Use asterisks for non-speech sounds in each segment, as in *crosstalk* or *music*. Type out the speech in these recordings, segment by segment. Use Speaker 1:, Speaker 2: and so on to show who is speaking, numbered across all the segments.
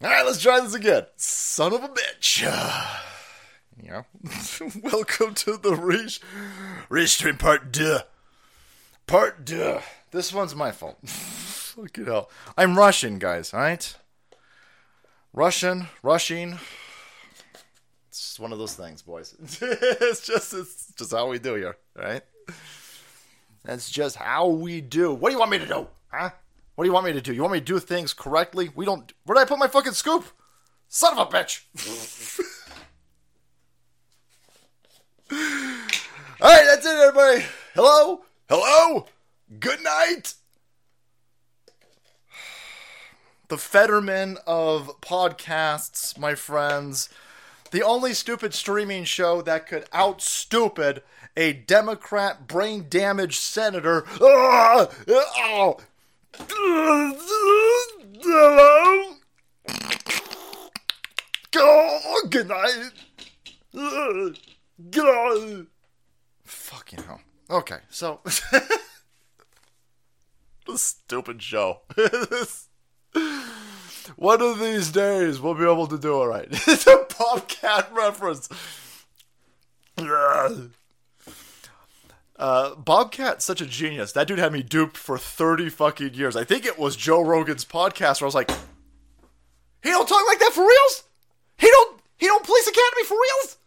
Speaker 1: All right, let's try this again. Son of a bitch. *sighs* yeah. *laughs* Welcome to the Reach Restream Part 2. Part 2. This one's my fault. *laughs* Fucking hell. I'm Russian, guys, alright? Russian, rushing. It's just one of those things, boys. *laughs* it's just it's just how we do here, right? That's just how we do. What do you want me to do? Huh? What do you want me to do? You want me to do things correctly? We don't. Where did I put my fucking scoop? Son of a bitch! *laughs* All right, that's it, everybody. Hello, hello, good night. The Fetterman of podcasts, my friends. The only stupid streaming show that could out stupid a Democrat brain damaged senator. Ah, ah, Hello? Good night. God. Fucking hell. Okay, so. *laughs* stupid show. *laughs* One of these days, we'll be able to do it right. *laughs* it's a Bobcat reference. Uh, Bobcat's such a genius. That dude had me duped for 30 fucking years. I think it was Joe Rogan's podcast where I was like, he don't talk like that for reals? He don't, he don't police academy for reals?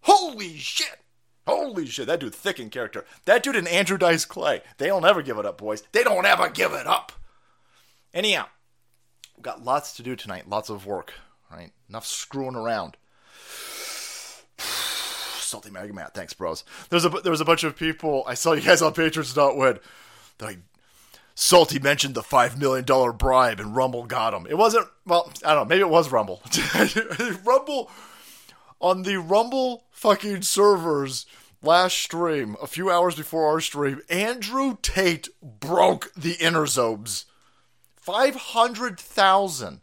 Speaker 1: Holy shit. Holy shit. That dude thick in character. That dude and Andrew Dice Clay. They don't ever give it up, boys. They don't ever give it up. Anyhow, got lots to do tonight. Lots of work, right? Enough screwing around. Salty Mega Matt, thanks, bros. There's a there was a bunch of people I saw you guys on Patriots.win. They're like, Salty mentioned the five million dollar bribe and Rumble got him. It wasn't well, I don't know, maybe it was Rumble. *laughs* Rumble on the Rumble fucking servers last stream, a few hours before our stream, Andrew Tate broke the inner zobes. Five hundred thousand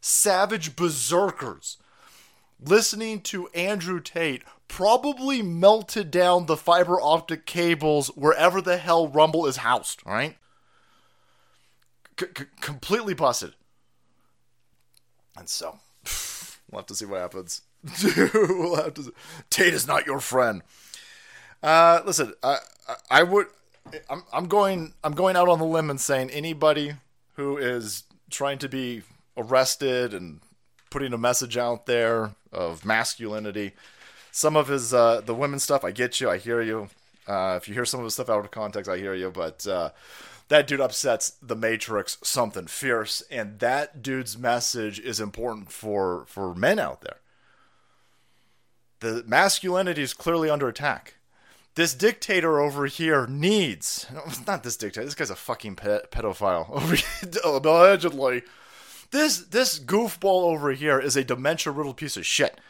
Speaker 1: savage berserkers listening to Andrew Tate probably melted down the fiber optic cables wherever the hell Rumble is housed, all right? Completely busted. And so, *sighs* we'll have to see what happens. *laughs* we'll have to see. Tate is not your friend. Uh, listen, I, I, I would. I'm, I'm going. I'm going out on the limb and saying anybody who is trying to be arrested and putting a message out there of masculinity. Some of his uh, the women stuff, I get you, I hear you. Uh, if you hear some of his stuff out of context, I hear you. But uh, that dude upsets the Matrix something fierce, and that dude's message is important for for men out there. The masculinity is clearly under attack. This dictator over here needs *laughs* not this dictator. This guy's a fucking ped- pedophile *laughs* allegedly. This this goofball over here is a dementia riddled piece of shit.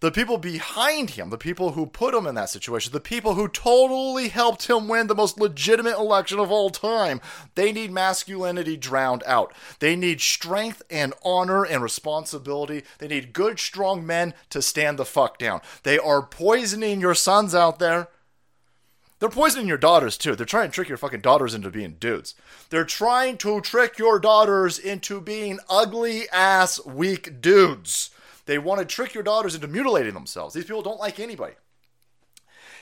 Speaker 1: The people behind him, the people who put him in that situation, the people who totally helped him win the most legitimate election of all time, they need masculinity drowned out. They need strength and honor and responsibility. They need good, strong men to stand the fuck down. They are poisoning your sons out there. They're poisoning your daughters too. They're trying to trick your fucking daughters into being dudes. They're trying to trick your daughters into being ugly ass weak dudes. They want to trick your daughters into mutilating themselves. These people don't like anybody.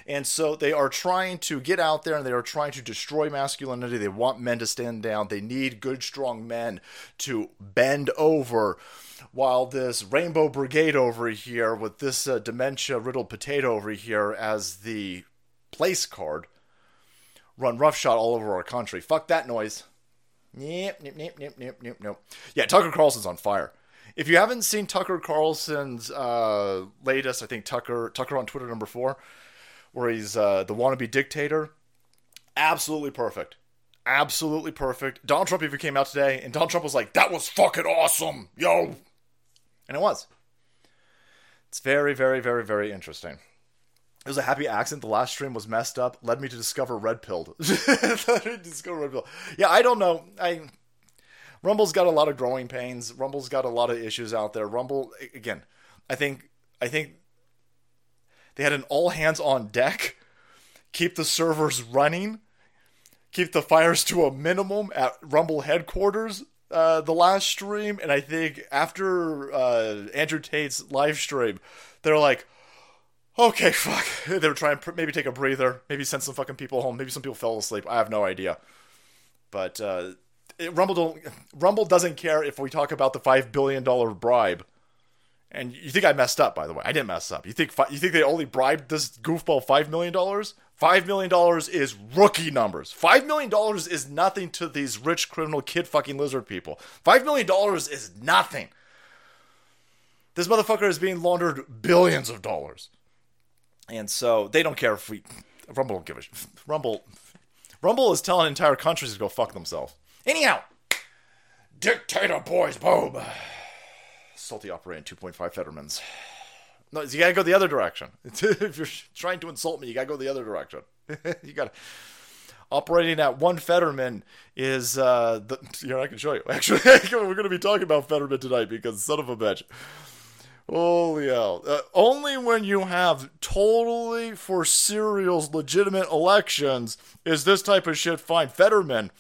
Speaker 1: And so they are trying to get out there and they are trying to destroy masculinity. They want men to stand down. They need good, strong men to bend over. While this Rainbow Brigade over here, with this uh, dementia riddled potato over here as the place card, run roughshod all over our country. Fuck that noise. Yep, yep, yep, yep, yep, yep, yep. Yeah, Tucker Carlson's on fire. If you haven't seen Tucker Carlson's uh, latest, I think Tucker Tucker on Twitter number four, where he's uh, the wannabe dictator, absolutely perfect, absolutely perfect. Donald Trump even came out today, and Donald Trump was like, "That was fucking awesome, yo," and it was. It's very, very, very, very interesting. It was a happy accident. The last stream was messed up. Led me to discover red pilled. *laughs* discover red pill. Yeah, I don't know. I Rumble's got a lot of growing pains. Rumble's got a lot of issues out there. Rumble again. I think. I think they had an all hands on deck. Keep the servers running. Keep the fires to a minimum at Rumble headquarters. uh, the last stream, and I think after uh, Andrew Tate's live stream, they're like, okay, fuck. *laughs* They were trying to maybe take a breather, maybe send some fucking people home. Maybe some people fell asleep. I have no idea. But uh, it, Rumble don't Rumble doesn't care if we talk about the five billion dollar bribe. And you think I messed up, by the way? I didn't mess up. You think you think they only bribed this goofball five million dollars? Five million dollars is rookie numbers. Five million dollars is nothing to these rich criminal kid fucking lizard people. Five million dollars is nothing. This motherfucker is being laundered billions of dollars, and so they don't care if we. Rumble don't give a sh- Rumble. Rumble is telling entire countries to go fuck themselves. Anyhow, dictator boys, boom. Salty operating 2.5 Fettermans. No, you gotta go the other direction. *laughs* if you're trying to insult me, you gotta go the other direction. *laughs* you gotta. Operating at one Fetterman is uh, the. *laughs* Here, I can show you. Actually, we're gonna be talking about Fetterman tonight because son of a bitch. Holy hell. Uh, only when you have totally for serials legitimate elections is this type of shit fine. Fetterman.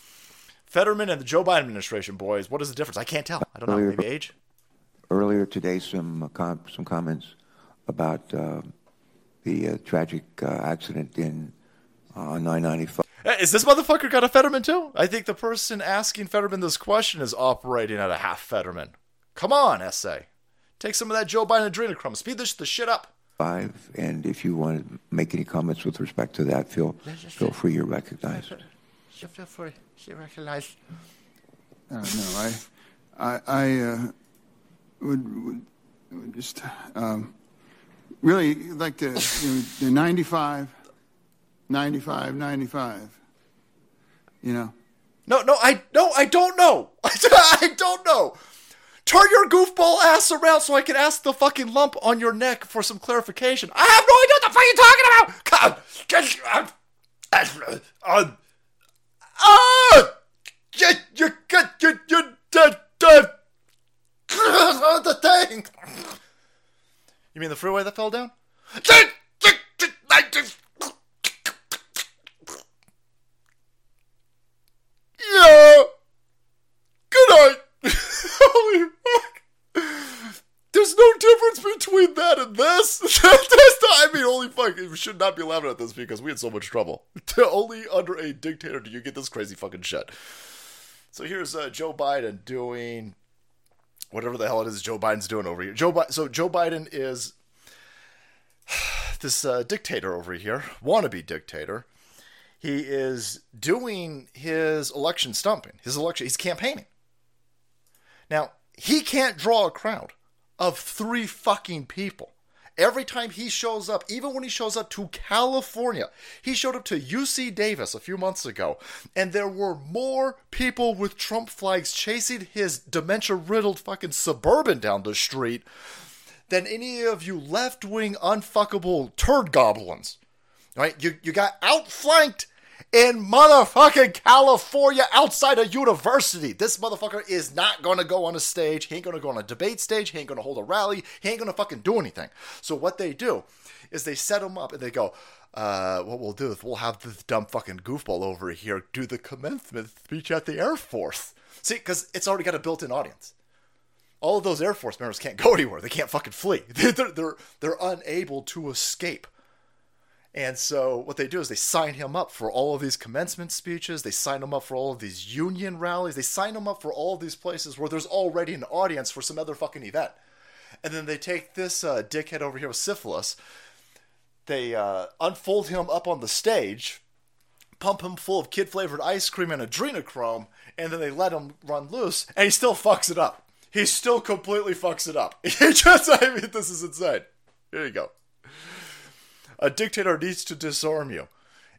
Speaker 1: Fetterman and the Joe Biden administration, boys. What is the difference? I can't tell. I don't know. Maybe age?
Speaker 2: Earlier today, some, uh, com- some comments about uh, the uh, tragic uh, accident in uh, I-95.
Speaker 1: Is this motherfucker got a Fetterman too? I think the person asking Fetterman this question is operating at a half Fetterman. Come on, essay. Take some of that Joe Biden adrenochrome. Speed this the shit up.
Speaker 2: Five, and if you want to make any comments with respect to that, feel feel free. You're recognized.
Speaker 1: Feel free. You're recognized.
Speaker 3: Uh, no, I, I, I uh, would, would, would just um, really like to, you know, the 95, 95, 95, you know.
Speaker 1: No, no, I no, I don't know. *laughs* I don't know. Turn your goofball ass around so I can ask the fucking lump on your neck for some clarification. I have no idea what the fuck you're talking about. Get, uh, uh, you, you, you, you, you, dead. the thing. You mean the freeway that fell down? Yeah. Good night. *laughs* Holy. There's no difference between that and this. *laughs* this I mean, holy fuck. We should not be laughing at this because we had so much trouble. *laughs* Only under a dictator do you get this crazy fucking shit. So here's uh, Joe Biden doing whatever the hell it is Joe Biden's doing over here. Joe Bi- so Joe Biden is *sighs* this uh, dictator over here, wannabe dictator. He is doing his election stumping. His election, he's campaigning. Now, he can't draw a crowd of three fucking people. Every time he shows up, even when he shows up to California, he showed up to UC Davis a few months ago, and there were more people with Trump flags chasing his dementia riddled fucking suburban down the street than any of you left wing unfuckable turd goblins. Right? You, you got outflanked in motherfucking California outside a university. This motherfucker is not to go on a stage. He ain't to go on a debate stage. He ain't to hold a rally. He ain't to fucking do anything. So what they do is they set him up and they go, uh, what we'll do is we'll have this dumb fucking goofball over here do the commencement speech at the Air Force. See, because it's already got a built-in audience. All of those Air Force members can't go anywhere. They can't fucking flee. *laughs* They're, they're, they're unable to escape. And so what they do is they sign him up for all of these commencement speeches. They sign him up for all of these union rallies. They sign him up for all of these places where there's already an audience for some other fucking event. And then they take this uh, dickhead over here with syphilis. They uh, unfold him up on the stage, pump him full of kid flavored ice cream and adrenochrome, and then they let him run loose, and he still fucks it up. He still completely fucks it up. *laughs* He just, I mean, this is insane. Here you go a dictator needs to disarm you.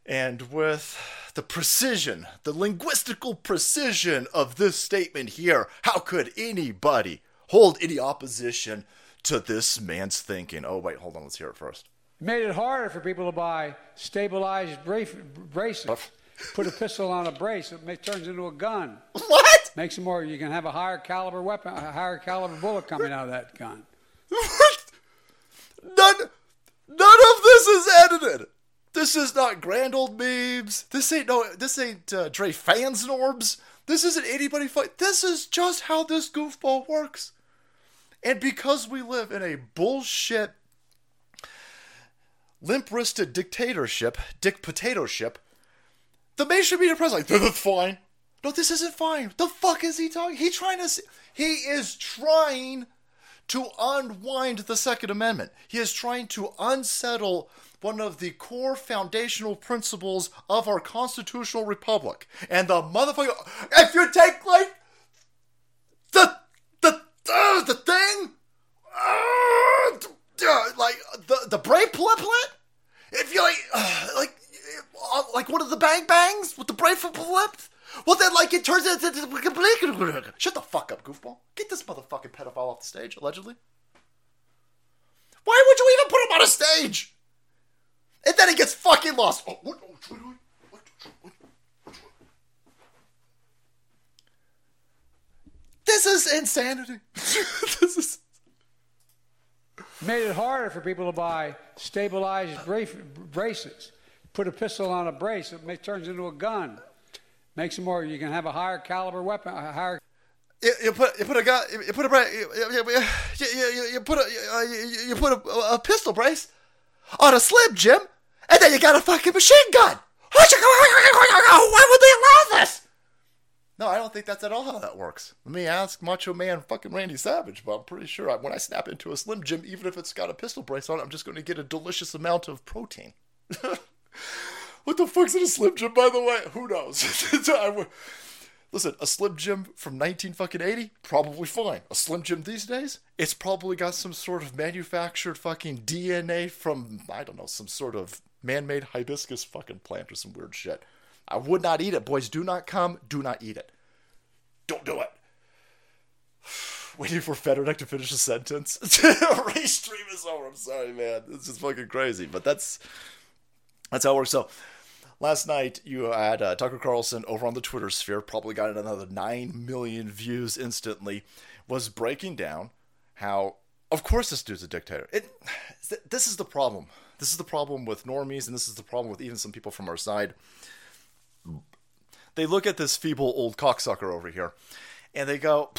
Speaker 1: And with the precision, the linguistical precision of this statement here, how could anybody hold any opposition to this man's thinking? Oh, wait, hold on, let's hear it first.
Speaker 4: Made it harder for people to buy stabilized braces. Put a pistol on a brace, it turns into a gun.
Speaker 1: What?
Speaker 4: Makes it more. You can have a higher caliber weapon, a higher caliber bullet coming out of that gun.
Speaker 1: None. None of this is edited. This is not grand old memes. This ain't no. This ain't uh, Dre Fansnorbs. This isn't anybody fight. This is just how this goofball works. And because we live in a bullshit, limp wristed dictatorship, dick potato ship, the mainstream media press like, this is fine. No, this isn't fine. The fuck is he talking? He trying to. He is trying to unwind the Second Amendment. He is trying to unsettle one of the core foundational principles of our constitutional republic. And the motherfucker, if you take like the the uh, the thing, uh, like the the brain pliplet, if you like *sighs* uh, like like one of the bang bangs with the brain pliplet. Well, then, like, it turns into. Shut the fuck up, goofball. Get this motherfucking pedophile off the stage, allegedly. Why would you even put him on a stage? And then he gets fucking lost. Oh, what? Oh, what? This is insanity. *laughs* this is.
Speaker 4: Made it harder for people to buy stabilized braces. Put a pistol on a brace, it turns into a gun. Makes some more. You can have a higher caliber weapon, a higher.
Speaker 1: You, you put you put a gun you put a you, you, you, you put a you, uh, you put a, a pistol brace on a Slim Jim, and then you got a fucking machine gun. Why would they allow this? No, I don't think that's at all how that works. Let me ask Macho Man fucking Randy Savage, but I'm pretty sure I, when I snap into a Slim Jim, even if it's got a pistol brace on it, I'm just going to get a delicious amount of protein. *laughs* What the fuck's in a Slim Jim, by the way? Who knows? *laughs* Listen, a Slim Jim from 19 fucking 80, probably fine. A Slim Jim these days, it's probably got some sort of manufactured fucking DNA from, I don't know, some sort of man made hibiscus fucking plant or some weird shit. I would not eat it. Boys, do not come. Do not eat it. Don't do it. *sighs* Waiting for Fedornik to finish a sentence. *laughs* Race stream is over. I'm sorry, man. This is fucking crazy. But that's that's how it works. So last night you had uh, Tucker Carlson over on the Twitter sphere, probably got another 9 million views instantly, was breaking down how, of course, this dude's a dictator. It, this is the problem. This is the problem with normies, and this is the problem with even some people from our side. They look at this feeble old cocksucker over here, and they go,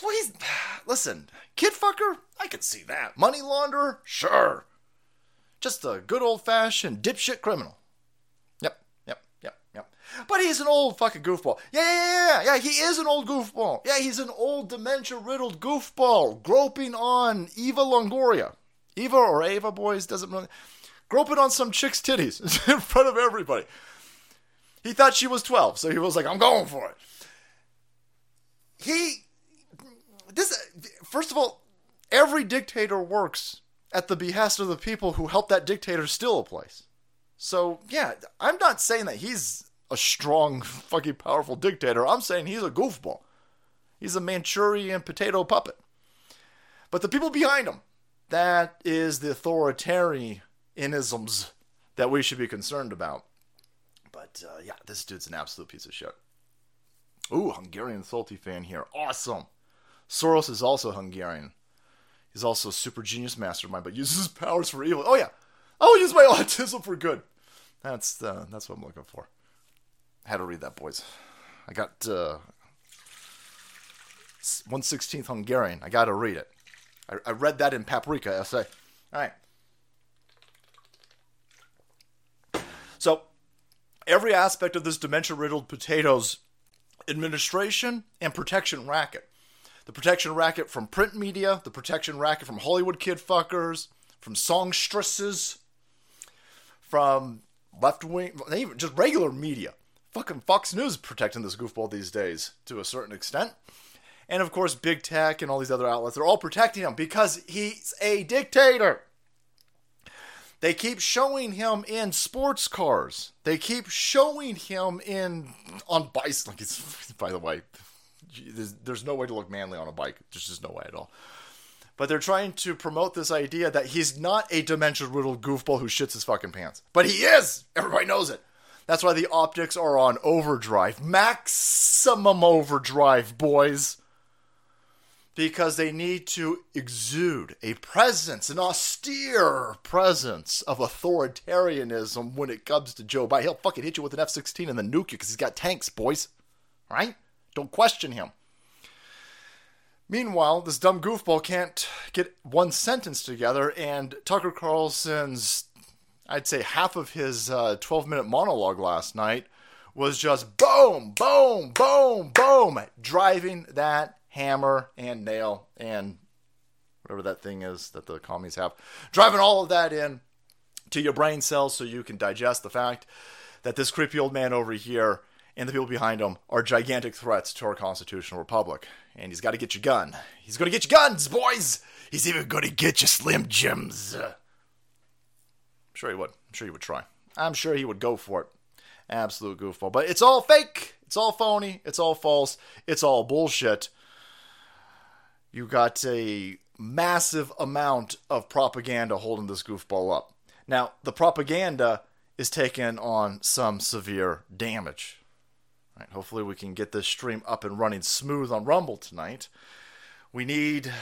Speaker 1: he's, *sighs* listen, kid fucker, I can see that. Money launderer, sure. Just a good old fashioned dipshit criminal. Yep, yep, yep, yep. But he's an old fucking goofball. Yeah, yeah, yeah, yeah, he is an old goofball. Yeah, he's an old dementia riddled goofball groping on Eva Longoria. Eva or Ava, boys, doesn't really. Groping on some chick's titties *laughs* in front of everybody. He thought she was 12, so he was like, I'm going for it. He. This. First of all, every dictator works at the behest of the people who helped that dictator steal a place. So, yeah, I'm not saying that he's a strong, fucking powerful dictator. I'm saying he's a goofball. He's a Manchurian potato puppet. But the people behind him, that is the authoritarianisms that we should be concerned about. But uh, yeah, this dude's an absolute piece of shit. Ooh, Hungarian salty fan here. Awesome. Soros is also Hungarian. He's also a super genius mastermind, but uses his powers for evil. Oh yeah, I'll use my *laughs* autism for good. That's uh, that's what I'm looking for. Had to read that, boys. I got uh, one sixteenth Hungarian. I got to read it. I, I read that in Paprika essay. All right. So every aspect of this dementia-riddled potatoes administration and protection racket the protection racket from print media, the protection racket from Hollywood kid fuckers, from songstresses, from left wing, even just regular media. Fucking Fox News protecting this goofball these days to a certain extent. And of course, big tech and all these other outlets, they're all protecting him because he's a dictator. They keep showing him in sports cars. They keep showing him in on bicycles. *laughs* By the way, there's, there's no way to look manly on a bike. There's just no way at all. But they're trying to promote this idea that he's not a dementia riddled goofball who shits his fucking pants. But he is! Everybody knows it. That's why the optics are on overdrive. Maximum overdrive, boys. Because they need to exude a presence, an austere presence of authoritarianism when it comes to Joe Biden. He'll fucking hit you with an F 16 and then nuke you because he's got tanks, boys. Right? Don't question him. Meanwhile, this dumb goofball can't get one sentence together, and Tucker Carlson's, I'd say half of his 12 uh, minute monologue last night was just boom, boom, boom, boom, driving that hammer and nail and whatever that thing is that the commies have, driving all of that in to your brain cells so you can digest the fact that this creepy old man over here and the people behind him are gigantic threats to our constitutional republic. And he's got to get your gun. He's going to get your guns, boys. He's even going to get your Slim Jims. Sure he would. I'm sure he would try. I'm sure he would go for it. Absolute goofball. But it's all fake. It's all phony. It's all false. It's all bullshit. You got a massive amount of propaganda holding this goofball up. Now, the propaganda is taking on some severe damage. Right, hopefully, we can get this stream up and running smooth on Rumble tonight. We need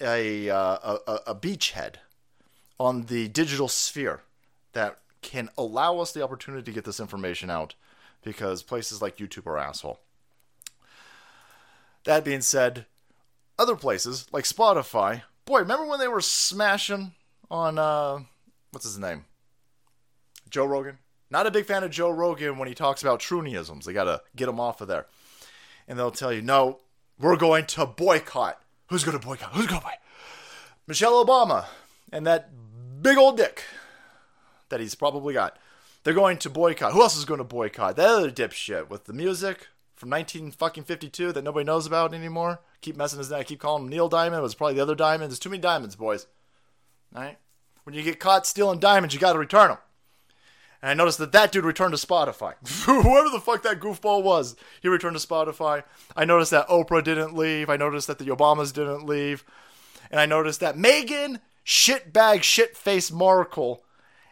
Speaker 1: a, uh, a, a beachhead on the digital sphere that can allow us the opportunity to get this information out because places like YouTube are asshole. That being said, other places like Spotify, boy, remember when they were smashing on uh, what's his name? Joe Rogan? Not a big fan of Joe Rogan when he talks about Truniisms. They got to get him off of there. And they'll tell you, no, we're going to boycott. Who's to boycott? Who's to boycott? Michelle Obama and that big old dick that he's probably got. They're going to boycott. Who else is going to boycott? That other dipshit with the music from 19 fucking 52 that nobody knows about anymore. Keep messing his. I keep calling him Neil Diamond. It was probably the other diamond. There's too many diamonds, boys. All right? When you get caught stealing diamonds, you got to return them. And I noticed that that dude returned to Spotify. *laughs* Whoever the fuck that goofball was, he returned to Spotify. I noticed that Oprah didn't leave. I noticed that the Obamas didn't leave. And I noticed that Meghan shitbag shitface Markle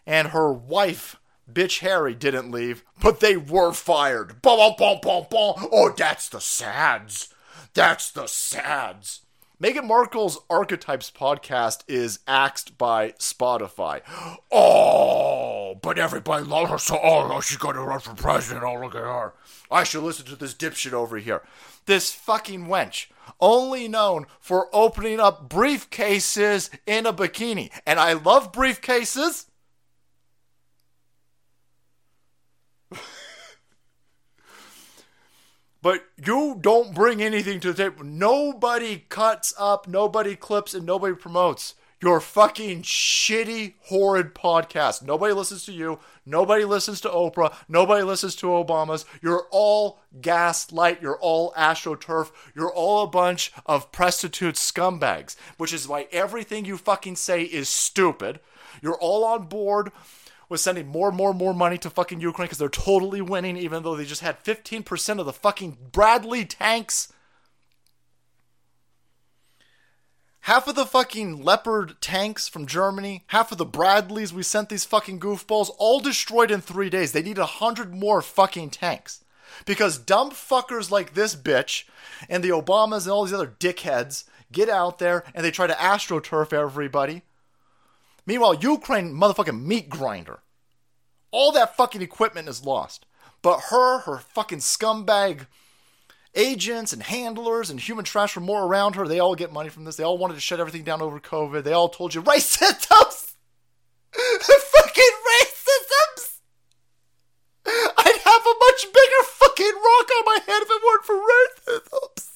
Speaker 1: and her wife bitch Harry didn't leave, but they were fired. Bum, bum, bum, Oh, that's the sads. That's the sads. Meghan Markle's Archetypes podcast is axed by Spotify. Oh, but everybody loves her, so oh, she's going to run for president. Oh, look at her. I should listen to this dipshit over here. This fucking wench, only known for opening up briefcases in a bikini. And I love briefcases. But you don't bring anything to the table. Nobody cuts up, nobody clips, and nobody promotes your fucking shitty, horrid podcast. Nobody listens to you. Nobody listens to Oprah. Nobody listens to Obama's. You're all gaslight. You're all astroturf. You're all a bunch of prostitute scumbags, which is why everything you fucking say is stupid. You're all on board was sending more and more and more money to fucking Ukraine because they're totally winning, even though they just had 15% of the fucking Bradley tanks. Half of the fucking Leopard tanks from Germany, half of the Bradleys we sent these fucking goofballs, all destroyed in three days. They need a hundred more fucking tanks. Because dumb fuckers like this bitch and the Obamas and all these other dickheads get out there and they try to astroturf everybody Meanwhile, Ukraine, motherfucking meat grinder. All that fucking equipment is lost. But her, her fucking scumbag agents and handlers and human trash from more around her, they all get money from this. They all wanted to shut everything down over COVID. They all told you racisms! *laughs* fucking racisms! I'd have a much bigger fucking rock on my head if it weren't for racisms.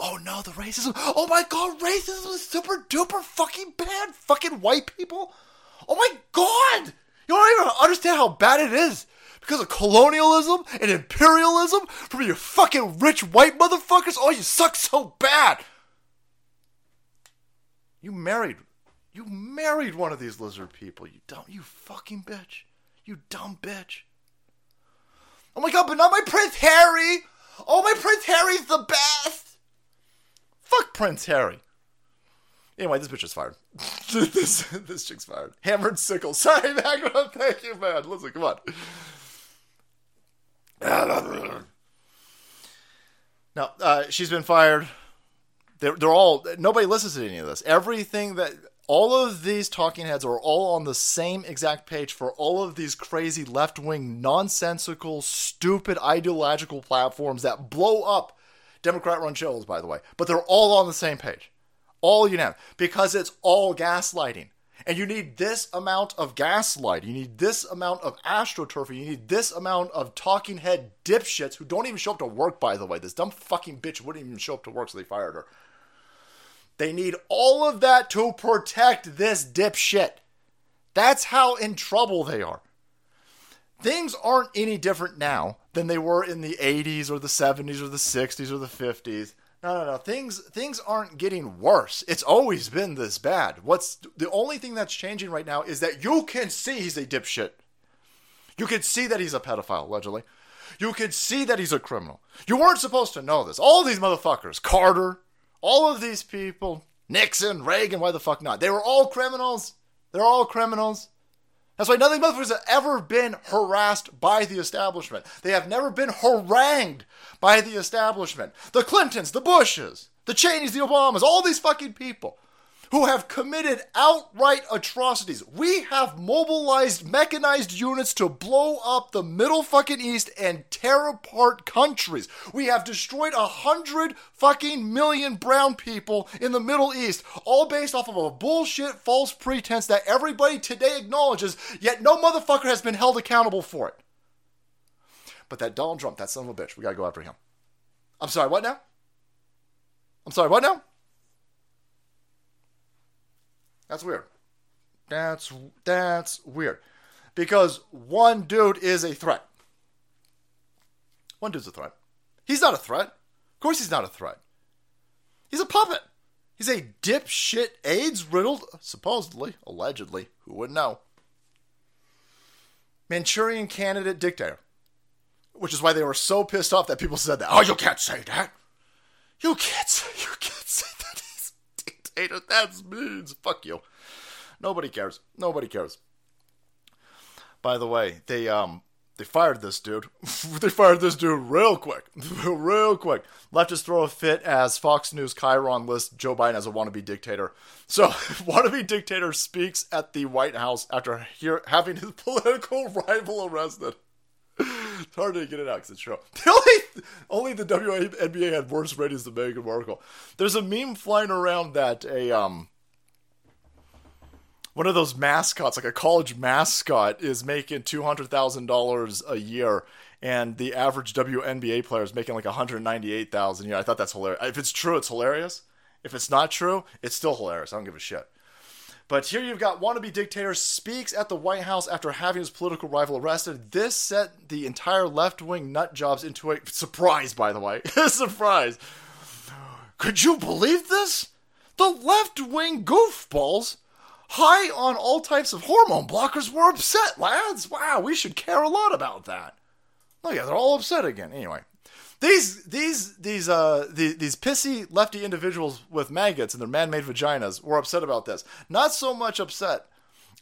Speaker 1: Oh no, the racism. Oh my god, racism is super duper fucking bad. Fucking white people. Oh my god. You don't even understand how bad it is. Because of colonialism and imperialism from your fucking rich white motherfuckers. Oh, you suck so bad. You married. You married one of these lizard people. You dumb. You fucking bitch. You dumb bitch. Oh my god, but not my Prince Harry. Oh, my Prince Harry's the best. Fuck Prince Harry. Anyway, this bitch is fired. *laughs* this this chick's fired. Hammered sickle. *laughs* Sorry, background. Thank you, man. Listen, come on. *clears throat* No, uh, she's been fired. They're, they're all nobody listens to any of this. Everything that all of these talking heads are all on the same exact page for all of these crazy left wing, nonsensical, stupid ideological platforms that blow up Democrat run shows, by the way. But they're all on the same page. All you unanimous. Because it's all gaslighting. And you need this amount of gaslight. You need this amount of astroturfing. You need this amount of talking head dipshits who don't even show up to work, by the way. This dumb fucking bitch wouldn't even show up to work, so they fired her. They need all of that to protect this dipshit. That's how in trouble they are. Things aren't any different now than they were in the 80s or the 70s or the 60s or the 50s. No, no, no. Things things aren't getting worse. It's always been this bad. What's the only thing that's changing right now is that you can see he's a dipshit. You can see that he's a pedophile, allegedly. You can see that he's a criminal. You weren't supposed to know this. All these motherfuckers, Carter, all of these people, Nixon, Reagan, why the fuck not? They were all criminals. They're all criminals. That's why none of these motherfuckers have ever been harassed by the establishment. They have never been harangued by the establishment. The Clintons, the Bushes, the Cheneys, the Obamas, all these fucking people who have committed outright atrocities. We have mobilized mechanized units to blow up the middle fucking east and tear apart countries. We have destroyed a hundred fucking million brown people in the Middle East, all based off of a bullshit false pretense that everybody today acknowledges, yet no motherfucker has been held accountable for it. But that Donald Trump, that son of a bitch, we gotta go after him. I'm sorry, what now? I'm sorry, what now? That's weird. That's that's weird. Because one dude is a threat. One dude's a threat. He's not a threat. Of course he's not a threat. He's a puppet. He's a dipshit AIDS riddled, supposedly, allegedly, who would know? Manchurian candidate dictator. Which is why they were so pissed off that people said that. Oh, you can't say that. You can't say, you can't say that dictator. That's means. Fuck you. Nobody cares. Nobody cares. By the way, they um they fired this dude. *laughs* they fired this dude real quick. *laughs* real quick. Leftists throw a fit as Fox News chyron lists Joe Biden as a wannabe dictator. So, *laughs* wannabe dictator speaks at the White House after hear, having his political rival arrested. It's hard to get it out because it's true. *laughs* The only, only the WNBA had worse ratings than Meghan Markle. There's a meme flying around that a um one of those mascots, like a college mascot, is making two hundred thousand dollars a year, and the average WNBA player is making like one hundred ninety-eight thousand. Yeah, I thought that's hilarious. If it's true, it's hilarious. If it's not true, it's still hilarious. I don't give a shit. But here you've got wannabe dictator speaks at the White House after having his political rival arrested. This set the entire left wing nut jobs into a surprise, by the way. *laughs* surprise. Could you believe this? The left wing goofballs, high on all types of hormone blockers, were upset, lads. Wow, we should care a lot about that. Oh yeah, they're all upset again. Anyway, these these these uh these, these pissy lefty individuals with maggots and their man-made vaginas were upset about this. Not so much upset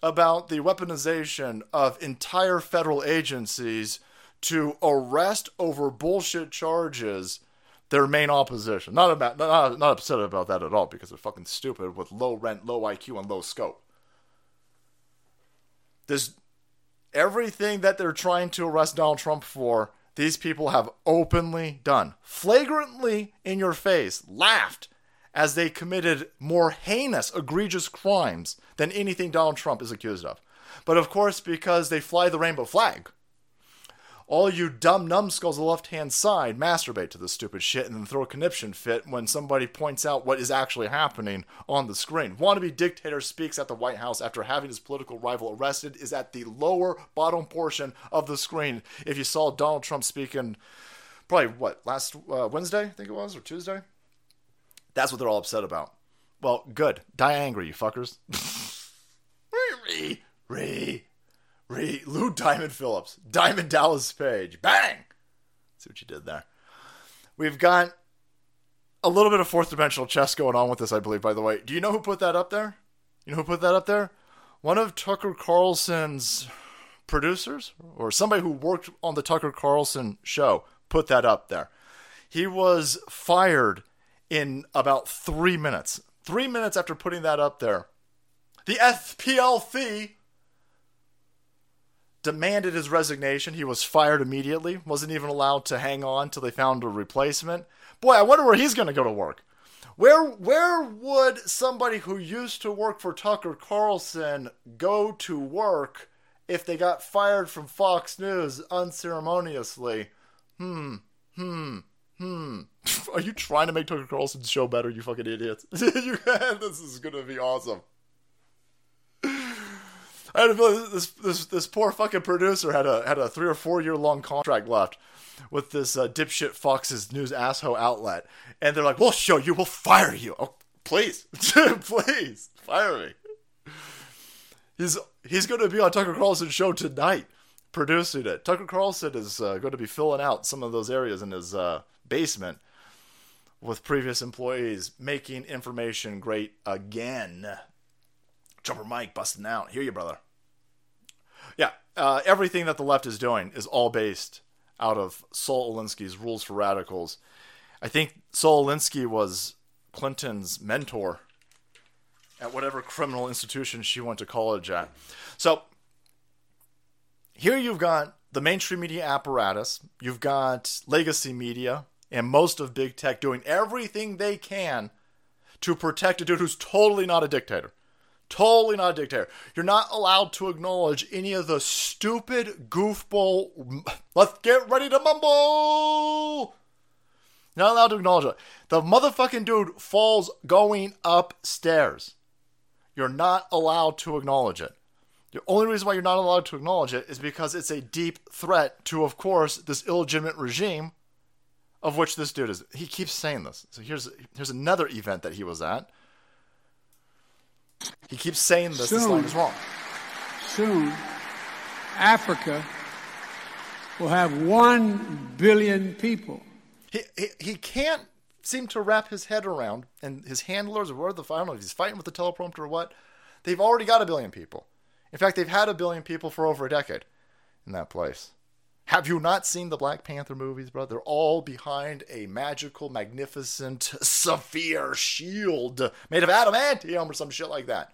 Speaker 1: about the weaponization of entire federal agencies to arrest over bullshit charges their main opposition. Not about not, not upset about that at all because they're fucking stupid with low rent, low IQ, and low scope. This everything that they're trying to arrest Donald Trump for these people have openly done, flagrantly in your face, laughed as they committed more heinous, egregious crimes than anything Donald Trump is accused of. But of course, because they fly the rainbow flag, all you dumb numbskulls on the left hand side masturbate to this stupid shit and then throw a conniption fit when somebody points out what is actually happening on the screen. Wannabe dictator speaks at the White House after having his political rival arrested is at the lower bottom portion of the screen. If you saw Donald Trump speaking, probably what, last uh, Wednesday, I think it was, or Tuesday? That's what they're all upset about. Well, good. Die angry, you fuckers. *laughs* Re, re, Lou Diamond Phillips, Diamond Dallas Page, bang! See what you did there. We've got a little bit of fourth dimensional chess going on with this, I believe. By the way, do you know who put that up there? You know who put that up there? One of Tucker Carlson's producers, or somebody who worked on the Tucker Carlson show, put that up there. He was fired in about three minutes. Three minutes after putting that up there, the SPLC demanded his resignation. He was fired immediately, wasn't even allowed to hang on till they found a replacement. Boy, I wonder where he's going to go to work. Where where would somebody who used to work for Tucker Carlson go to work if they got fired from Fox News unceremoniously? Hmm. Hmm. Hmm. *laughs* Are you trying to make Tucker Carlson's show better, you fucking idiots? *laughs* *laughs* this is gonna be awesome. I had a feeling this this this poor fucking producer had a had a three or four year long contract left with this uh, dipshit Fox's news asshole outlet, and they're like, "We'll show you. We'll fire you. Oh, please, *laughs* please fire me." He's he's going to be on Tucker Carlson's show tonight, producing it. Tucker Carlson is uh, going to be filling out some of those areas in his uh, basement with previous employees, making information great again. Jumper Mike busting out. Hear you, brother. Yeah, uh, everything that the left is doing is all based out of Saul Alinsky's Rules for Radicals. I think Saul Alinsky was Clinton's mentor at whatever criminal institution she went to college at. So here you've got the mainstream media apparatus, you've got legacy media, and most of big tech doing everything they can to protect a dude who's totally not a dictator. Totally not a dictator. You're not allowed to acknowledge any of the stupid goofball. Let's get ready to mumble. Not allowed to acknowledge it. The motherfucking dude falls going upstairs. You're not allowed to acknowledge it. The only reason why you're not allowed to acknowledge it is because it's a deep threat to, of course, this illegitimate regime of which this dude is. He keeps saying this. So here's here's another event that he was at. He keeps saying this. Soon, this line is wrong.
Speaker 4: Soon, Africa will have one billion people.
Speaker 1: He, he, he can't seem to wrap his head around, and his handlers, or the I don't know if he's fighting with the teleprompter or what. They've already got a billion people. In fact, they've had a billion people for over a decade in that place. Have you not seen the Black Panther movies, bro? They're all behind a magical, magnificent *laughs* sapphire shield made of adamantium or some shit like that.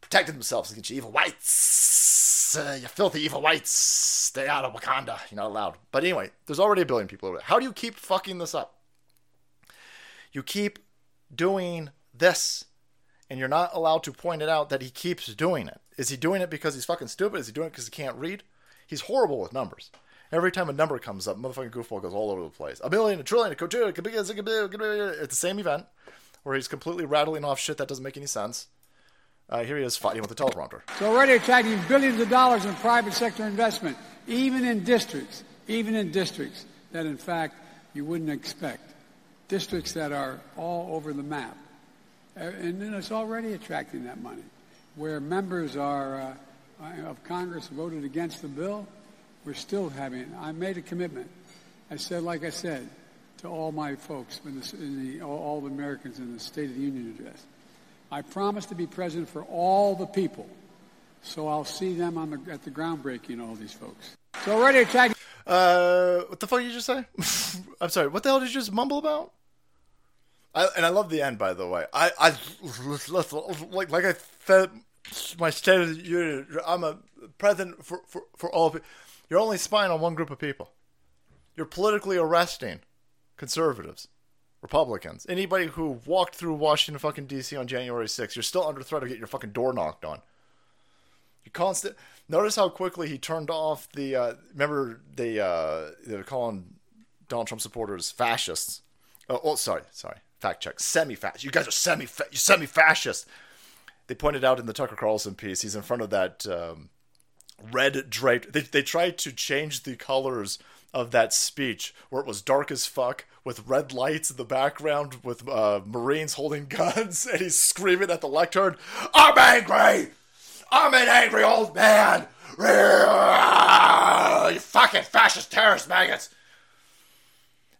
Speaker 1: Protecting themselves against evil whites. Uh, you filthy evil whites. Stay out of Wakanda. You're not allowed. But anyway, there's already a billion people over there. How do you keep fucking this up? You keep doing this, and you're not allowed to point it out that he keeps doing it. Is he doing it because he's fucking stupid? Is he doing it because he can't read? He's horrible with numbers. Every time a number comes up, motherfucking goofball goes all over the place. A million, a trillion, a quadrillion, it's the same event where he's completely rattling off shit that doesn't make any sense. Uh, here he is fighting with the teleprompter.
Speaker 4: It's already attracting billions of dollars in private sector investment, even in districts, even in districts that, in fact, you wouldn't expect. Districts that are all over the map. Uh, and then it's already attracting that money, where members are. Uh, of Congress voted against the bill, we're still having. I made a commitment. I said, like I said, to all my folks in, the, in the, all, all the Americans in the State of the Union address, I promise to be president for all the people. So I'll see them on the, at the groundbreaking. All these folks. So already attacked.
Speaker 1: Uh, what the fuck did you just say? *laughs* I'm sorry. What the hell did you just mumble about? I, and I love the end, by the way. I, I like, like I said my state of the union. I'm a president for, for, for all of. You're only spying on one group of people. You're politically arresting conservatives, Republicans, anybody who walked through Washington fucking D.C. on January 6th. You're still under threat of getting your fucking door knocked on. You constant. Notice how quickly he turned off the. Uh, remember they uh, they were calling Donald Trump supporters fascists. Oh, oh sorry, sorry. Fact check. Semi-fascist. You guys are semi. You semi-fascist they pointed out in the Tucker Carlson piece, he's in front of that um, red draped. They, they tried to change the colors of that speech where it was dark as fuck with red lights in the background with uh, Marines holding *laughs* guns and he's screaming at the lectern, I'm angry! I'm an angry old man! *laughs* You fucking fascist terrorist maggots!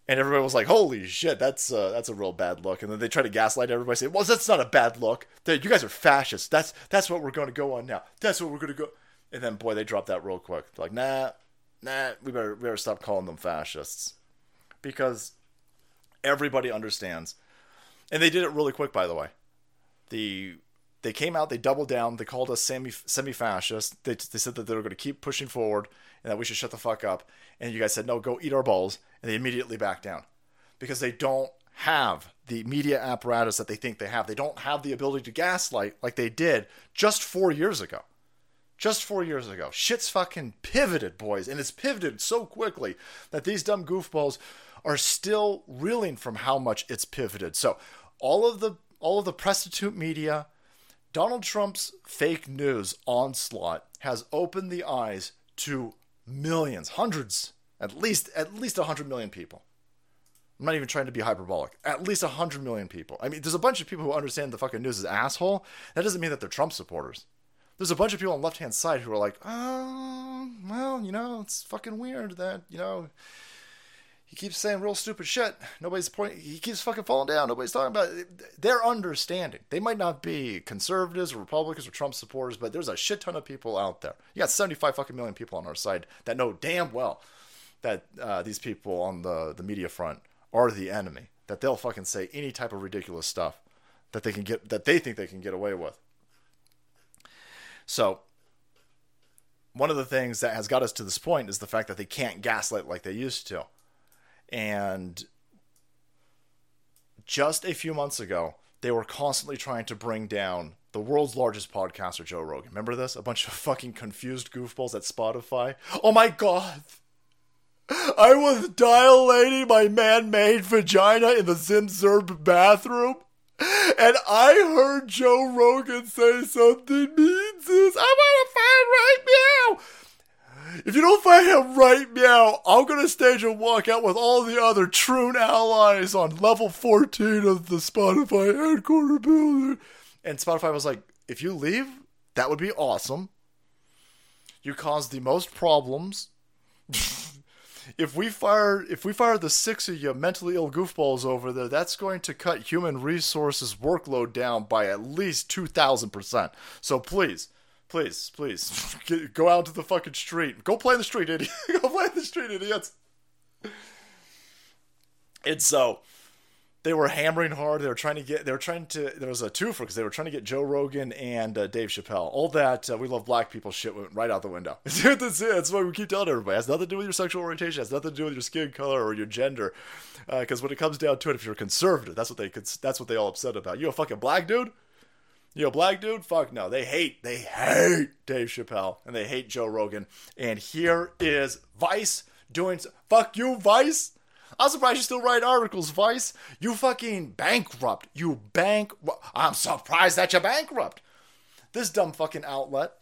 Speaker 1: And everybody was like, "Holy shit, that's uh, that's a real bad look." And then they try to gaslight everybody, say, "Well, that's not a bad look. You guys are fascists. That's that's what we're going to go on now. That's what we're going to go." And then, boy, they dropped that real quick. They're like, "Nah, nah, we better we better stop calling them fascists," because everybody understands, and they did it really quick. By the way, the they came out, they doubled down, they called us semi fascist. They they said that they were going to keep pushing forward and that we should shut the fuck up. And you guys said, "No, go eat our balls." and they immediately back down. because they don't have the media apparatus that they think they have. They don't have the ability to gaslight like they did just four years ago. Just four years ago. Shit's fucking pivoted, boys. And it's pivoted so quickly that these dumb goofballs are still reeling from how much it's pivoted. So all of the all of the prostitute media, Donald Trump's fake news onslaught has opened the eyes to millions, hundreds, at least at least 100 million people. I'm not even trying to be hyperbolic. At least 100 million people. I mean, there's a bunch of people who understand the fucking news is asshole. That doesn't mean that they're Trump supporters. There's a bunch of people on the left hand side who are like, oh, well, you know, it's fucking weird that, you know, he keeps saying real stupid shit. Nobody's point. He keeps fucking falling down. Nobody's talking about it. Understanding. They might not be conservatives or Republicans or Trump supporters, but there's a shit ton of people out there. You got 75 fucking million people on our side that know damn well that uh, these people on the the media front are the enemy. That they'll fucking say any type of ridiculous stuff that they can get that they think they can get away with. So one of the things that has got us to this point is the fact that they can't gaslight like they used to. And just a few months ago, they were constantly trying to bring down the world's largest podcaster, Joe Rogan. Remember this? A bunch of fucking confused goofballs at Spotify. Oh my god! I was dilating my man made vagina in the Zimzerb bathroom. And I heard Joe Rogan say something mean, sis. I want to find right meow. If you don't find him right now, I'm gonna stage a walkout with all the other Troon allies on level 14 of the Spotify headquarter building. And Spotify was like, if you leave, that would be awesome. You caused the most problems. *laughs* if we fire if we fire the six of you mentally ill goofballs over there, that's going to cut human resources workload down by at least two thousand percent. So please, please, please, *laughs* get, go out to the fucking street. Go play in the street, idiot. *laughs* go play in the street, idiots. And so they were hammering hard. They were trying to get. They were trying to. There was a twofer because they were trying to get Joe Rogan and uh, Dave Chappelle. All that uh, we love black people shit went right out the window. *laughs* That's it. That's why we keep telling everybody. It has nothing to do with your sexual orientation. It has nothing to do with your skin color or your gender. Because uh, when it comes down to it, if you're conservative, that's what they could. That's what they all upset about. You a fucking black dude? You a black dude? Fuck no. They hate. They hate Dave Chappelle and they hate Joe Rogan. And here is Vice doing. Fuck you, Vice. I'm surprised you still write articles, Vice. You fucking bankrupt. You bank. I'm surprised that you're bankrupt. This dumb fucking outlet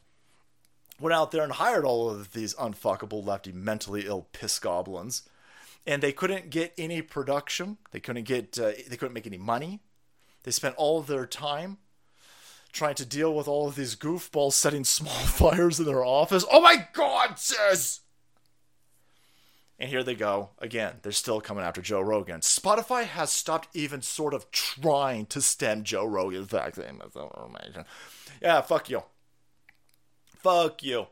Speaker 1: went out there and hired all of these unfuckable lefty, mentally ill piss goblins, and they couldn't get any production. They couldn't get. Uh, they couldn't make any money. They spent all of their time trying to deal with all of these goofballs setting small *laughs* fires in their office. Oh my god, sis! And here they go again. They're still coming after Joe Rogan. Spotify has stopped even sort of trying to stem Joe Rogan's vaccine. Yeah, fuck you. Fuck you.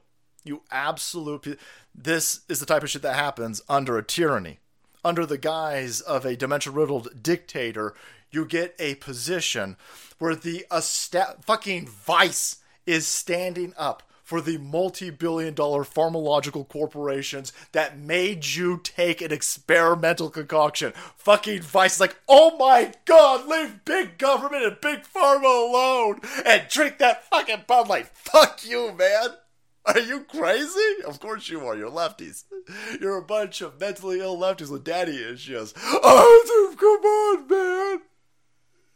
Speaker 1: You absolute. This is the type of shit that happens under a tyranny. Under the guise of a dementia riddled dictator, you get a position where the fucking vice is standing up for the multi billion dollar pharmacological corporations that made you take an experimental concoction. Fucking Vice is like, oh my god, leave big government and big pharma alone and drink that fucking Bud Light. Fuck you, man. Are you crazy? Of course you are. You're lefties. You're a bunch of mentally ill lefties with daddy issues. Oh, come on, man.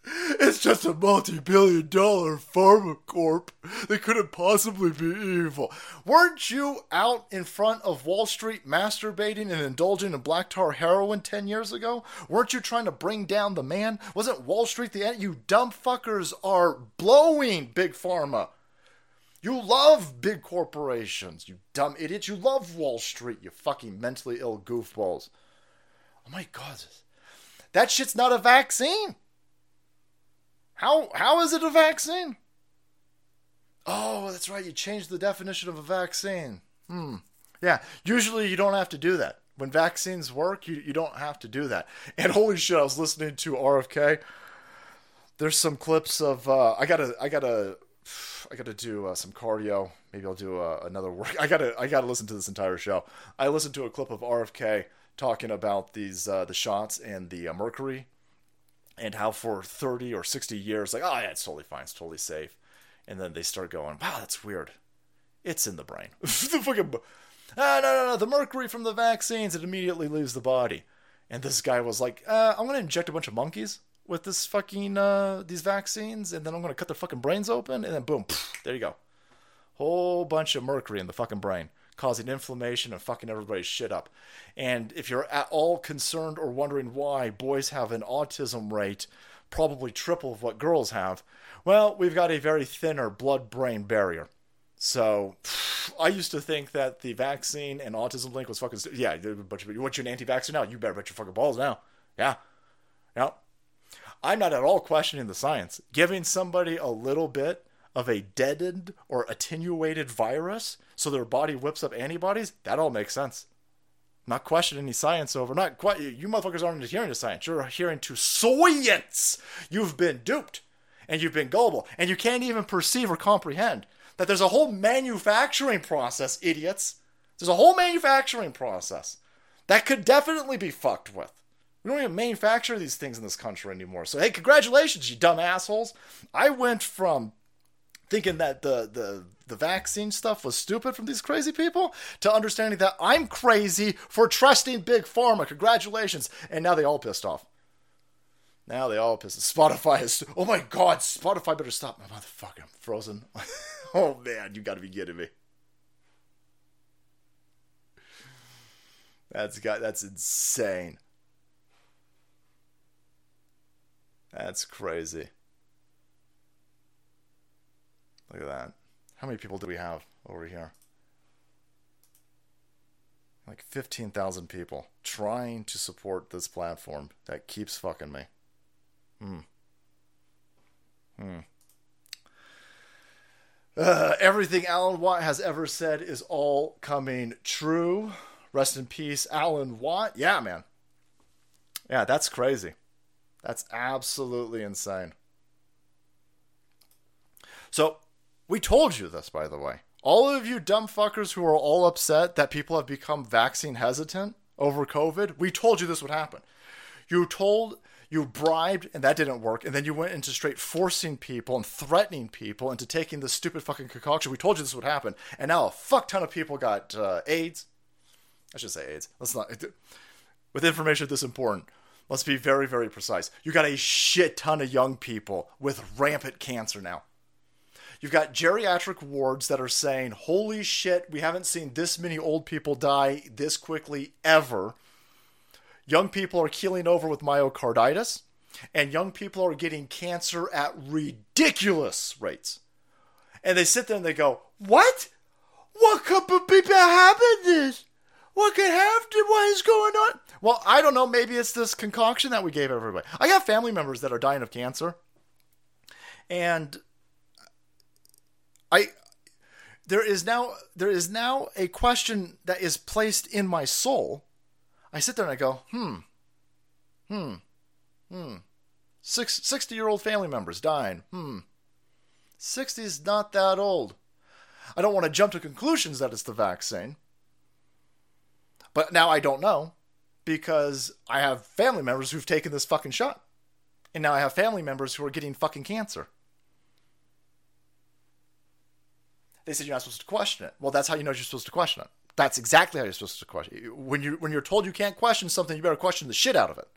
Speaker 1: It's just a multi-billion dollar pharma corp. They couldn't possibly be evil. Weren't you out in front of Wall Street masturbating and indulging in black tar heroin 10 years ago? Weren't you trying to bring down the man? Wasn't Wall Street the end? You dumb fuckers are blowing big pharma. You love big corporations, you dumb idiots. You love Wall Street, you fucking mentally ill goofballs. Oh my god. That shit's not a vaccine. How how is it a vaccine? Oh, that's right. You changed the definition of a vaccine. Hmm. Yeah. Usually you don't have to do that. When vaccines work, you, you don't have to do that. And holy shit, I was listening to RFK. There's some clips of uh, I gotta I gotta I gotta do uh, some cardio. Maybe I'll do uh, another work. I gotta I gotta listen to this entire show. I listened to a clip of RFK talking about these uh, the shots and the uh, mercury, and how for 30 or 60 years, like, oh yeah, it's totally fine, it's totally safe, and then they start going, wow, that's weird. It's in the brain. *laughs* the fucking ah, no, no, no, the mercury from the vaccines, it immediately leaves the body. And this guy was like, uh, I'm gonna inject a bunch of monkeys with this fucking uh, these vaccines, and then I'm gonna cut their fucking brains open, and then boom, pff, there you go, whole bunch of mercury in the fucking brain, causing inflammation and fucking everybody's shit up. And if you're at all concerned or wondering why boys have an autism rate probably triple of what girls have, well, we've got a very thinner blood-brain barrier. So *sighs* I used to think that the vaccine and autism link was fucking st- yeah. But you want you an anti-vaxxer now? You better bet your fucking balls now. Yeah, yeah. I'm not at all questioning the science. Giving somebody a little bit of a deadened or attenuated virus so their body whips up antibodies, that all makes sense. Not questioning any science over. Not quite. You motherfuckers aren't adhering to science. You're adhering to science. You've been duped, and you've been gullible, and you can't even perceive or comprehend that there's a whole manufacturing process, idiots. There's a whole manufacturing process that could definitely be fucked with. We don't even manufacture these things in this country anymore. So hey, congratulations, you dumb assholes. I went from thinking that the the the vaccine stuff was stupid from these crazy people to understanding that I'm crazy for trusting big pharma. Congratulations. And now they all pissed off. Now they all pissed. Spotify is. Oh my god, Spotify better stop. My motherfucker, I'm frozen. *laughs* oh man, you got to be kidding me. That's got. That's insane. That's crazy. Look at that. How many people do we have over here? Like 15,000 people trying to support this platform that keeps fucking me. Hmm. Hmm. Uh, everything Alan Watt has ever said is all coming true. Rest in peace, Alan Watt. Yeah, man. Yeah, that's crazy. That's absolutely insane. So, we told you this, by the way. All of you dumb fuckers who are all upset that people have become vaccine hesitant over COVID, we told you this would happen. You told, you bribed, and that didn't work. And then you went into straight forcing people and threatening people into taking this stupid fucking concoction. We told you this would happen. And now a fuck ton of people got uh, AIDS. I should say AIDS. Let's not. With information this important, let's be very, very precise. You got a shit ton of young people with rampant cancer now. You've got geriatric wards that are saying, holy shit, we haven't seen this many old people die this quickly ever. Young people are keeling over with myocarditis, and young people are getting cancer at ridiculous rates. And they sit there and they go, What? What could be happen this? What could have what is going on? Well, I don't know. Maybe it's this concoction that we gave everybody. I got family members that are dying of cancer. And I there is now there is now a question that is placed in my soul. I sit there and I go, hmm, hmm, hmm. Six, 60 year old family members dying. Hmm. 60 is not that old. I don't want to jump to conclusions that it's the vaccine. But now I don't know because I have family members who've taken this fucking shot. And now I have family members who are getting fucking cancer. They said you're not supposed to question it. Well, that's how you know you're supposed to question it. That's exactly how you're supposed to question. When you when you're told you can't question something, you better question the shit out of it.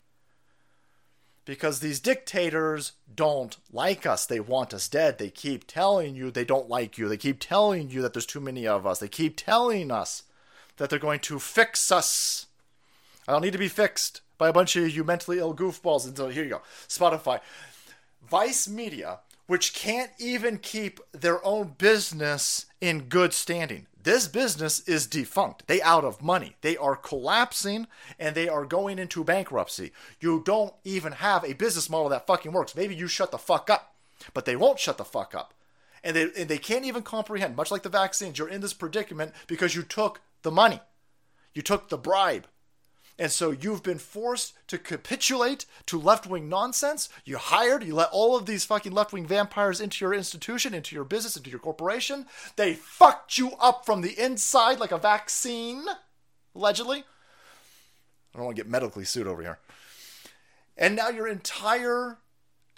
Speaker 1: Because these dictators don't like us. They want us dead. They keep telling you they don't like you. They keep telling you that there's too many of us. They keep telling us that they're going to fix us. I don't need to be fixed by a bunch of you mentally ill goofballs until here you go. Spotify. Vice Media which can't even keep their own business in good standing. This business is defunct. They out of money. They are collapsing and they are going into bankruptcy. You don't even have a business model that fucking works. Maybe you shut the fuck up, but they won't shut the fuck up. And they, and they can't even comprehend, much like the vaccines, you're in this predicament because you took the money. You took the bribe. And so you've been forced to capitulate to left wing nonsense. You hired, you let all of these fucking left wing vampires into your institution, into your business, into your corporation. They fucked you up from the inside like a vaccine, allegedly. I don't want to get medically sued over here. And now your entire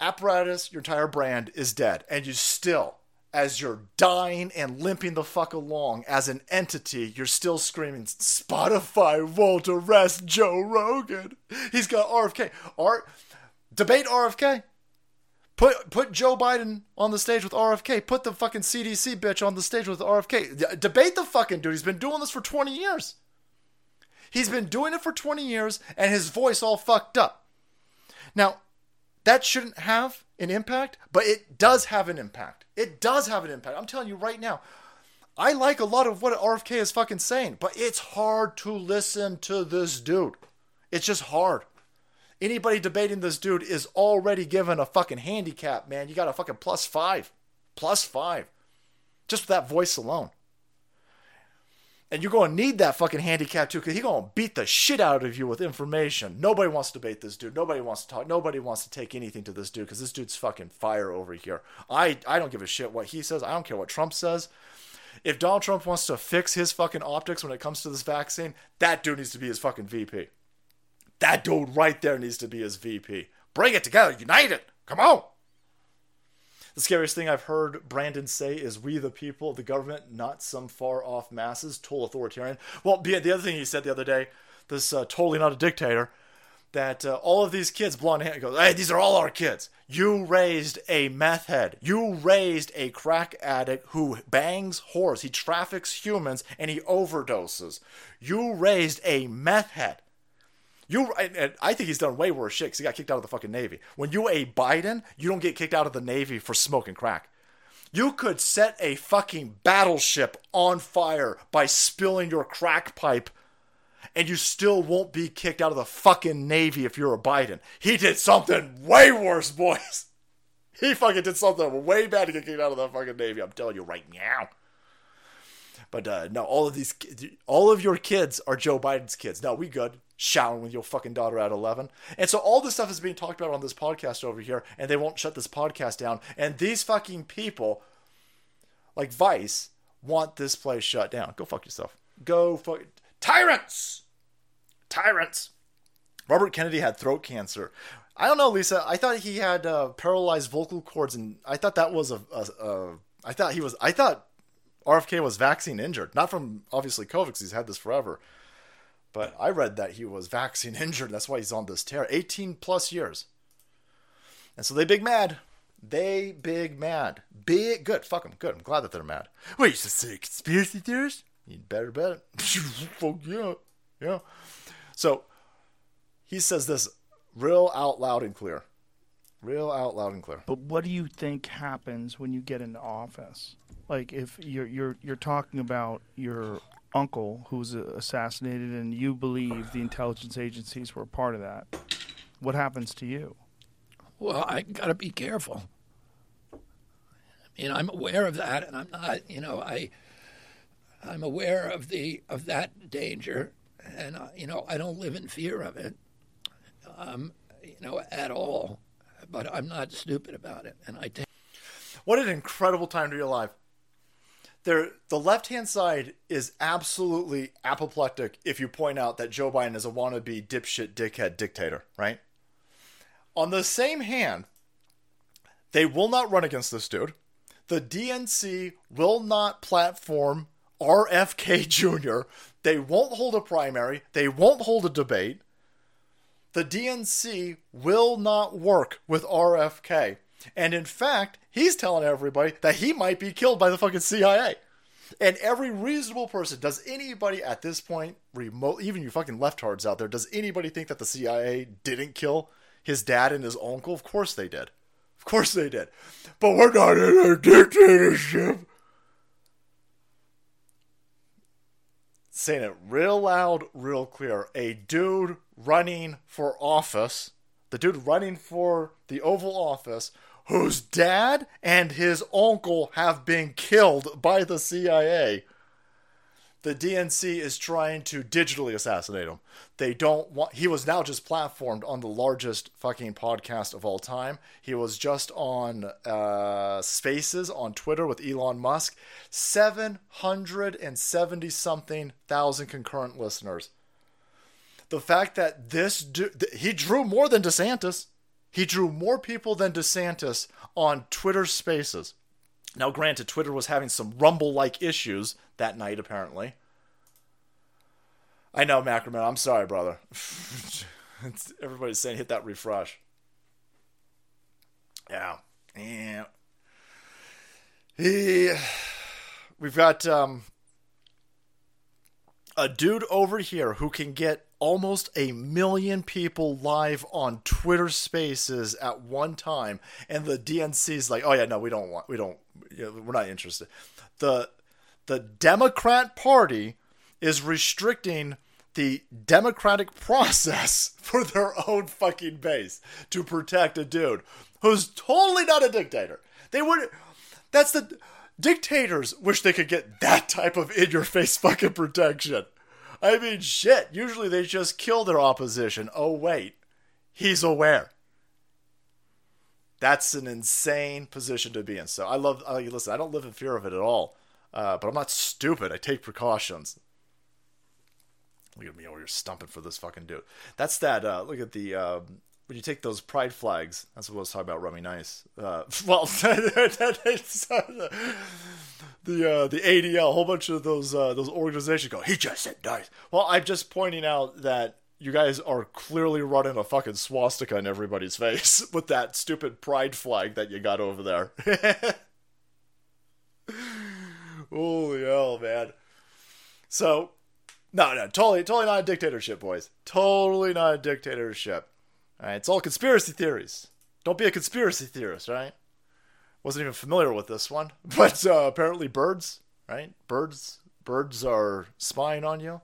Speaker 1: apparatus, your entire brand is dead. And you still, as you're dying and limping the fuck along as an entity, you're still screaming, Spotify won't arrest Joe Rogan. He's got RFK. R- debate RFK. Put put Joe Biden on the stage with RFK. Put the fucking CDC bitch on the stage with RFK. Debate the fucking dude. He's been doing this for 20 years. He's been doing it for 20 years and his voice all fucked up. Now, that shouldn't have an impact, but it does have an impact. It does have an impact. I'm telling you right now. I like a lot of what RFK is fucking saying, but it's hard to listen to this dude. It's just hard. Anybody debating this dude is already given a fucking handicap, man. You got a fucking plus five. Plus five. Just with that voice alone. And you're going to need that fucking handicap too, because he's going to beat the shit out of you with information. Nobody wants to debate this dude. Nobody wants to talk. Nobody wants to take anything to this dude, because this dude's fucking fire over here. I, I don't give a shit what he says. I don't care what Trump says. If Donald Trump wants to fix his fucking optics when it comes to this vaccine, that dude needs to be his fucking VP. That dude right there needs to be his VP. Bring it together. Unite it. Come on. The scariest thing I've heard Brandon say is we the people, the government, not some far off masses, total authoritarian. Well, the other thing he said the other day, this uh, totally not a dictator, that uh, all of these kids, blonde hair, goes, hey, these are all our kids. You raised a meth head. You raised a crack addict who bangs whores. He traffics humans and he overdoses. You raised a meth head. You, and I think he's done way worse shit because he got kicked out of the fucking Navy. When you a Biden, you don't get kicked out of the Navy for smoking crack. You could set a fucking battleship on fire by spilling your crack pipe, and you still won't be kicked out of the fucking Navy if you're a Biden. He did something way worse, *laughs* boys. He fucking did something way bad to get kicked out of the fucking Navy. I'm telling you right now. But uh, no, all of these, all of your kids are Joe Biden's kids. No, we good. Showering with your fucking daughter at 11. And so all this stuff is being talked about on this podcast over here, and they won't shut this podcast down. And these fucking people, like Vice, want this place shut down. Go fuck yourself. Go fuck. Tyrants! Tyrants! Robert Kennedy had throat cancer. I don't know, Lisa. I thought he had uh, paralyzed vocal cords, and I thought that was a, a, a. I thought he was. I thought RFK was vaccine injured, not from obviously COVID because he's had this forever. But I read that he was vaccine *laughs* injured. That's why he's on this tear. 18 plus years. And so they big mad. They big mad. Big good. Fuck them. Good. I'm glad that they're mad. Wait, you should say conspiracy theorists? You better bet it. *laughs* Fuck yeah. Yeah. So he says this real out loud and clear. Real out loud and clear.
Speaker 5: But what do you think happens when you get into office? Like if you're you're you're talking about your uncle who's assassinated and you believe the intelligence agencies were part of that, what happens to you?
Speaker 6: Well, I got to be careful. I mean, I'm aware of that, and I'm not. You know, I I'm aware of the of that danger, and uh, you know, I don't live in fear of it, um, you know, at all. But I'm not stupid about it, and I take.
Speaker 1: What an incredible time to be alive. There, the left hand side is absolutely apoplectic if you point out that Joe Biden is a wannabe dipshit dickhead dictator, right? On the same hand, they will not run against this dude. The DNC will not platform RFK Jr. They won't hold a primary. They won't hold a debate. The DNC will not work with RFK. And in fact, he's telling everybody that he might be killed by the fucking CIA. And every reasonable person, does anybody at this point, remote, even you fucking leftards out there, does anybody think that the CIA didn't kill his dad and his uncle? Of course they did. Of course they did. But we're not in a dictatorship. Saying it real loud, real clear. A dude running for office, the dude running for the Oval Office, whose dad and his uncle have been killed by the CIA. The DNC is trying to digitally assassinate him. They don't want. He was now just platformed on the largest fucking podcast of all time. He was just on uh, Spaces on Twitter with Elon Musk. 770 something thousand concurrent listeners. the fact that this dude, he drew more than DeSantis. He drew more people than DeSantis on Twitter Spaces. Now, granted, Twitter was having some rumble-like issues that night, apparently. I know, Macroman. I'm sorry, brother. *laughs* everybody's saying hit that refresh. Yeah, yeah. He, we've got um, a dude over here who can get almost a million people live on Twitter Spaces at one time, and the DNC's like, "Oh yeah, no, we don't want, we don't, we're not interested." The the Democrat Party is restricting the democratic process *laughs* for their own fucking base to protect a dude who's totally not a dictator. They would. That's the dictators wish they could get that type of in your face fucking protection. I mean, shit. Usually they just kill their opposition. Oh, wait. He's aware. That's an insane position to be in. So I love, I, listen, I don't live in fear of it at all. Uh, but I'm not stupid. I take precautions. Look at me over here stumping for this fucking dude. That's that. Uh, look at the. Um, when you take those pride flags, that's what I was talking about, Rummy Nice. Uh, *laughs* well, *laughs* the uh, the ADL, a whole bunch of those uh, those organizations go. He just said nice. Well, I'm just pointing out that you guys are clearly running a fucking swastika in everybody's *laughs* face with that stupid pride flag that you got over there. Holy hell, man! So, no, no, totally, totally not a dictatorship, boys. Totally not a dictatorship. All right, it's all conspiracy theories. Don't be a conspiracy theorist, right? Wasn't even familiar with this one, *laughs* but uh, apparently birds, right? Birds, birds are spying on you.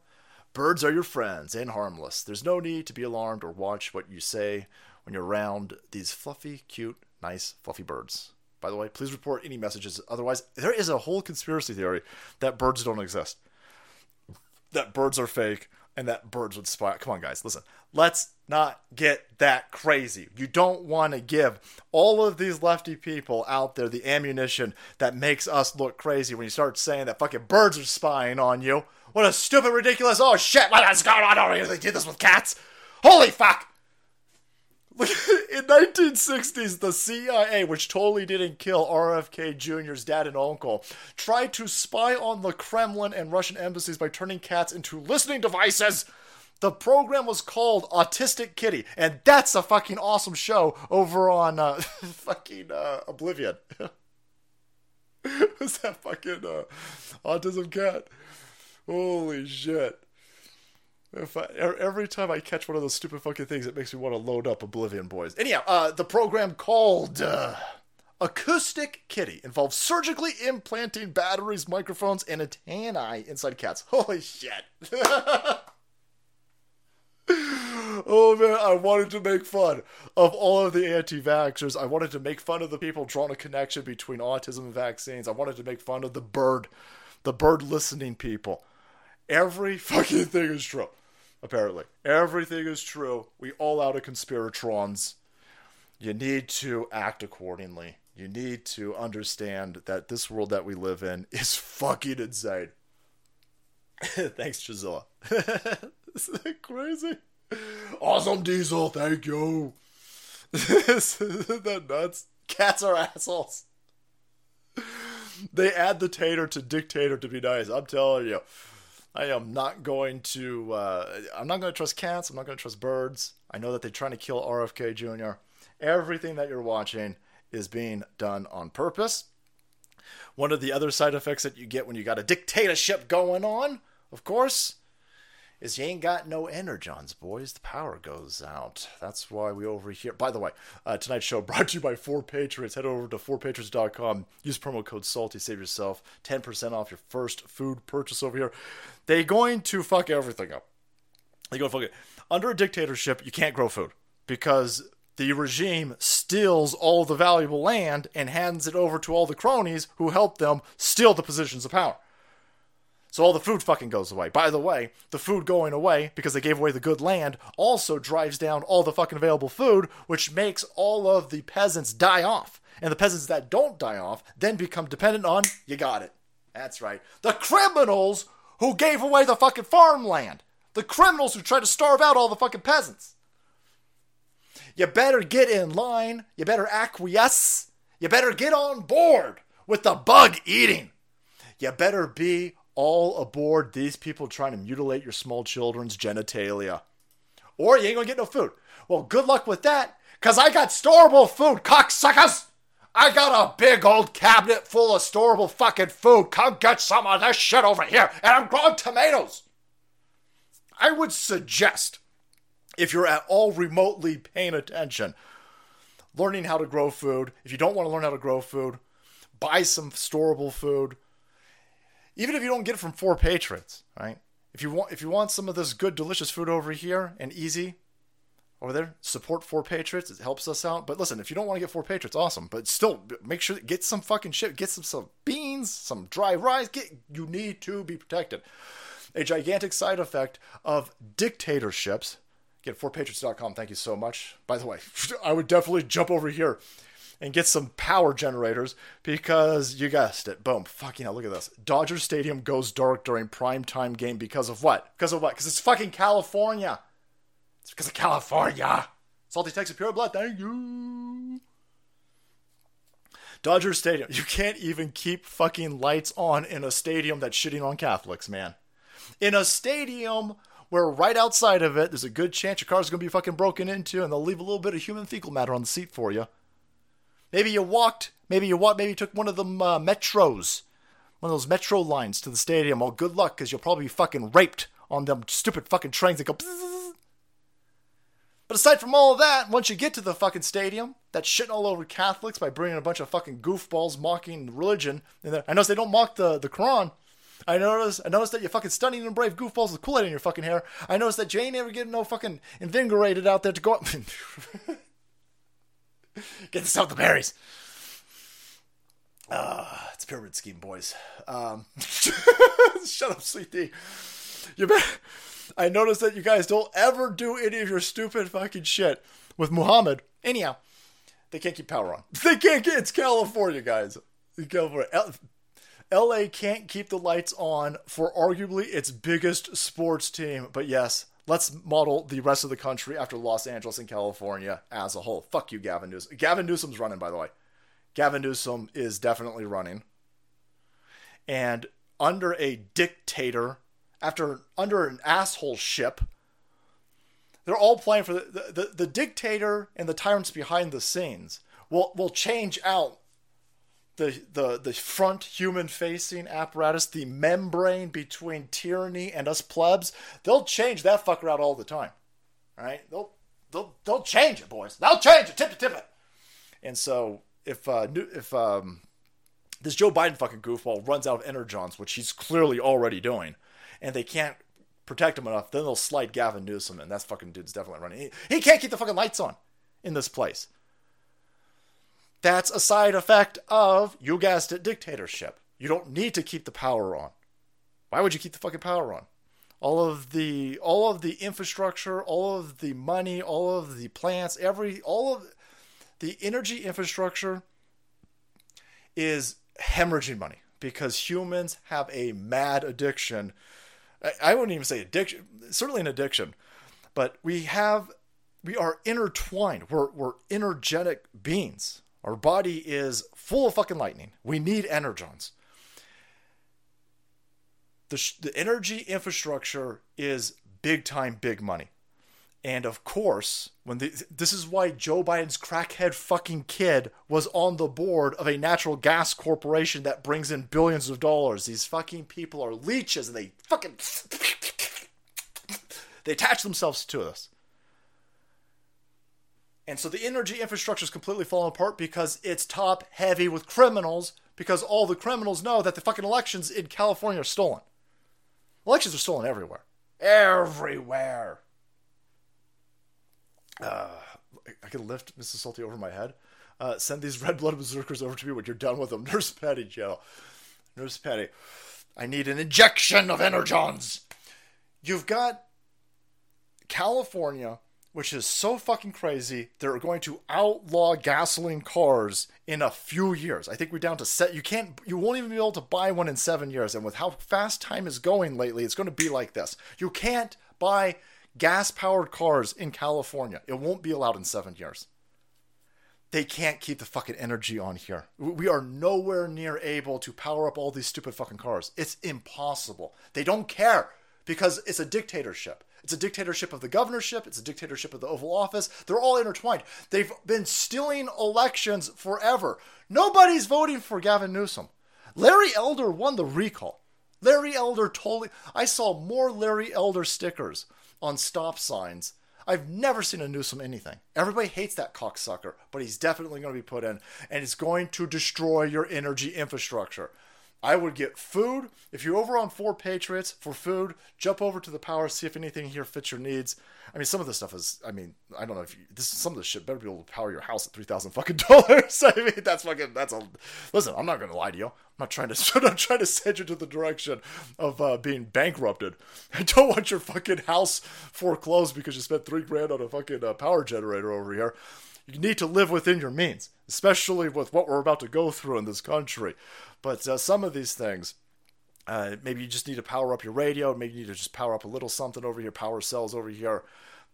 Speaker 1: Birds are your friends and harmless. There's no need to be alarmed or watch what you say when you're around these fluffy, cute, nice, fluffy birds. By the way, please report any messages. Otherwise, there is a whole conspiracy theory that birds don't exist, that birds are fake, and that birds would spy. Come on, guys, listen. Let's not get that crazy. You don't want to give all of these lefty people out there the ammunition that makes us look crazy when you start saying that fucking birds are spying on you. What a stupid, ridiculous. Oh shit, what is going on here? They did this with cats. Holy fuck. *laughs* In 1960s, the CIA, which totally didn't kill RFK Jr.'s dad and uncle, tried to spy on the Kremlin and Russian embassies by turning cats into listening devices. The program was called Autistic Kitty, and that's a fucking awesome show over on uh, *laughs* fucking uh, Oblivion. *laughs* Who's that fucking uh, autism cat? Holy shit. If I, every time I catch one of those stupid fucking things, it makes me want to load up Oblivion Boys. Anyhow, uh, the program called uh, Acoustic Kitty involves surgically implanting batteries, microphones, and antennae inside cats. *laughs* Holy shit. *laughs* oh man, I wanted to make fun of all of the anti vaxxers. I wanted to make fun of the people drawing a connection between autism and vaccines. I wanted to make fun of the bird, the bird listening people. Every fucking thing is true apparently. Everything is true. We all out of conspiratrons. You need to act accordingly. You need to understand that this world that we live in *laughs* is fucking insane. *laughs* Thanks, Gisela. Isn't that crazy? Awesome diesel, thank you. *laughs* Isn't that nuts? Cats are assholes. They add the tater to dictator to be nice. I'm telling you. I am not going to. Uh, I'm not going to trust cats. I'm not going to trust birds. I know that they're trying to kill RFK Jr. Everything that you're watching is being done on purpose. One of the other side effects that you get when you got a dictatorship going on, of course, is you ain't got no energons, boys. The power goes out. That's why we over here. By the way, uh, tonight's show *laughs* brought to you by Four Patriots. Head over to fourpatriots.com. Use promo code SALTY. Save yourself 10% off your first food purchase over here. They're going to fuck everything up. They go fuck it. Under a dictatorship, you can't grow food because the regime steals all the valuable land and hands it over to all the cronies who help them steal the positions of power. So all the food fucking goes away. By the way, the food going away because they gave away the good land also drives down all the fucking available food, which makes all of the peasants die off. And the peasants that don't die off then become dependent on, you got it. That's right, the criminals who gave away the fucking farmland. The criminals who tried to starve out all the fucking peasants. You better get in line. You better acquiesce. You better get on board with the bug eating. You better be all aboard these people trying to mutilate your small children's genitalia. Or you ain't gonna get no food. Well, good luck with that, because I got storable food, cocksuckers! I got a big old cabinet full of storable fucking food. Come get some of this shit over here. And I'm growing tomatoes. I would suggest, if you're at all remotely paying attention, learning how to grow food. If you don't want to learn how to grow food, buy some storable food. Even if you don't get it from Four Patriots, right? If you want if you want some of this good delicious food over here and easy over there, support Four Patriots. It helps us out. But listen, if you don't want to get Four Patriots, awesome. But still make sure get some fucking shit, get some some beans, some dry rice. Get you need to be protected. A gigantic side effect of dictatorships. Get fourpatriots.com. Thank you so much. By the way, *laughs* I would definitely jump over here and get some power generators because you guessed it. Boom. Fucking hell, look at this. Dodger Stadium goes dark during prime time game because of what? Because of what? Because it's fucking California. It's because of California. Salty Texas Pure Blood, thank you. Dodger Stadium. You can't even keep fucking lights on in a stadium that's shitting on Catholics, man. In a stadium where right outside of it, there's a good chance your car's gonna be fucking broken into and they'll leave a little bit of human fecal matter on the seat for you. Maybe you walked, maybe you walked, maybe you took one of them uh, metros, one of those metro lines to the stadium. Well, good luck, because you'll probably be fucking raped on them stupid fucking trains that go. Bzzz. But aside from all of that, once you get to the fucking stadium, that shitting all over Catholics by bringing a bunch of fucking goofballs mocking religion. And I notice they don't mock the, the Quran. I notice I noticed that you fucking stunning and brave goofballs with Kool-Aid in your fucking hair. I noticed that Jane never getting no fucking invigorated out there to go up. *laughs* *laughs* Get this out the berries. Ah, it's pyramid scheme, boys. Um, *laughs* shut up, sweetie. You bet. I noticed that you guys don't ever do any of your stupid fucking shit with Muhammad. Anyhow, they can't keep power on. *laughs* They can't get. It's California, guys. California. L- LA can't keep the lights on for arguably its biggest sports team. But yes, let's model the rest of the country after Los Angeles and California as a whole. Fuck you, Gavin Newsom. Gavin Newsom's running, by the way. Gavin Newsom is definitely running. And under a dictator, after under an asshole ship, they're all playing for the, the, the, the dictator and the tyrants behind the scenes will will change out the the the front human facing apparatus, the membrane between tyranny and us plebs, they'll change that fucker out all the time. Right? They'll they'll they'll change it, boys. They'll change it, tip to tip it. And so if uh if um this Joe Biden fucking goofball runs out of energons, which he's clearly already doing, and they can't protect him enough, then they'll slide Gavin Newsom, and that's fucking dude's definitely running. He, he can't keep the fucking lights on in this place. That's a side effect of, you guessed it, dictatorship. You don't need to keep the power on. Why would you keep the fucking power on? All of the all of the infrastructure, all of the money, all of the plants, every all of the energy infrastructure is hemorrhaging money because humans have a mad addiction. I, wouldn't even say addiction, certainly an addiction, but we have we are intertwined. We're we're energetic beings. Our body is full of fucking lightning. We need energons. The, sh- the energy infrastructure is big time, big money. And of course, when the, this is why Joe Biden's crackhead fucking kid was on the board of a natural gas corporation that brings in billions of dollars. These fucking people are leeches and they fucking they attach themselves to us. And so the energy infrastructure is completely falling apart because it's top heavy with criminals because all the criminals know that the fucking elections in California are stolen. Elections are stolen everywhere. Everywhere. Uh, I could lift Mrs. Salty over my head. Uh, send these red blooded berserkers over to me when you're done with them. *laughs* Nurse Patty, Joe. Nurse Patty. I need an injection of energons. You've got California which is so fucking crazy. They're going to outlaw gasoline cars in a few years. I think we're down to set. You can't. You won't even be able to buy one in seven years. And with how fast time is going lately, it's going to be like this. You can't buy gas powered cars in California. It won't be allowed in seven years. They can't keep the fucking energy on here. We are nowhere near able to power up all these stupid fucking cars. It's impossible. They don't care because it's a dictatorship. It's a dictatorship of the governorship. It's a dictatorship of the Oval Office. They're all intertwined. They've been stealing elections forever. Nobody's voting for Gavin Newsom. Larry Elder won the recall. Larry Elder totally. I saw more Larry Elder stickers on stop signs. I've never seen a Newsom anything. Everybody hates that cocksucker, but he's definitely going to be put in, and it's going to destroy your energy infrastructure. I would get food. If you're over on Four Patriots for food, jump over to the power, see if anything here fits your needs. I mean, some of this stuff is, I mean, I don't know if you, this some of this shit better be able to power your house at three thousand fucking *laughs* dollars. I mean, that's fucking, that's a. Listen, I'm not gonna lie to you. I'm not trying to, *laughs* I'm not trying to send you to the direction of uh, being bankrupted. *laughs* I don't want your fucking house foreclosed because you spent three grand on a fucking uh, power generator over here. You need to live within your means, especially with what we're about to go through in this country. But uh, some of these things, uh, maybe you just need to power up your radio. Maybe you need to just power up a little something over here. Power cells over here.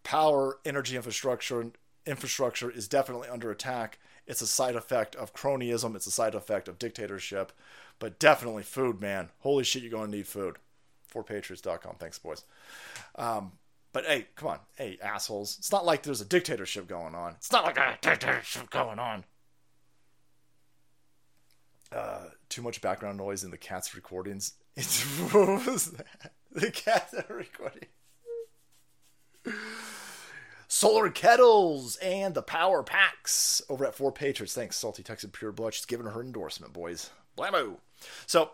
Speaker 1: Power energy infrastructure infrastructure is definitely under attack. It's a side effect of cronyism. It's a side effect of dictatorship. But definitely food, man. Holy shit, you're going to need food. fourpatriots.com. Thanks, boys. Um, but hey, come on. Hey, assholes. It's not like there's a dictatorship going on. It's not like a dictatorship going on. Uh, too much background noise in the cat's recordings. *laughs* It's, what was that? The cats recording. Solar kettles and the power packs over at Four Patriots. Thanks, Salty Texan Pure Blood. She's giving her endorsement, boys. Blammo. So,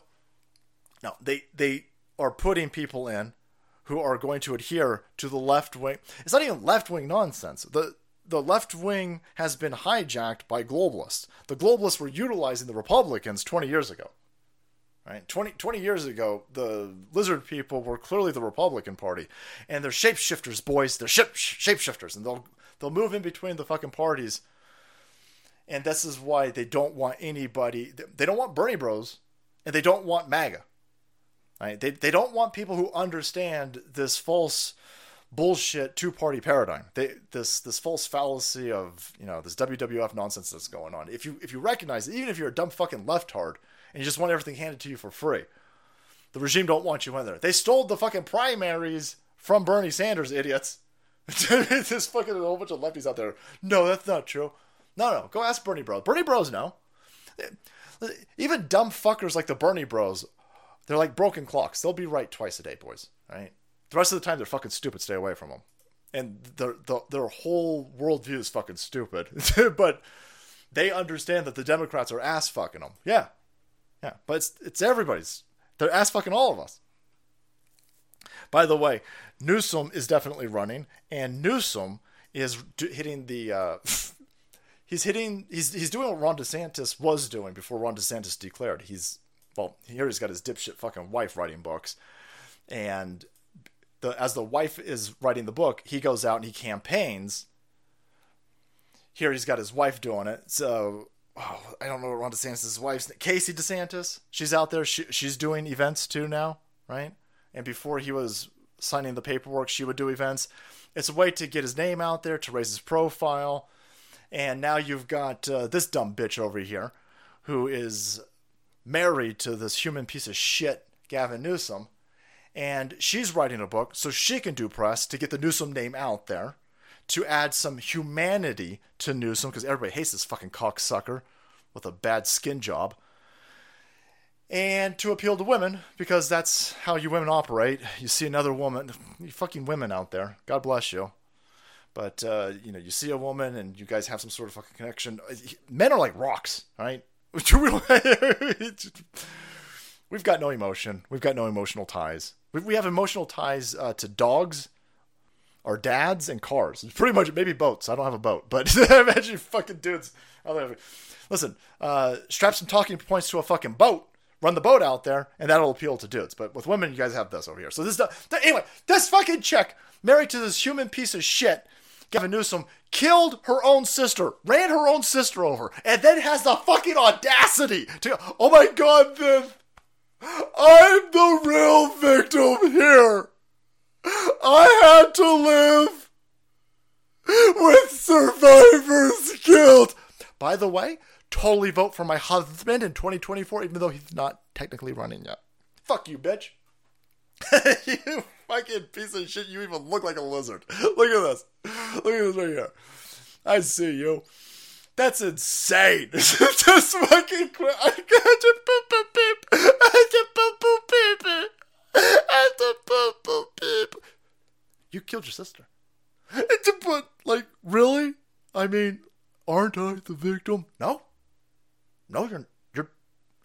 Speaker 1: no, they they are putting people in who are going to adhere to the left wing. It's not even left wing nonsense. The the left wing has been hijacked by globalists. The globalists were utilizing the Republicans 20 years ago. Right? 20, 20 years ago, the lizard people were clearly the Republican Party. And they're shapeshifters, boys. They're ship, shapeshifters. And they'll, they'll move in between the fucking parties. And this is why they don't want anybody. They don't want Bernie Bros. And they don't want MAGA. Right? They, they don't want people who understand this false bullshit two party paradigm. They, this this false fallacy of you know this WWF nonsense that's going on. If you if you recognize it, even if you're a dumb fucking leftard and you just want everything handed to you for free, the regime don't want you in there. They stole the fucking primaries from Bernie Sanders, idiots. *laughs* There's fucking a whole bunch of lefties out there. No, that's not true. No, no, go ask Bernie Bros. Bernie Bros know. Even dumb fuckers like the Bernie Bros, they're like broken clocks. They'll be right twice a day, boys. Right? The rest of the time, they're fucking stupid. Stay away from them. And their their, whole worldview is fucking stupid. *laughs* but they understand that the Democrats are ass fucking them. Yeah, yeah. But it's it's everybody's. They're ass fucking all of us. By the way, Newsom is definitely running, and Newsom is hitting the. Uh, *laughs* he's hitting. He's he's doing what Ron DeSantis was doing before Ron DeSantis declared. He's well, here he's got his dipshit fucking wife writing books, and the as the wife is writing the book, he goes out and he campaigns. Here he's got his wife doing it. So oh, I don't know what Ron DeSantis' wife's Casey DeSantis. She's out there. She, she's doing events too now, right? And before he was signing the paperwork, she would do events. It's a way to get his name out there to raise his profile. And now you've got uh, this dumb bitch over here, who is married to this human piece of shit, Gavin Newsom and she's writing a book so she can do press to get the Newsom name out there, to add some humanity to Newsom because everybody hates this fucking cocksucker with a bad skin job, and to appeal to women because that's how you women operate. You see another woman, you fucking women out there, God bless you. But uh, you know, you see a woman and you guys have some sort of fucking connection. Men are like rocks, right? *laughs* *laughs* We've got no emotion. We've got no emotional ties. We have emotional ties uh, to dogs, our dads, and cars. It's pretty much maybe boats. I don't have a boat, but *laughs* imagine fucking dudes. Listen, uh, strap some talking points to a fucking boat, run the boat out there, and that'll appeal to dudes. But with women, you guys have this over here. So this, the, anyway, this fucking chick married to this human piece of shit. Gavin Newsom killed her own sister, ran her own sister over, and then has the fucking audacity to, oh my god, then I'm the real victim here. I had to live with survivor's guilt. By the way, totally vote for my husband in 2024, even though he's not technically running yet. Fuck you, bitch. *laughs* you fucking piece of shit. You even look like a lizard. Look at this. Look at this right here. I see you. That's insane. *laughs* Just fucking. You killed your sister. But like, really? I mean, aren't I the victim? No. No, you're you're.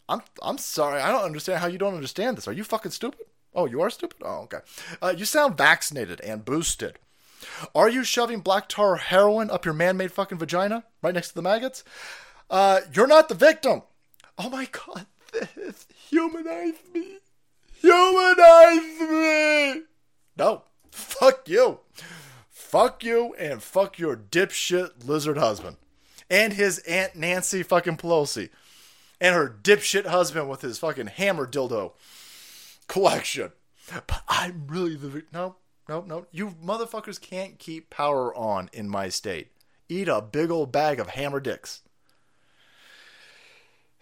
Speaker 1: I'm I'm sorry. I don't understand how you don't understand this. Are you fucking stupid? Oh, you are stupid. Oh, okay. Uh, you sound vaccinated and boosted. Are you shoving black tar heroin up your man-made fucking vagina right next to the maggots? Uh, you're not the victim. Oh my god, this humanized me. Humanized me. No, fuck you. Fuck you and fuck your dipshit lizard husband. And his Aunt Nancy fucking Pelosi. And her dipshit husband with his fucking hammer dildo collection. But I'm really the no, no, no. You motherfuckers can't keep power on in my state. Eat a big old bag of hammer dicks.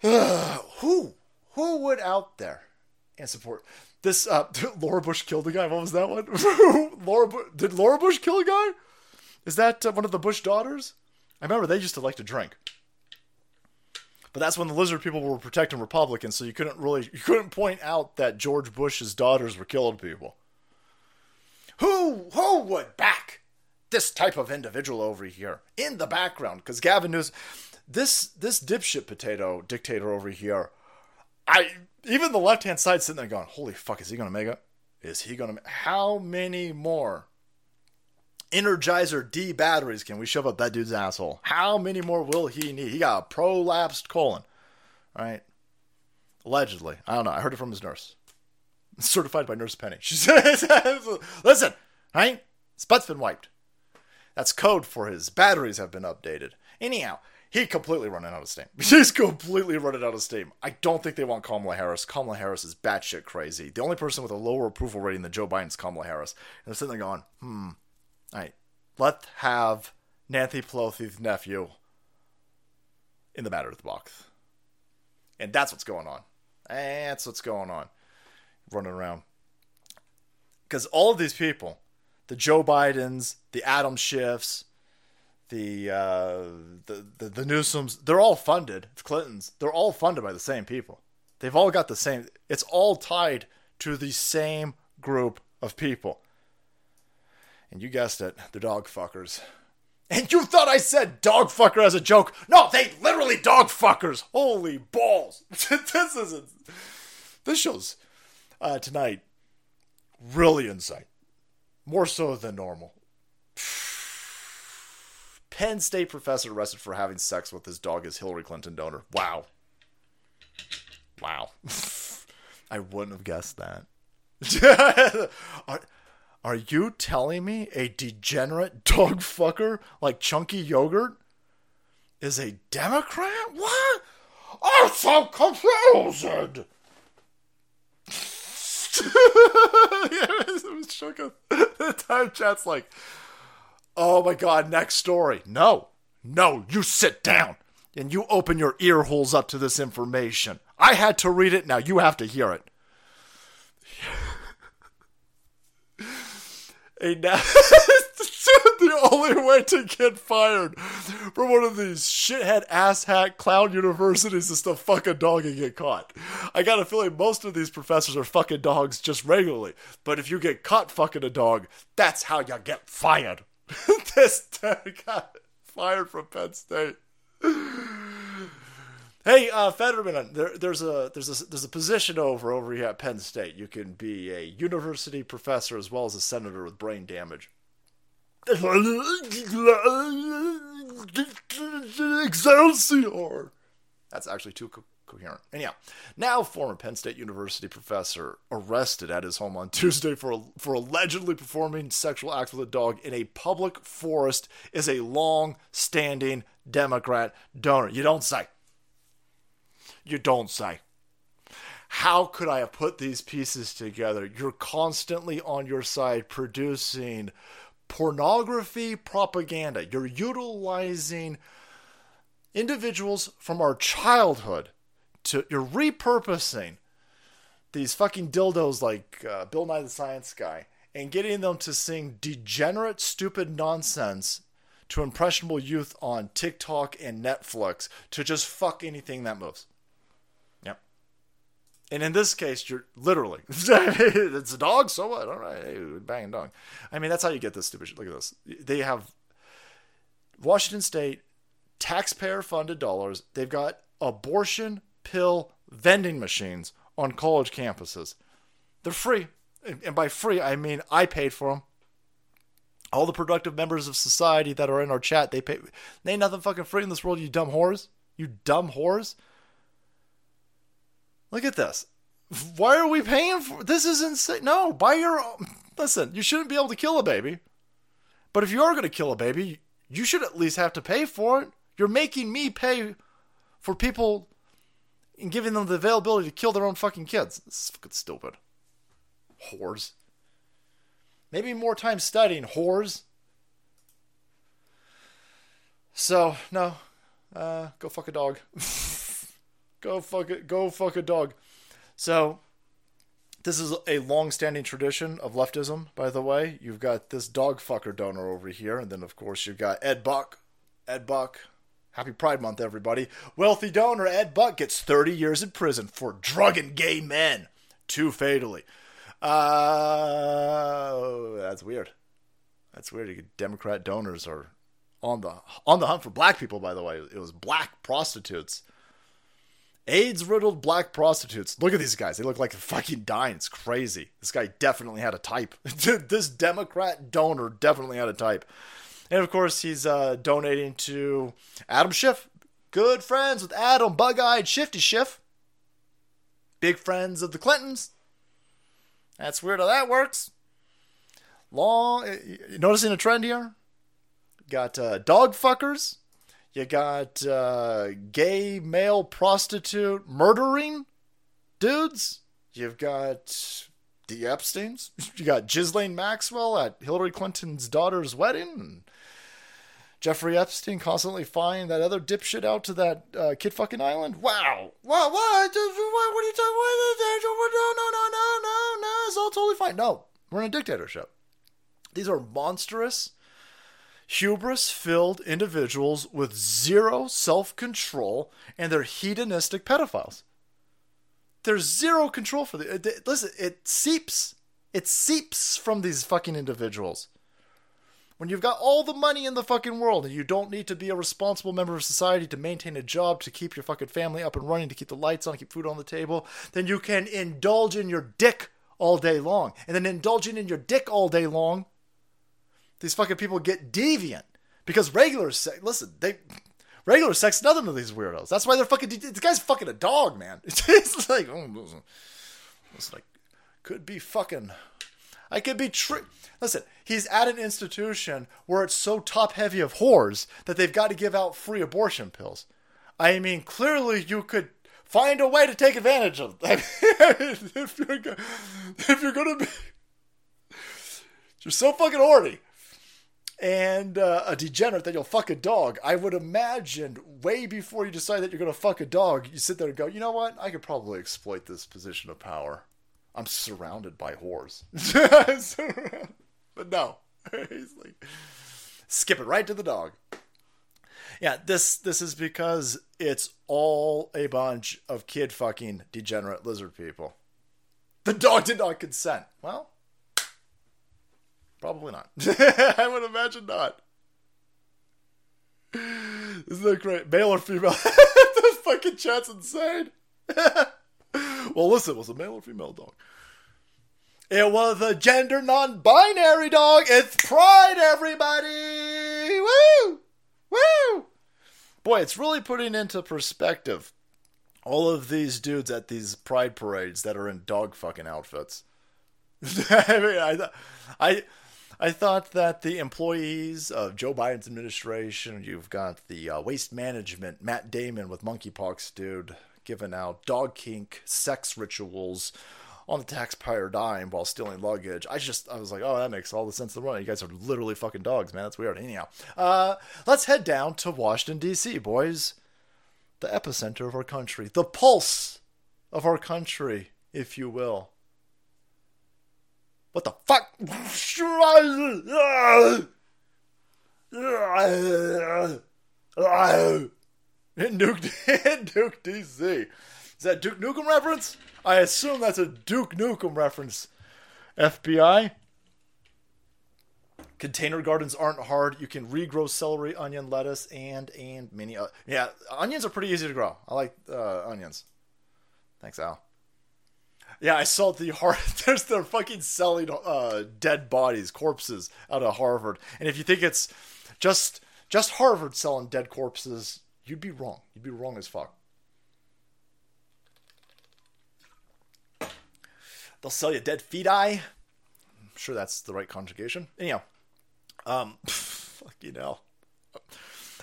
Speaker 1: *sighs* who, who would out there and support this? Uh, *laughs* Laura Bush killed a guy. What was that one? *laughs* Laura, Bu- did Laura Bush kill a guy? Is that uh, one of the Bush daughters? I remember they used to like to drink. But that's when the lizard people were protecting Republicans, so you couldn't really you couldn't point out that George Bush's daughters were killing people. Who who would back this type of individual over here in the background? Because Gavin News, this this dipshit potato dictator over here, I even the left hand side sitting there going, "Holy fuck, is he gonna make it? Is he gonna? How many more Energizer D batteries can we shove up that dude's asshole? How many more will he need? He got a prolapsed colon, right? Allegedly, I don't know. I heard it from his nurse, certified by Nurse Penny. *laughs* She says, "Listen, right? Butt's been wiped. That's code for his batteries have been updated. Anyhow." He completely running out of steam. *laughs* He's completely running out of steam. I don't think they want Kamala Harris. Kamala Harris is batshit crazy. The only person with a lower approval rating than Joe Biden is Kamala Harris. And they're sitting there going, hmm, all right, let's have Nancy Pelosi's nephew in the batter's box. And that's what's going on. That's what's going on. Running around. Because all of these people, the Joe Bidens, the Adam Schiffs, the, uh, the, the, the Newsoms, they're all funded. The Clintons, they're all funded by the same people. They've all got the same, it's all tied to the same group of people. And you guessed it, the dog fuckers. And you thought I said dog fucker as a joke. No, they literally dog fuckers. Holy balls. *laughs* this isn't. This show's uh, tonight really insane. More so than normal. *sighs* Penn State professor arrested for having sex with his dog as Hillary Clinton donor. Wow. Wow. *laughs* I wouldn't have guessed that. *laughs* are, are you telling me a degenerate dog fucker like Chunky Yogurt is a Democrat? What? I'm so confused. *laughs* *laughs* the time chat's like, oh my god, next story. No, no, you sit down and you open your ear holes up to this information. I had to read it, now you have to hear it. *laughs* a na- the *laughs* only way to get fired from one of these shithead asshat clown universities is to fuck a dog and get caught. I got a feeling most of these professors are fucking dogs just regularly, but if you get caught fucking a dog, that's how you get fired. *laughs* this guy got fired from Penn State. Hey, uh, Fetterman, there, there's a there's a there's a position over over here at Penn State. You can be a university professor as well as a senator with brain damage. Excelsior. That's actually too co- coherent. Anyhow, now former Penn State University professor arrested at his home on Tuesday for for allegedly performing sexual acts with a dog in a public forest is a long-standing Democrat donor. You don't say. You don't say. how could I have put these pieces together? You're constantly on your side producing pornography propaganda. You're utilizing individuals from our childhood to you're repurposing these fucking dildos like uh, Bill Nye the Science Guy and getting them to sing degenerate, stupid nonsense to impressionable youth on TikTok and Netflix to just fuck anything that moves. And in this case, you're literally *laughs* it's a dog. So what? All right, hey, bang a dog. I mean, that's how you get this stupid shit. Look at this. They have Washington State taxpayer-funded dollars. They've got abortion pill vending machines on college campuses. They're free. And by free, I mean I paid for them. All the productive members of society that are in our chat, they pay. There ain't nothing fucking free in this world, you dumb whores. You dumb whores. Look at this. Why are we paying for this? Is insane. No, buy your. Own. Listen, you shouldn't be able to kill a baby. But if you are going to kill a baby, you should at least have to pay for it. You're making me pay for people and giving them the availability to kill their own fucking kids. This is fucking stupid. Whores. Maybe more time studying whores. So no, uh, go fuck a dog. *laughs* go fuck it. Go fuck a dog. So this is a long-standing tradition of leftism. By the way, you've got this dog fucker donor over here, and then of course you've got Ed Buck. Ed Buck. Happy Pride Month, everybody. Wealthy donor Ed Buck gets 30 years in prison for drugging gay men too fatally. Uh, that's weird. That's weird. Democrat donors are on the on the hunt for black people. By the way, it was black prostitutes, AIDS riddled black prostitutes. Look at these guys. They look like fucking dying. It's crazy. This guy definitely had a type. *laughs* this Democrat donor definitely had a type. And of course, he's uh, donating to Adam Schiff. Good friends with Adam, bug eyed Shifty Schiff. Big friends of the Clintons. That's weird how that works. Long, noticing a trend here? Got uh, dog fuckers. You got uh, gay male prostitute murdering dudes. You've got the Epstein's. *laughs* You got Ghislaine Maxwell at Hillary Clinton's daughter's wedding. Jeffrey Epstein constantly flying that other dipshit out to that uh, kid fucking island. Wow. What? What? What, are you talking about? No, no, no, no, no, no. It's all totally fine. No, we're in a dictatorship. These are monstrous, hubris filled individuals with zero self control, and they're hedonistic pedophiles. There's zero control for the. Listen, it seeps. It seeps from these fucking individuals. When you've got all the money in the fucking world and you don't need to be a responsible member of society to maintain a job, to keep your fucking family up and running, to keep the lights on, keep food on the table, then you can indulge in your dick all day long. And then indulging in your dick all day long, these fucking people get deviant. Because regular sex, listen, they regular sex, nothing to these weirdos. That's why they're fucking. This guy's fucking a dog, man. *laughs* It's like, oh, it's like, could be fucking. I could be tri- Listen, he's at an institution where it's so top heavy of whores that they've got to give out free abortion pills. I mean, clearly you could find a way to take advantage of. *laughs* if you're go- if you're gonna be, *laughs* you're so fucking horny and uh, a degenerate that you'll fuck a dog. I would imagine way before you decide that you're gonna fuck a dog, you sit there and go, you know what? I could probably exploit this position of power. I'm surrounded by whores. *laughs* but no, *laughs* he's like skip it right to the dog. Yeah, this this is because it's all a bunch of kid fucking degenerate lizard people. The dog did not consent. Well, probably not. *laughs* I would imagine not. Isn't that great? Male or female? *laughs* the fucking chat's insane. *laughs* well, listen, it was a male or female dog. It was a gender non-binary dog. It's Pride, everybody! Woo! Woo! Boy, it's really putting into perspective all of these dudes at these Pride parades that are in dog fucking outfits. I mean, I, I, I thought that the employees of Joe Biden's administration, you've got the uh, waste management, Matt Damon with monkeypox, dude, giving out dog kink sex rituals on the taxpayer dime while stealing luggage. I just, I was like, oh, that makes all the sense in the world. You guys are literally fucking dogs, man. That's weird. Anyhow, uh, let's head down to Washington, D.C., boys. The epicenter of our country, the pulse of our country, if you will. What the fuck? *laughs* Duke, Duke DC. Is that Duke Nukem reference? I assume that's a Duke Nukem reference. FBI. Container gardens aren't hard. You can regrow celery, onion, lettuce, and and many. Yeah, onions are pretty easy to grow. I like uh, onions. Thanks, Al. Yeah, I saw the hard. *laughs* There's the fucking selling uh, dead bodies, corpses out of Harvard. And if you think it's just just Harvard selling dead corpses, you'd be wrong. You'd be wrong as fuck. They'll sell you dead eye. I'm sure that's the right conjugation. Anyhow, um, *laughs* fucking hell.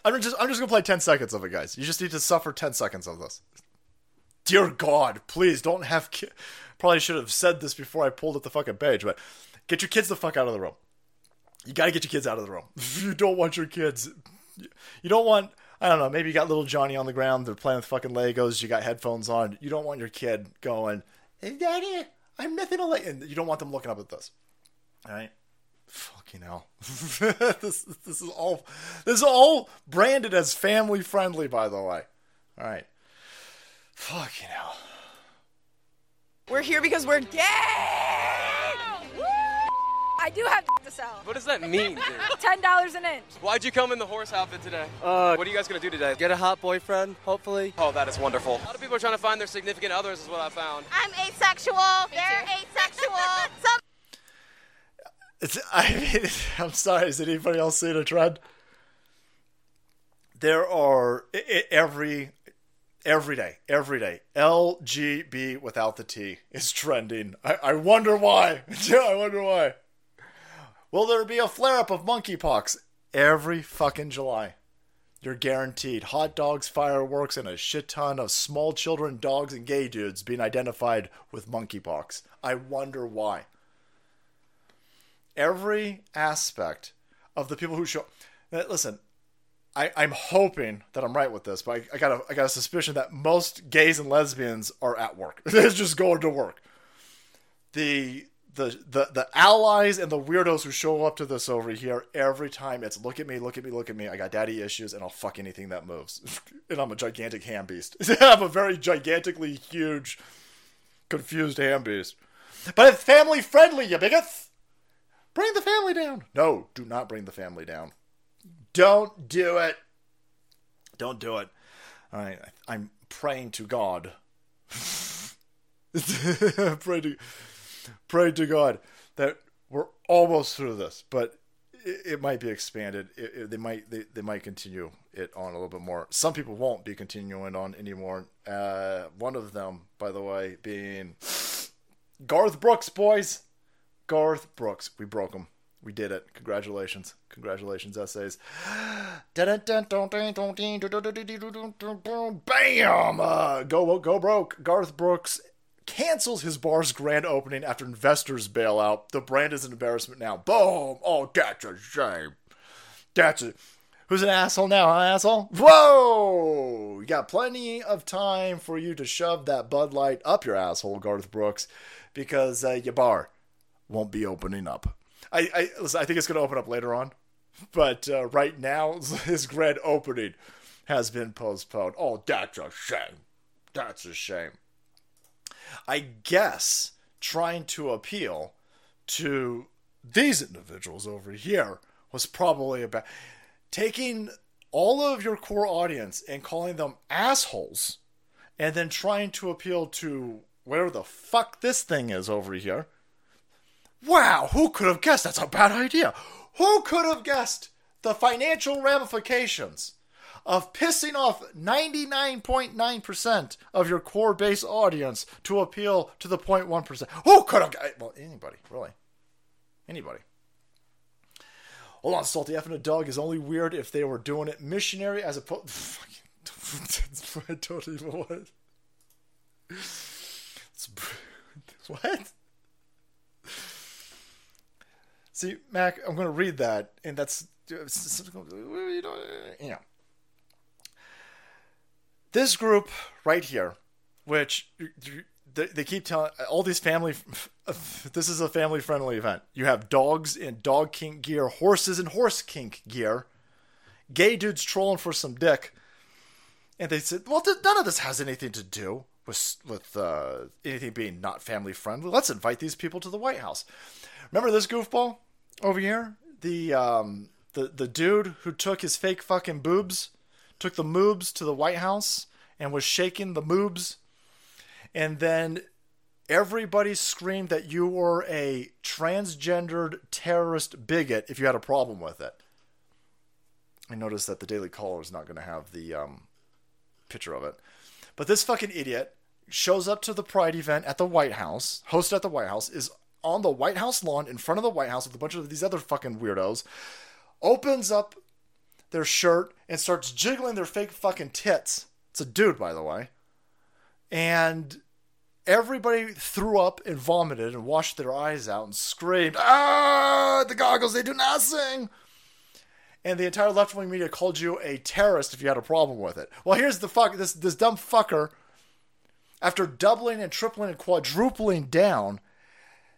Speaker 1: I'm just I'm just gonna play 10 seconds of it, guys. You just need to suffer 10 seconds of this. Dear God, please don't have. Probably should have said this before I pulled up the fucking page, but get your kids the fuck out of the room. You gotta get your kids out of the room. *laughs* you don't want your kids. You don't want. I don't know. Maybe you got little Johnny on the ground. They're playing with fucking Legos. You got headphones on. You don't want your kid going, "Hey, Daddy, I'm nothing alike." And you don't want them looking up at this. All right. Fucking hell. *laughs* this this is all this is all branded as family friendly, by the way. All right. Fucking hell.
Speaker 7: We're here because we're gay. I do have to sell.
Speaker 8: What does that mean, dude? *laughs*
Speaker 7: Ten dollars an inch.
Speaker 8: Why'd you come in the horse outfit today?
Speaker 9: Uh,
Speaker 8: What are you guys gonna do today?
Speaker 9: get a hot boyfriend, hopefully.
Speaker 8: Oh, that is wonderful. A lot of people are trying to find their significant others, is what I found.
Speaker 10: I'm asexual. They're asexual. *laughs* Some
Speaker 1: It's, I mean, *laughs* I'm sorry. Is anybody else seeing a trend? There are i- i- every every day, every day. LGB without the T is trending. I, I wonder why. *laughs* Yeah, I wonder why. Will there be a flare up of monkeypox every fucking July? You're guaranteed hot dogs, fireworks, and a shit ton of small children, dogs, and gay dudes being identified with monkeypox. I wonder why every aspect of the people who show. Listen, I, I'm hoping that I'm right with this, but I, I got a I got a suspicion that most gays and lesbians are at work. *laughs* They're just going to work. The the the the allies and the weirdos who show up to this over here every time it's look at me, look at me, look at me. I got daddy issues and I'll fuck anything that moves. *laughs* and I'm a gigantic ham beast. *laughs* I'm a very gigantically huge, confused ham beast. But it's family friendly, you bigots. Bring the family down. No, do not bring the family down. Don't do it. Don't do it. I'm praying to God. *laughs* pray to, pray to God that we're almost through this, but it, it might be expanded. It, it- they might they, they might continue it on a little bit more. Some people won't be continuing on anymore. Uh, one of them, by the way, being Garth Brooks, boys. Garth Brooks. We broke him. We did it. Congratulations. Congratulations, essays. Bam! Uh, go, go broke. Garth Brooks cancels his bar's grand opening after investors bail out. The brand is an embarrassment now. Boom! Oh, that's a shame. That's it. Who's an asshole now, huh, asshole? Whoa! You got plenty of time for you to shove that Bud Light up your asshole, Garth Brooks, because uh, your bar won't be opening up. I, I listen. I think it's going to open up later on, but uh, right now *laughs* his grand opening has been postponed. Oh, that's a shame. That's a shame. I guess trying to appeal to these individuals over here was probably about taking all of your core audience and calling them assholes and then trying to appeal to whatever the fuck this thing is over here. Wow, who could have guessed that's a bad idea? Who could have guessed the financial ramifications of pissing off 99.9% of your core base audience to appeal to the 0.1%? Who could have gu- eh, Well, anybody, really. Anybody. Hold on, Salty F and a dog is only weird if they were doing it missionary as opposed. I don't even want. It's- *laughs* what? See, Mac, I'm going to read that, and that's you know. This group right here, which they, keep telling all these family. This is a family-friendly event. You have dogs in dog kink gear, horses in horse kink gear, gay dudes trolling for some dick, and they said, "Well, none of this has anything to do with with uh, anything being not family friendly. Let's invite these people to the White House." Remember this goofball over here, the um, the the dude who took his fake fucking boobs, took the moobs to the White House and was shaking the moobs, and then everybody screamed that you were a transgendered terrorist bigot if you had a problem with it. I noticed that the Daily Caller is not going to have the um, picture of it. But this fucking idiot shows up to the Pride event at the White House, hosted at the White House, is on the White House lawn in front of the White House with a bunch of these other fucking weirdos, opens up their shirt and starts jiggling their fake fucking tits. It's a dude, by the way. And everybody threw up and vomited and washed their eyes out and screamed, Ah, the goggles, they do nothing and the entire left wing media called you a terrorist if you had a problem with it. Well, here's the fuck this this dumb fucker. After doubling and tripling and quadrupling down,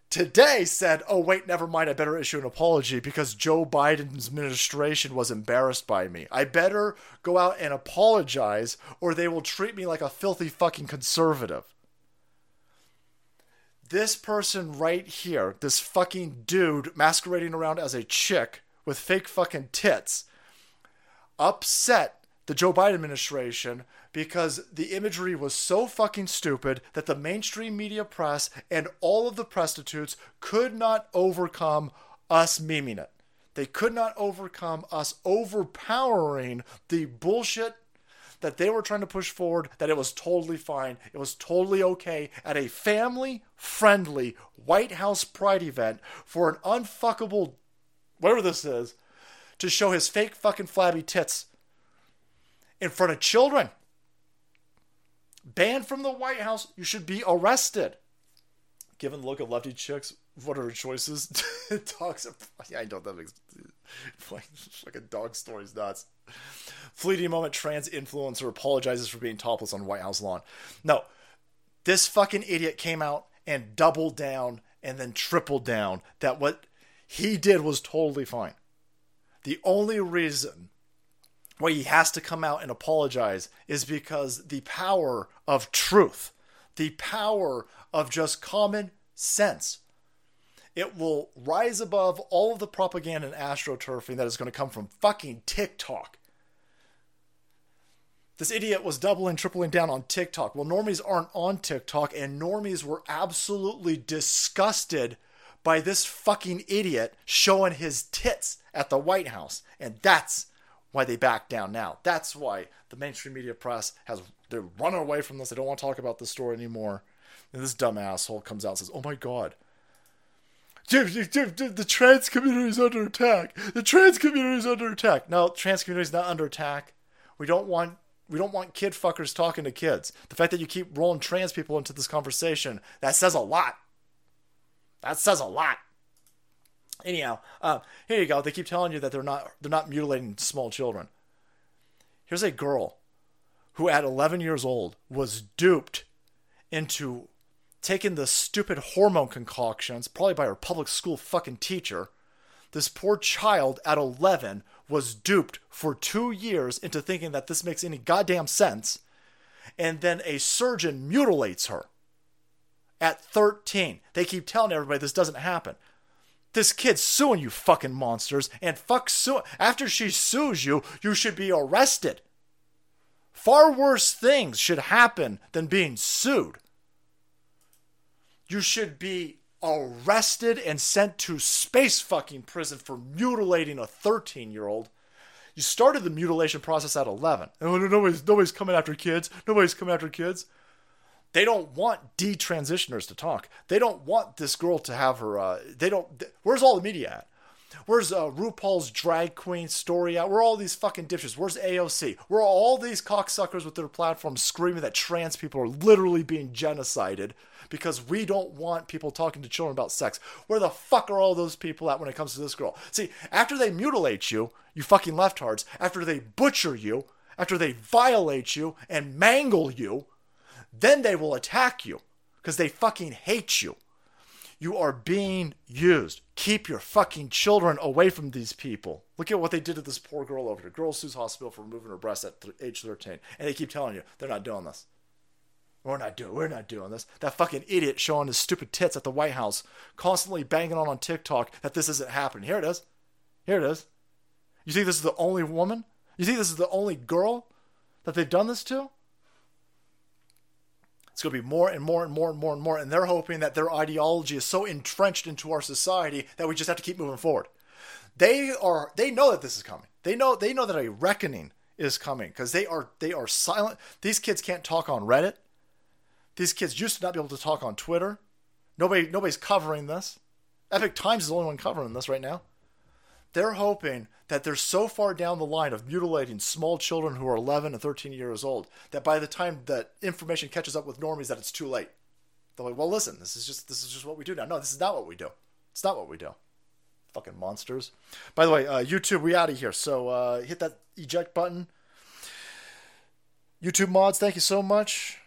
Speaker 1: today said, "Oh wait, never mind. I better issue an apology because Joe Biden's administration was embarrassed by me. I better go out and apologize, or they will treat me like a filthy fucking conservative." This person right here, this fucking dude masquerading around as a chick with fake fucking tits upset the Joe Biden administration because the imagery was so fucking stupid that the mainstream media press and all of the prostitutes could not overcome us memeing it. They could not overcome us overpowering the bullshit that they were trying to push forward that it was totally fine. It was totally okay at a family friendly White House Pride event for an unfuckable whatever this is, to show his fake fucking flabby tits in front of children. Banned from the White House, you should be arrested. Given the look of lefty chicks, what are her choices? *laughs* Dogs. Yeah, I know that makes *laughs* like a dog story's nuts. Fleeting moment, trans influencer apologizes for being topless on White House lawn. No, this fucking idiot came out and doubled down and then tripled down that what he did was totally fine. The only reason why he has to come out and apologize is because the power of truth, the power of just common sense, it will rise above all of the propaganda and astroturfing that is going to come from fucking TikTok. This idiot was doubling, tripling down on TikTok. Well, normies aren't on TikTok, and normies were absolutely disgusted by this fucking idiot showing his tits at the White House. And that's why they back down now. That's why the mainstream media press has they're running away from this. They don't want to talk about this story anymore. And this dumb asshole comes out and says, "Oh my god, the trans community is under attack. The trans community is under attack. No, trans community is not under attack. We don't want we don't want kid fuckers talking to kids. The fact that you keep rolling trans people into this conversation that says a lot. That says a lot. Anyhow, uh, here you go. They keep telling you that they're not they're not mutilating small children. Here's a girl who, at 11 years old, was duped into taking the stupid hormone concoctions, probably by her public school fucking teacher. This poor child at 11 was duped for two years into thinking that this makes any goddamn sense, and then a surgeon mutilates her at 13. They keep telling everybody this doesn't happen. This kid's suing you fucking monsters, and fuck sue. After she sues you, you should be arrested. Far worse things should happen than being sued. You should be arrested and sent to space fucking prison for mutilating a 13 year old. You started the mutilation process at 11. Oh, nobody's, nobody's coming after kids. Nobody's coming after kids. They don't want detransitioners to talk. They don't want this girl to have her. Uh, they don't. Where's all the media at? Where's uh, RuPaul's drag queen story out? Where all these fucking dipshits? Where's AOC? Where are all these cocksuckers with their platforms screaming that trans people are literally being genocided because we don't want people talking to children about sex? Where the fuck are all those people at when it comes to this girl? See, after they mutilate you, you fucking leftards, after they butcher you, after they violate you and mangle you, then they will attack you because they fucking hate you. You are being used. Keep your fucking children away from these people. Look at what they did to this poor girl over here. Girl sues hospital for removing her breast at th- age 13. And they keep telling you they're not doing this. We're not doing. We're not doing this. That fucking idiot showing his stupid tits at the White House, constantly banging on on TikTok that this isn't happening. Here it is. Here it is. You think this is the only woman? You think this is the only girl that they've done this to? It's going to be more and more and more and more and more. And they're hoping that their ideology is so entrenched into our society that we just have to keep moving forward. They are. They know that this is coming. They know. They know that a reckoning is coming because they are. They are silent. These kids can't talk on Reddit. These kids used to not be able to talk on Twitter. Nobody. Nobody's covering this. Epoch Times is the only one covering this right now. They're hoping that they're so far down the line of mutilating small children who are 11 and 13 years old that by the time that information catches up with normies that it's too late. They're like, well, listen, this is just this is just what we do now. No, this is not what we do. It's not what we do. Fucking monsters. By the way, uh, YouTube, we out of here. So uh, hit that eject button. YouTube mods, thank you so much.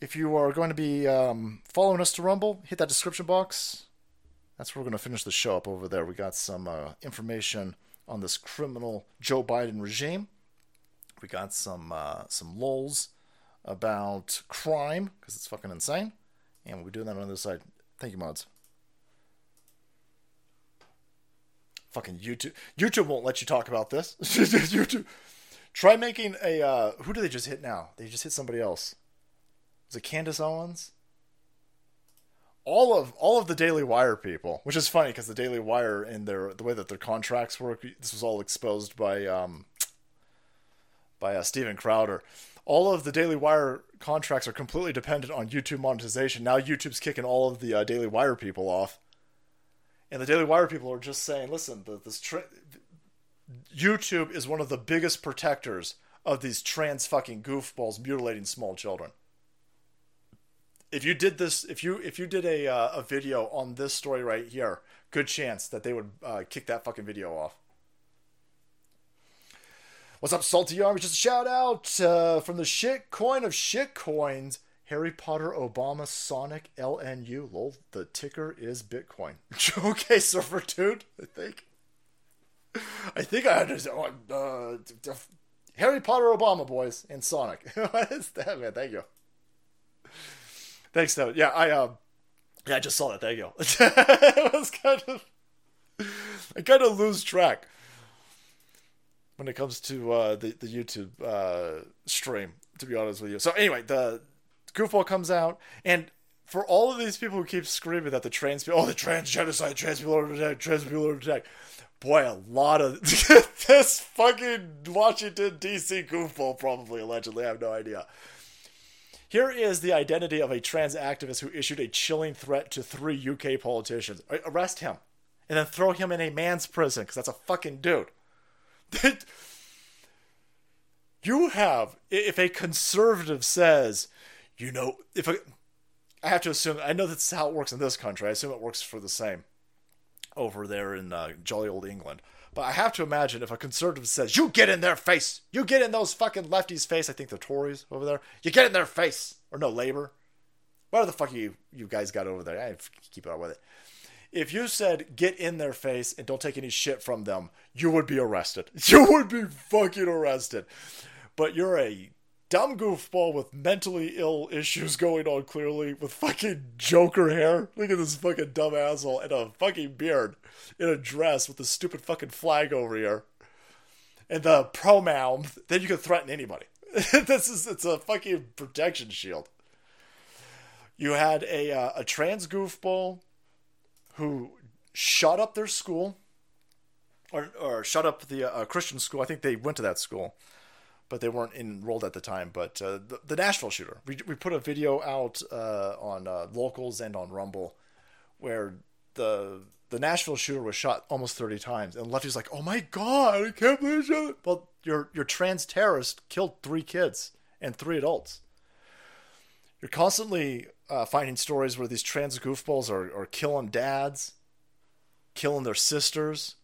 Speaker 1: If you are going to be um, following us to Rumble, hit that description box. That's where we're going to finish the show up over there. We got some uh, information on this criminal Joe Biden regime. We got some uh, some lulls about crime because it's fucking insane, and we'll be doing that on the other side. Thank you, mods. Fucking YouTube. YouTube won't let you talk about this. *laughs* YouTube. Try making a. Uh, who do they just hit now? They just hit somebody else. Was it Candace Owens? All of all of the Daily Wire people, which is funny because the Daily Wire and their the way that their contracts work, this was all exposed by um, by uh, Steven Crowder. All of the Daily Wire contracts are completely dependent on YouTube monetization. Now YouTube's kicking all of the uh, Daily Wire people off, and the Daily Wire people are just saying, "Listen, the, this tra- YouTube is one of the biggest protectors of these trans fucking goofballs mutilating small children." If you did this, if you if you did a uh, a video on this story right here, good chance that they would uh, kick that fucking video off. What's up, Salty Army? Just a shout out uh, from the shit coin of shit coins. Harry Potter, Obama, Sonic, LNU. Lol, the ticker is Bitcoin. *laughs* okay, surfer dude. I think. I think I understand. Uh, Harry Potter, Obama, boys, and Sonic. *laughs* what is that, man? Thank you. Thanks, though. Yeah, I um, yeah, I just saw that. Thank you. *laughs* it was kind of, I kind of lose track when it comes to uh, the the YouTube uh, stream. To be honest with you. So anyway, the goofball comes out, and for all of these people who keep screaming that the trans people, oh, the trans genocide, trans people are attacked, trans people are attacked. Boy, a lot of *laughs* this fucking Washington D.C. goofball, probably allegedly. I have no idea. Here is the identity of a trans activist who issued a chilling threat to three UK politicians. Arrest him. And then throw him in a man's prison, because that's a fucking dude. *laughs* you have, if a conservative says, you know, if a, I have to assume, I know that's how it works in this country. I assume it works for the same over there in uh, jolly old England. But I have to imagine if a conservative says, "You get in their face, you get in those fucking lefties' face," I think the Tories over there, you get in their face, or no Labor, what the fuck you you guys got over there? I keep up with it. If you said get in their face and don't take any shit from them, you would be arrested. *laughs* You would be fucking arrested. But you're a dumb goofball with mentally ill issues going on clearly with fucking joker hair. Look at this fucking dumb asshole and a fucking beard in a dress with a stupid fucking flag over here. And the pronoun, then you can threaten anybody. *laughs* this is it's a fucking protection shield. You had a uh, a trans goofball who shut up their school or or shut up the uh, Christian school. I think they went to that school but they weren't enrolled at the time. But uh, the, the, Nashville shooter, we, we put a video out uh, on uh, locals and on Rumble where the the Nashville shooter was shot almost 30 times, and Lefty's like, "Oh my god, I can't believe it!" Well, your your trans terrorist killed three kids and three adults. You're constantly uh, finding stories where these trans goofballs are, are killing dads, killing their sisters.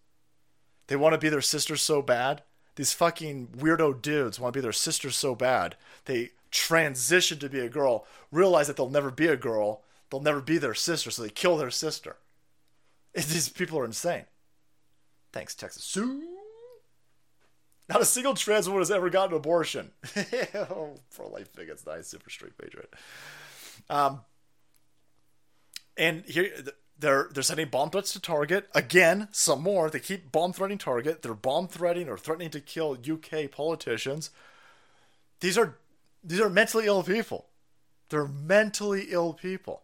Speaker 1: They want to be their sisters so bad. These fucking weirdo dudes want to be their sister so bad. They transition to be a girl, realize that they'll never be a girl, they'll never be their sister, so they kill their sister. *laughs* These people are insane. Thanks, Texas. Sue. Not a single trans woman has ever gotten an abortion. *laughs* oh, life bigots, nice, super straight patriot. Um, and here they're they're sending bomb threats to Target again. Some more. They keep bomb threatening Target. They're bomb threatening or threatening to kill UK politicians. These are these are mentally ill people. They're mentally ill people.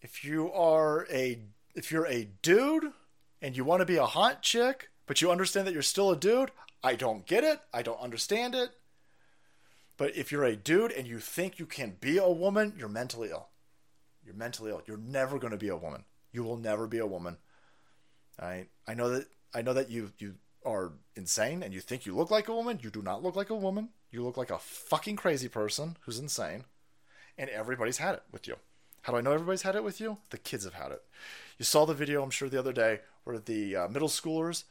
Speaker 1: If you are a if you're a dude and you want to be a hot chick, but you understand that you're still a dude, I don't get it. I don't understand it. But if you're a dude and you think you can be a woman, you're mentally ill. You're mentally ill. You're never going to be a woman. You will never be a woman. I I know that I know that you you are insane and you think you look like a woman. You do not look like a woman. You look like a fucking crazy person who's insane. And everybody's had it with you. How do I know everybody's had it with you? The kids have had it. You saw the video, I'm sure, the other day where the uh, middle schoolers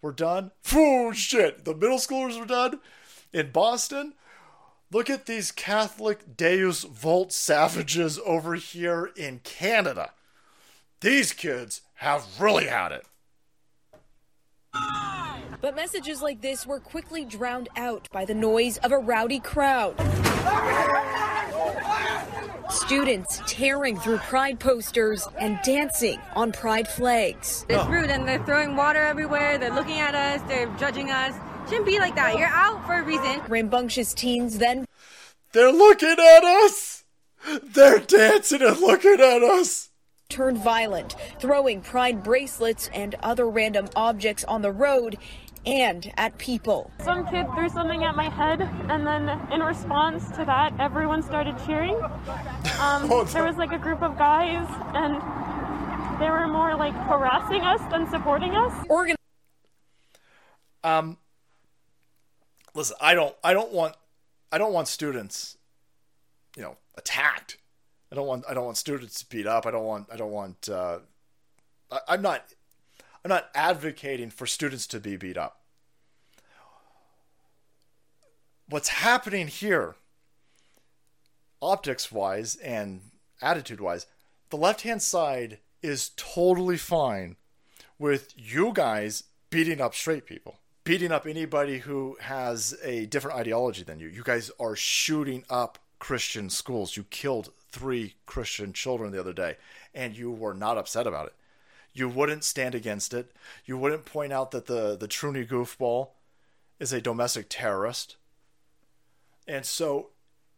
Speaker 1: were done. Oh, shit. The middle schoolers were done in Boston. Look at these Catholic Deus Vult savages over here in Canada. These kids have really had it.
Speaker 11: But messages like this were quickly drowned out by the noise of a rowdy crowd. Students tearing through pride posters and dancing on pride flags.
Speaker 12: It's rude and they're throwing water everywhere. They're looking at us. They're judging us. Shouldn't be like that. You're out for a reason.
Speaker 11: Rambunctious teens then.
Speaker 1: They're looking at us! They're dancing and looking at us!
Speaker 11: Turned violent, throwing pride bracelets and other random objects on the road and at people.
Speaker 13: Some kid threw something at my head, and then in response to that, everyone started cheering. Um, *laughs* there was like a group of guys, and they were more like harassing us than supporting us.
Speaker 11: Organ-
Speaker 1: um, listen, I don't, I don't want, I don't want students, you know, attacked. I don't want, I don't want students beat up. I don't want, I don't want. Uh, I, I'm not, I'm not advocating for students to be beat up. What's happening here, optics wise and attitude wise, the left hand side is totally fine with you guys beating up straight people, beating up anybody who has a different ideology than you. You guys are shooting up Christian schools. You killed three Christian children the other day, and you were not upset about it. You wouldn't stand against it. You wouldn't point out that the, the Truny goofball is a domestic terrorist. And so,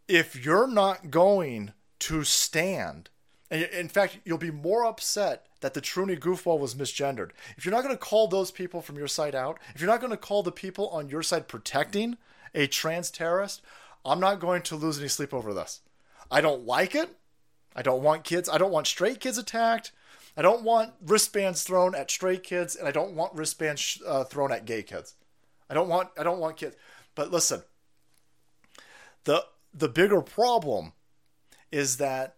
Speaker 1: if you're not going to stand, and in fact, you'll be more upset that the Truny goofball was misgendered. If you're not going to call those people from your side out, if you're not going to call the people on your side protecting a trans terrorist, I'm not going to lose any sleep over this. I don't like it. I don't want kids. I don't want straight kids attacked. I don't want wristbands thrown at straight kids, and I don't want wristbands uh, thrown at gay kids. I don't want. I don't want kids. But listen, the the bigger problem is that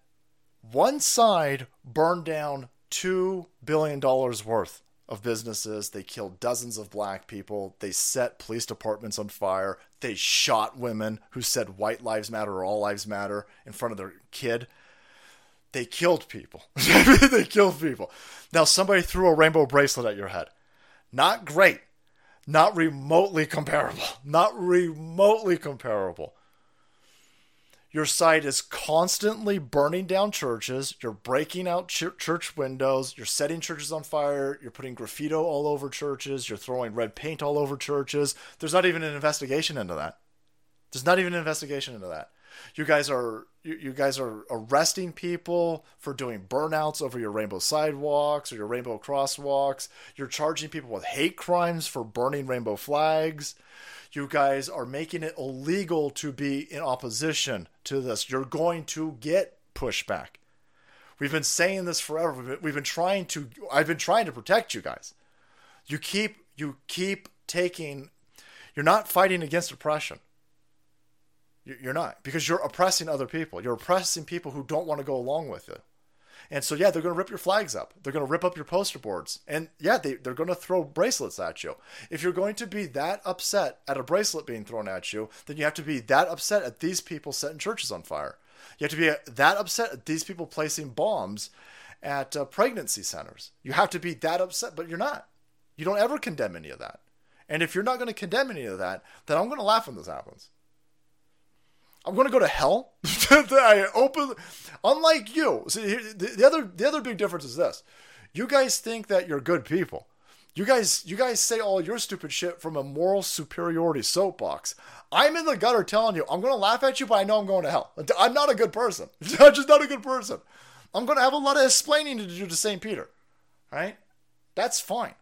Speaker 1: one side burned down two billion dollars worth of businesses. They killed dozens of black people. They set police departments on fire. They shot women who said white lives matter or all lives matter in front of their kid. They killed people. *laughs* they killed people. Now somebody threw a rainbow bracelet at your head. Not great. Not remotely comparable. Not remotely comparable. Your site is constantly burning down churches. You're breaking out ch- church windows. You're setting churches on fire. You're putting graffito all over churches. You're throwing red paint all over churches. There's not even an investigation into that. There's not even an investigation into that. You guys are you, you guys are arresting people for doing burnouts over your rainbow sidewalks or your rainbow crosswalks. You're charging people with hate crimes for burning rainbow flags. You guys are making it illegal to be in opposition to this. You're going to get pushback. We've been saying this forever. We've been, we've been trying to. I've been trying to protect you guys. You keep you keep taking. You're not fighting against oppression. You- You're not because you're oppressing other people. You're oppressing people who don't want to go along with it. And so yeah, they're going to rip your flags up. They're going to rip up your poster boards. And yeah, they they're going to throw bracelets at you. If you're going to be that upset at a bracelet being thrown at you, then you have to be that upset at these people setting churches on fire. You have to be that upset at these people placing bombs at uh, pregnancy centers. You have to be that upset, but you're not. You don't ever condemn any of that. And if you're not going to condemn any of that, then I'm going to laugh when this happens. I'm going to go to hell. *laughs* I open, unlike you. See, the, the other the other big difference is this: you guys think that you're good people. You guys you guys say all your stupid shit from a moral superiority soapbox. I'm in the gutter telling you I'm going to laugh at you, but I know I'm going to hell. *laughs* I'm not a good person. *laughs* I'm just not a good person. I'm going to have a lot of explaining to do to St. Peter. Right? That's fine.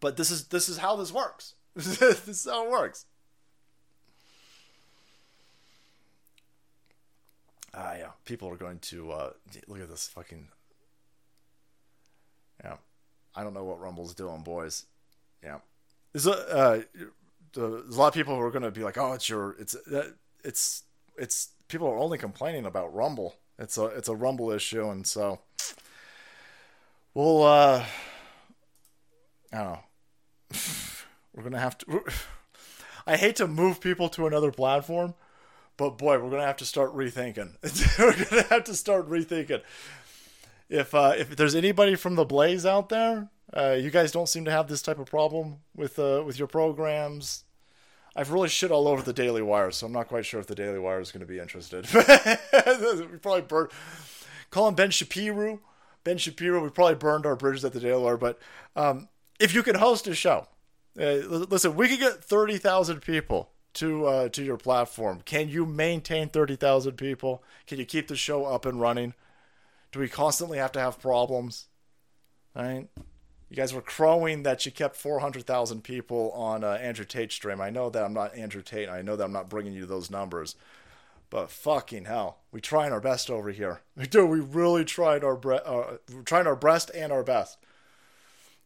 Speaker 1: But this is this is how this works. this is how it works. Ah, yeah. People are going to uh, look at this fucking. Yeah, I don't know what Rumble's doing, boys. Yeah, there's a uh, there's a lot of people who are going to be like, "Oh, it's your it's uh, it's it's." People are only complaining about Rumble. It's a it's a Rumble issue, and so we'll. uh I don't know. *laughs* We're gonna have to. *laughs* I hate to move people to another platform, but boy, we're gonna have to start rethinking. *laughs* we're gonna have to start rethinking. If uh, if there's anybody from the Blaze out there, uh, you guys don't seem to have this type of problem with uh, with your programs. I've really shit all over the Daily Wire, so I'm not quite sure if the Daily Wire is going to be interested. *laughs* we probably burned. Calling Ben Shapiro, Ben Shapiro. We probably burned our bridges at the Daily Wire, but um, if you can host a show, uh, listen, we could get thirty thousand people to uh, to your platform. Can you maintain thirty thousand people? Can you keep the show up and running? Do we constantly have to have problems? Right. You guys were crowing that you kept 400,000 people on uh, Andrew Tate's stream. I know that I'm not Andrew Tate. and I know that I'm not bringing you those numbers. But fucking hell, we trying our best over here. *laughs* Do. We really tried our bre- uh, trying our best and our best.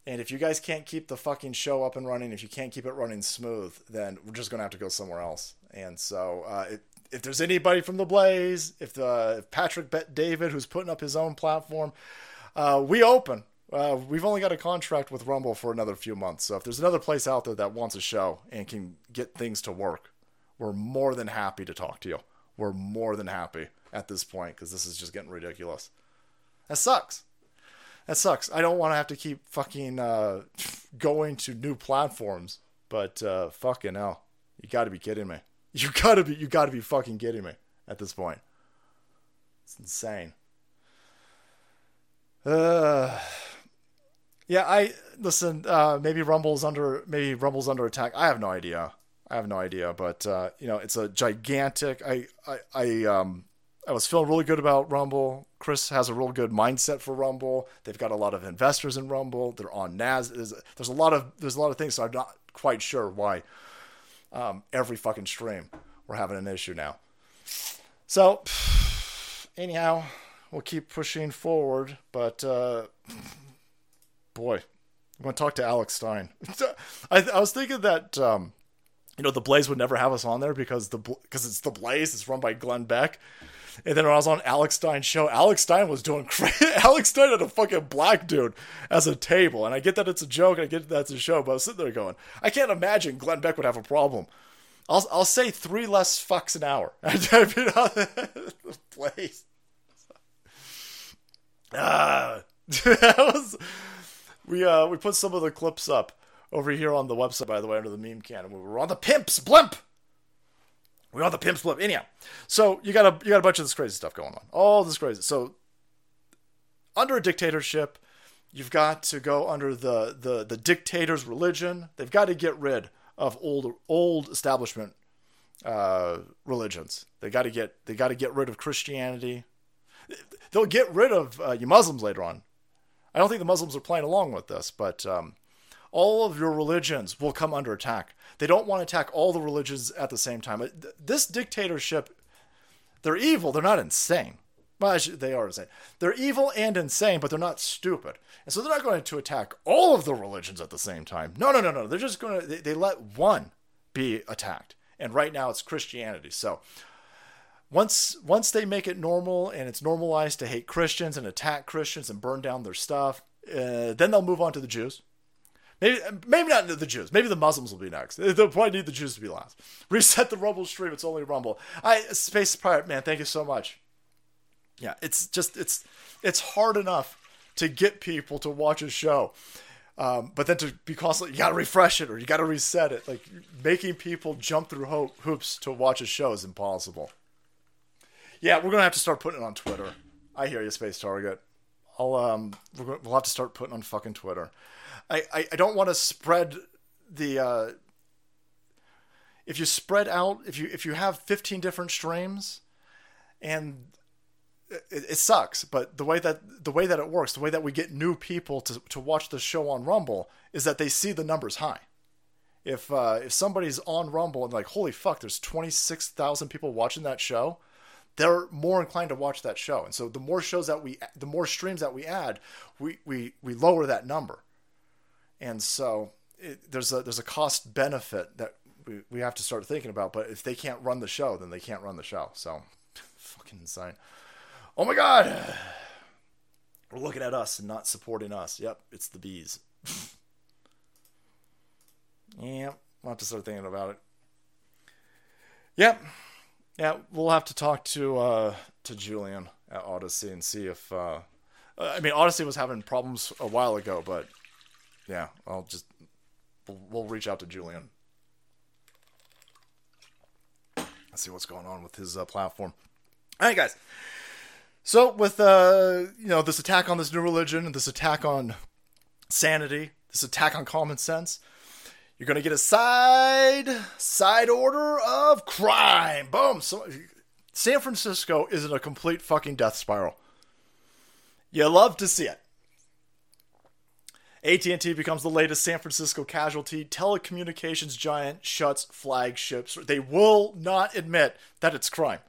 Speaker 1: And if you guys can't keep the fucking show up and running, if you can't keep it running smooth, then we're just gonna have to go somewhere else. And so, uh, if, there's anybody from the Blaze, if the if Patrick Bet David, who's putting up his own platform, uh, we open. Uh, we've only got a contract with Rumble for another few months. So if there's another place out there that wants a show and can get things to work, we're more than happy to talk to you. We're more than happy at this point because this is just getting ridiculous. That sucks. That sucks. I don't want to have to keep fucking uh, *laughs* going to new platforms, but uh, fucking hell, you got to be kidding me. *laughs* You gotta be. You gotta be fucking kidding me at this point. It's insane. Uh, yeah, I listen. Uh, maybe Rumble's under. Maybe Rumble's under attack. I have no idea. I have no idea. But uh, you know, it's a gigantic. I, I, I, um, I was feeling really good about Rumble. Chris has a real good mindset for Rumble. They've got a lot of investors in Rumble. They're on Nas. There's, there's a lot of there's a lot of things. So I'm not quite sure why. Um, every fucking stream we're having an issue now. So *sighs* anyhow, we'll keep pushing forward. But uh, boy, I'm going to talk to Alex Stein. *laughs* I, I was thinking that um, you know the Blaze would never have us on there because the because it's the Blaze. It's run by Glenn Beck. And then when I was on Alex Stein's show, Alex Stein was doing *laughs* crazy. Alex Stein had a fucking black dude as a table, and I get that it's a joke, I get that it's a show, but I was sitting there going, I can't imagine Glenn Beck would have a problem. I'll I'll say three less fucks an hour. *laughs* I mean, the Blaze. Ah, *laughs* that was we uh we put some of the clips up over here on the website by the way under the meme can we were on the pimps blimp we're on the pimps blimp anyhow so you got a you got a bunch of this crazy stuff going on. All this crazy. So under a dictatorship you've got to go under the the the dictator's religion. They've got to get rid of old old establishment uh religions. They got to get they got to get rid of christianity. They'll get rid of uh, you Muslims later on. I don't think the Muslims are playing along with this, but um, all of your religions will come under attack. They don't want to attack all the religions at the same time. This dictatorship, they're evil. They're not insane. Well, they are insane. They're evil and insane, but they're not stupid. And so they're not going to attack all of the religions at the same time. No, no, no, no. They're just going to, they, they let one be attacked. And right now it's Christianity. So once once they make it normal and it's normalized to hate Christians and attack Christians and burn down their stuff, uh, then they'll move on to the Jews. Maybe maybe not the Jews. Maybe the Muslims will be next. They'll probably need the Jews to be last. Reset the Rumble stream. It's only Rumble. I Space Pirate man, thank you so much. Yeah, it's just it's it's hard enough to get people to watch a show. Um, but then to be constantly, you got to refresh it or you got to reset it. Like making people jump through ho- hoops to watch a show is impossible. Yeah, we're gonna have to start putting it on Twitter. I hear you, Space Target. I'll um, we will have to start putting on fucking Twitter. I I, don't want to spread the. Uh, if you spread out, if you if you have fifteen different streams, and it, it, sucks, but the way that the way that it works, the way that we get new people to to watch the show on Rumble is that they see the numbers high. If uh, if somebody's on Rumble and like, holy fuck, there's twenty six thousand people watching that show, they're more inclined to watch that show. And so the more shows that we, the more streams that we add, we we we lower that number. And so it, there's a there's a cost benefit that we, we have to start thinking about. But if they can't run the show, then they can't run the show. So *laughs* fucking insane. Oh my god. We're looking at us and not supporting us. Yep, it's the bees. *laughs* yep, we'll have to start thinking about it. Yep. Yeah, we'll have to talk to uh, to Julian at Odysee and see if. Uh, I mean, Odysee was having problems a while ago, but yeah, I'll just we'll, we'll reach out to Julian. Let's see what's going on with his uh, platform. All right, guys. So with uh, you know this attack on this new religion, this attack on sanity, this attack on common sense, you're gonna get a side side order of crime. Boom. So San Francisco is in a complete fucking death spiral. You love to see it. AT&T becomes the latest San Francisco casualty. Telecommunications giant shuts flagships. They will not admit that it's crime.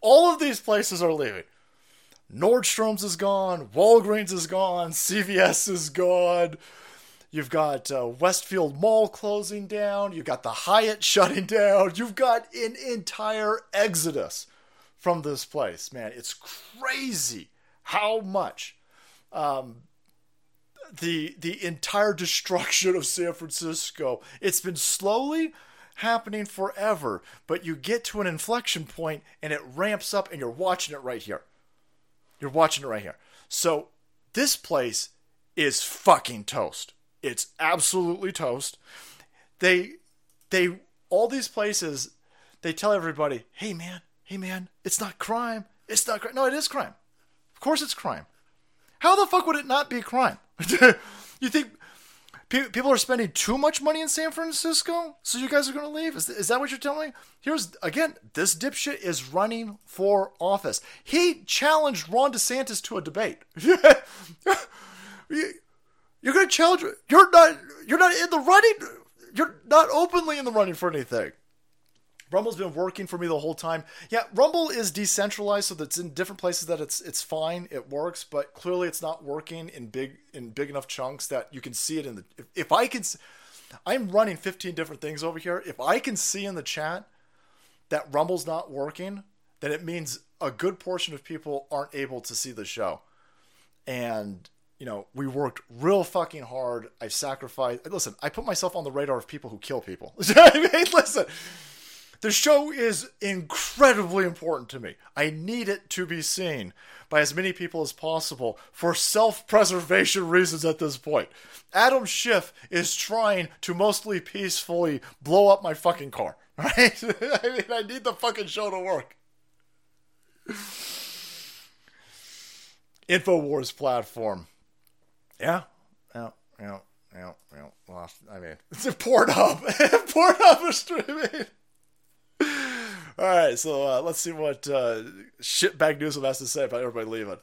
Speaker 1: All of these places are leaving. Nordstrom's is gone, Walgreens is gone, CVS is gone. You've got uh, Westfield Mall closing down. You've got the Hyatt shutting down. You've got an entire exodus from this place. Man, it's crazy how much um, the the entire destruction of San Francisco. It's been slowly happening forever, but you get to an inflection point and it ramps up, and you're watching it right here. You're watching it right here. So this place is fucking toast. It's absolutely toast. They they all these places they tell everybody, "Hey man, hey man, it's not crime. It's not crime. No, it is crime. Of course it's crime. How the fuck would it not be crime? *laughs* you think people are spending too much money in San Francisco, so you guys are going to leave? Is, is that what you're telling me? Here's again, this dipshit is running for office. He challenged Ron DeSantis to a debate. *laughs* you're going to challenge. You're not. You're not in the running. You're not openly in the running for anything. Rumble's been working for me the whole time. Yeah, Rumble is decentralized, so that's in different places that it's it's fine, it works, but clearly it's not working in big in big enough chunks that you can see it in the. If, if I can, I'm running 15 different things over here. If I can see in the chat that Rumble's not working, then it means a good portion of people aren't able to see the show. And you know, we worked real fucking hard. I sacrificed. Listen, I put myself on the radar of people who kill people. *laughs* I mean, listen the show is incredibly important to me. I need it to be seen by as many people as possible for self preservation reasons at this point. Adam Schiff is trying to mostly peacefully blow up my fucking car. *laughs* Right? I mean, I need the fucking show to work. InfoWars platform. Yeah. Yeah. Yeah. Yeah. Yeah. Well, I mean, it's *laughs* a Pornhub. *laughs* Pornhub is streaming. All right, so uh, let's see what uh, shitbag Newsom has to say about everybody leaving.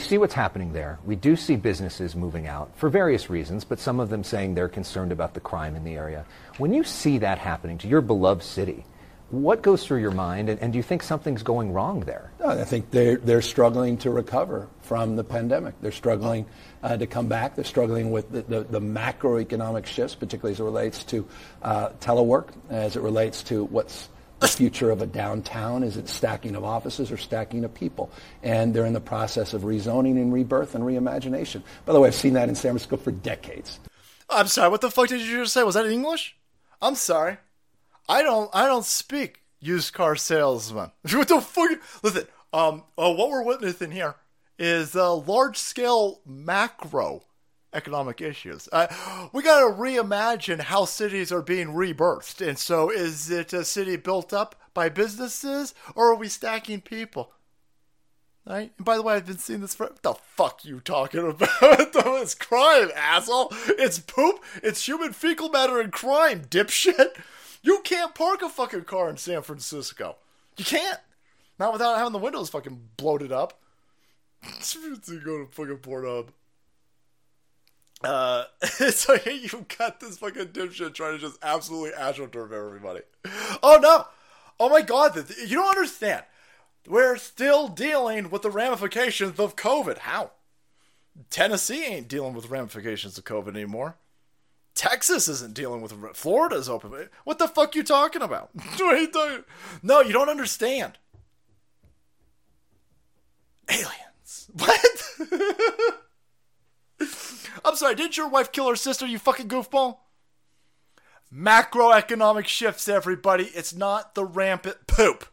Speaker 14: See what's happening there. We do see businesses moving out for various reasons, but some of them saying they're concerned about the crime in the area. When you see that happening to your beloved city, What goes through your mind, and, and do you think something's going wrong there?
Speaker 15: No, I think they're, they're struggling to recover from the pandemic. They're struggling uh, to come back. They're struggling with the, the, the macroeconomic shifts, particularly as it relates to uh, telework, as it relates to what's the future of a downtown. Is it stacking of offices or stacking of people? And they're in the process of rezoning and rebirth and reimagination. By the way, I've seen that in San Francisco for decades.
Speaker 1: I'm sorry. What the fuck did you just say? Was that in English? I'm sorry. I don't. I don't speak used car salesman. *laughs* what the fuck? Listen. Um. Uh, what we're witnessing here is uh, large scale macro economic issues. Uh, we got to reimagine how cities are being rebirthed. And so, is it a city built up by businesses, or are we stacking people? Right? And by the way, I've been seeing this for what the fuck you talking *laughs* about? it's crime, asshole. It's poop. It's human fecal matter and crime, dipshit. You can't park a fucking car in San Francisco. You can't. Not without having the windows fucking bloated up. *laughs* go to fucking Pornhub. Uh, *laughs* so you got this fucking dipshit trying to just absolutely astroturf everybody. Oh no! Oh my god! You don't understand. We're still dealing with the ramifications of COVID. How? Tennessee ain't dealing with ramifications of COVID anymore. Texas isn't dealing with Florida's open. What the fuck you talking about? *laughs* no, you don't understand. Aliens. *laughs* What? I'm sorry, didn't your wife kill her sister, you fucking goofball? Macroeconomic shifts, everybody. It's not the rampant poop.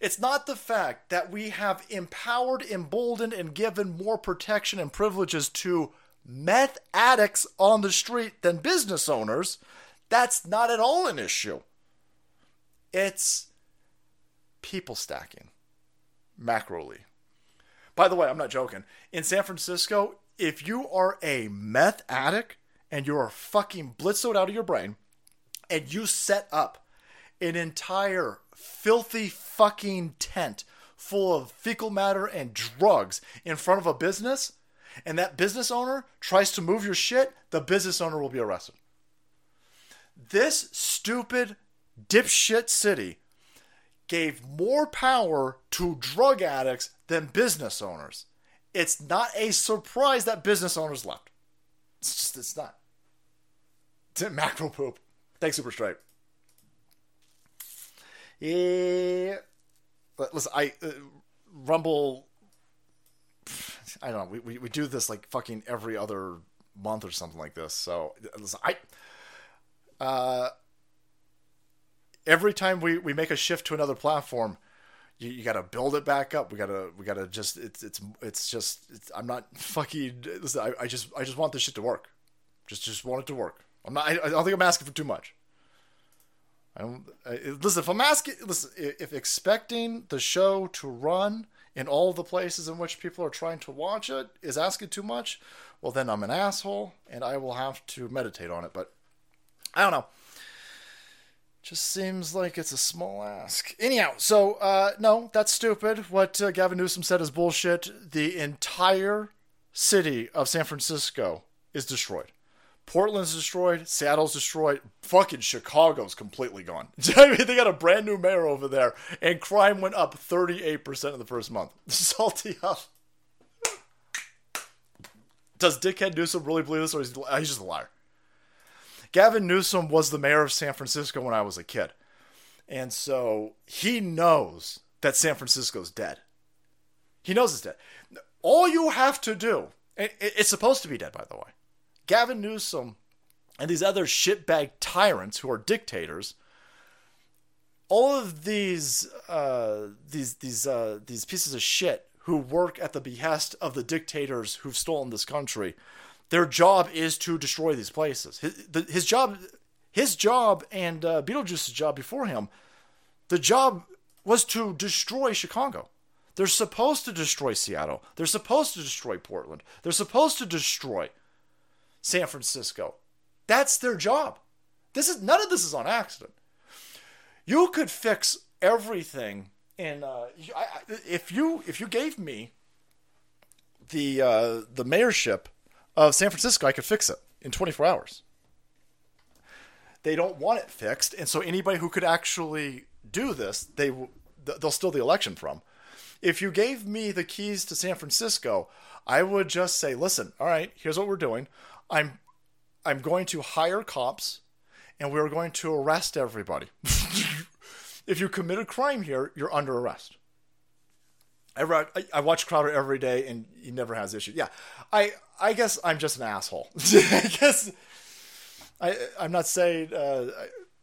Speaker 1: It's not the fact that we have empowered, emboldened, and given more protection and privileges to meth addicts on the street than business owners. That's not at all an issue. It's people stacking, macroly. By the way, I'm not joking. In San Francisco, if you are a meth addict and you're fucking blitzed out of your brain and you set up an entire filthy fucking tent full of fecal matter and drugs in front of a business and that business owner tries to move your shit, the business owner will be arrested. This stupid dipshit city gave more power to drug addicts than business owners it's not a surprise that business owners left. It's just, it's not. It's macro poop. Thanks, Super Stripe. Yeah. But listen, I, uh, Rumble, I don't know. We, we, we do this like fucking every other month or something like this. So, listen, I, uh, every time we, we make a shift to another platform, you, you got to build it back up. We gotta we gotta just it's it's it's just it's, I'm not *laughs* fucking listen. I, I just I just want this shit to work. Just just want it to work. I'm not. I, I don't think I'm asking for too much. I don't I, listen. If I'm asking, listen. If expecting the show to run in all the places in which people are trying to watch it is asking too much, well then I'm an asshole and I will have to meditate on it. But I don't know. Just seems like it's a small ask. Anyhow, so uh, no, that's stupid. What uh, Gavin Newsom said is bullshit. The entire city of San Francisco is destroyed. Portland's destroyed. Seattle's destroyed. Fucking Chicago's completely gone. *laughs* I mean, they got a brand new mayor over there, and crime went up 38% in the first month. *laughs* Salty up. Does Dickhead Newsom really believe this, or is he, just a liar? Gavin Newsom was the mayor of San Francisco when I was a kid. And so he knows that San Francisco's dead. He knows it's dead. All you have to do, it's supposed to be dead, by the way. Gavin Newsom and these other shitbag tyrants who are dictators, all of these uh, these these uh, these pieces of shit who work at the behest of the dictators who've stolen this country their job is to destroy these places. His, the, his job, his job, and uh, Beetlejuice's job before him, the job was to destroy Chicago. They're supposed to destroy Seattle. They're supposed to destroy Portland. They're supposed to destroy San Francisco. That's their job. This is none of this is on accident. You could fix everything in uh, if you if you gave me the uh, the mayorship of San Francisco, I could fix it in 24 hours. they don't want it fixed, and so anybody who could actually do this, they they'll steal the election from. If you gave me the keys to San Francisco, I would just say, "Listen, all right, here's what we're doing. I'm I'm going to hire cops, and we're going to arrest everybody. *laughs* if you commit a crime here, you're under arrest." I, I, I watch Crowder every day, and he never has issues. Yeah, I I guess I'm just an asshole. *laughs* I guess I I'm not saying uh,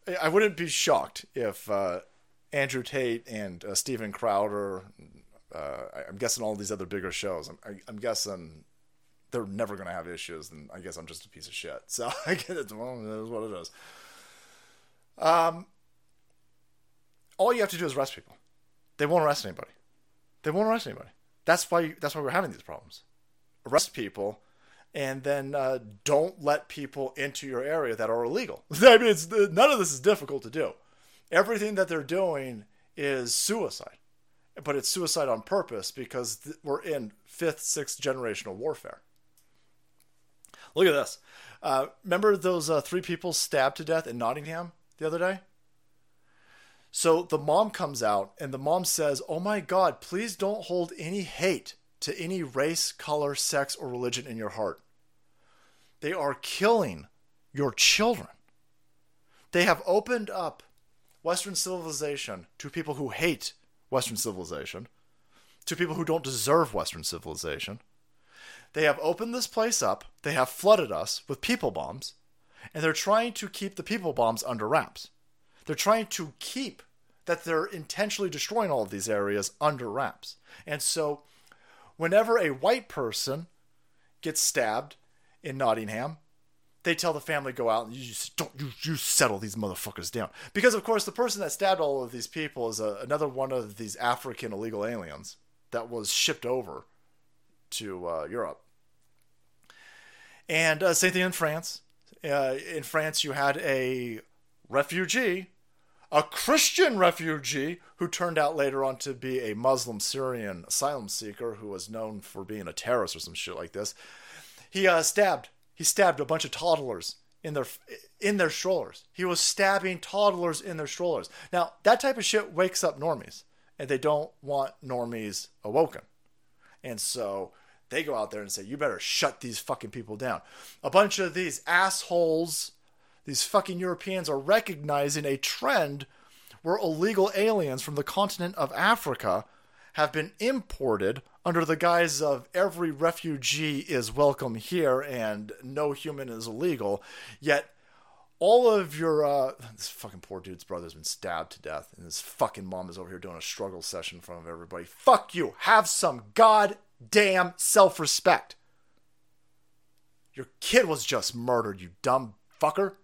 Speaker 1: I, I wouldn't be shocked if uh, Andrew Tate and uh, Steven Crowder. Uh, I- I'm guessing all these other bigger shows. I'm, I, I'm guessing they're never going to have issues, and I guess I'm just a piece of shit. So *laughs* I get it. Well, it is what it is. Um, all you have to do is arrest people. They won't arrest anybody. They won't arrest anybody. That's why. That's why we're having these problems. Arrest people, and then uh, don't let people into your area that are illegal. *laughs* I mean, it's, none of this is difficult to do. Everything that they're doing is suicide, but it's suicide on purpose because th- we're in fifth, sixth generational warfare. Look at this. Uh, remember those uh, three people stabbed to death in Nottingham the other day? So the mom comes out and the mom says, Oh my God, please don't hold any hate to any race, color, sex, or religion in your heart. They are killing your children. They have opened up Western civilization to people who hate Western civilization, to people who don't deserve Western civilization. They have opened this place up, they have flooded us with people bombs, and they're trying to keep the people bombs under wraps. They're trying to keep that they're intentionally destroying all of these areas under wraps. And so, whenever a white person gets stabbed in Nottingham, they tell the family go out and you just don't you, you settle these motherfuckers down because of course the person that stabbed all of these people is a, another one of these African illegal aliens that was shipped over to uh, Europe. And uh, same thing in France. Uh, in France, you had a refugee, a Christian refugee, who turned out later on to be a Muslim Syrian asylum seeker who was known for being a terrorist or some shit like this. He uh, stabbed. He stabbed a bunch of toddlers in their in their strollers. He was stabbing toddlers in their strollers. Now that type of shit wakes up normies, and they don't want normies awoken, and so they go out there and say, "You better shut these fucking people down." A bunch of these assholes, these fucking Europeans, are recognizing a trend where illegal aliens from the continent of Africa have been imported under the guise of every refugee is welcome here and no human is illegal. Yet all of your uh, this fucking poor dude's brother's been stabbed to death, and his fucking mom is over here doing a struggle session in front of everybody. Fuck you. Have some goddamn self-respect. Your kid was just murdered, you dumb fucker.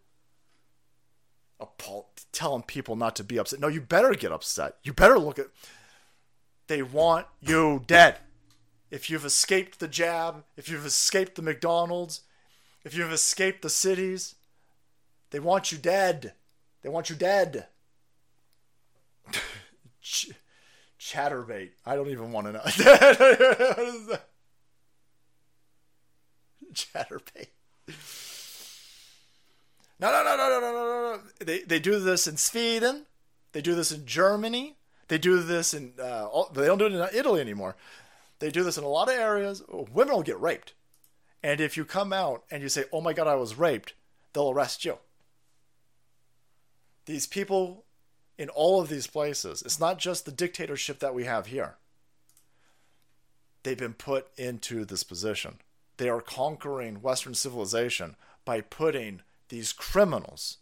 Speaker 1: Telling people not to be upset. No, you better get upset. You better look at. They want you dead. If you've escaped the jab, if you've escaped the McDonald's, if you've escaped the cities, they want you dead. They want you dead. *laughs* Ch- Chaturbate. I don't even want to know. *laughs* Chaturbate. No, no, no, no, no, no, no, no. They they do this in Sweden. They do this in Germany. They do this in. Uh, all, they don't do it in Italy anymore. They do this in a lot of areas. Women will get raped, and if you come out and you say, "Oh my God, I was raped," they'll arrest you. These people in all of these places. It's not just the dictatorship that we have here. They've been put into this position. They are conquering Western civilization by putting these criminals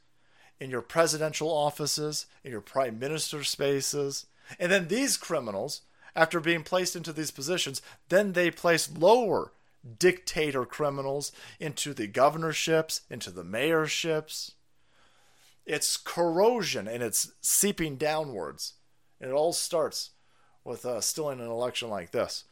Speaker 1: in your presidential offices, in your prime minister spaces. And then these criminals, after being placed into these positions, then they place lower dictator criminals into the governorships, into the mayorships. It's corrosion and it's seeping downwards. And it all starts with uh, stealing an election like this,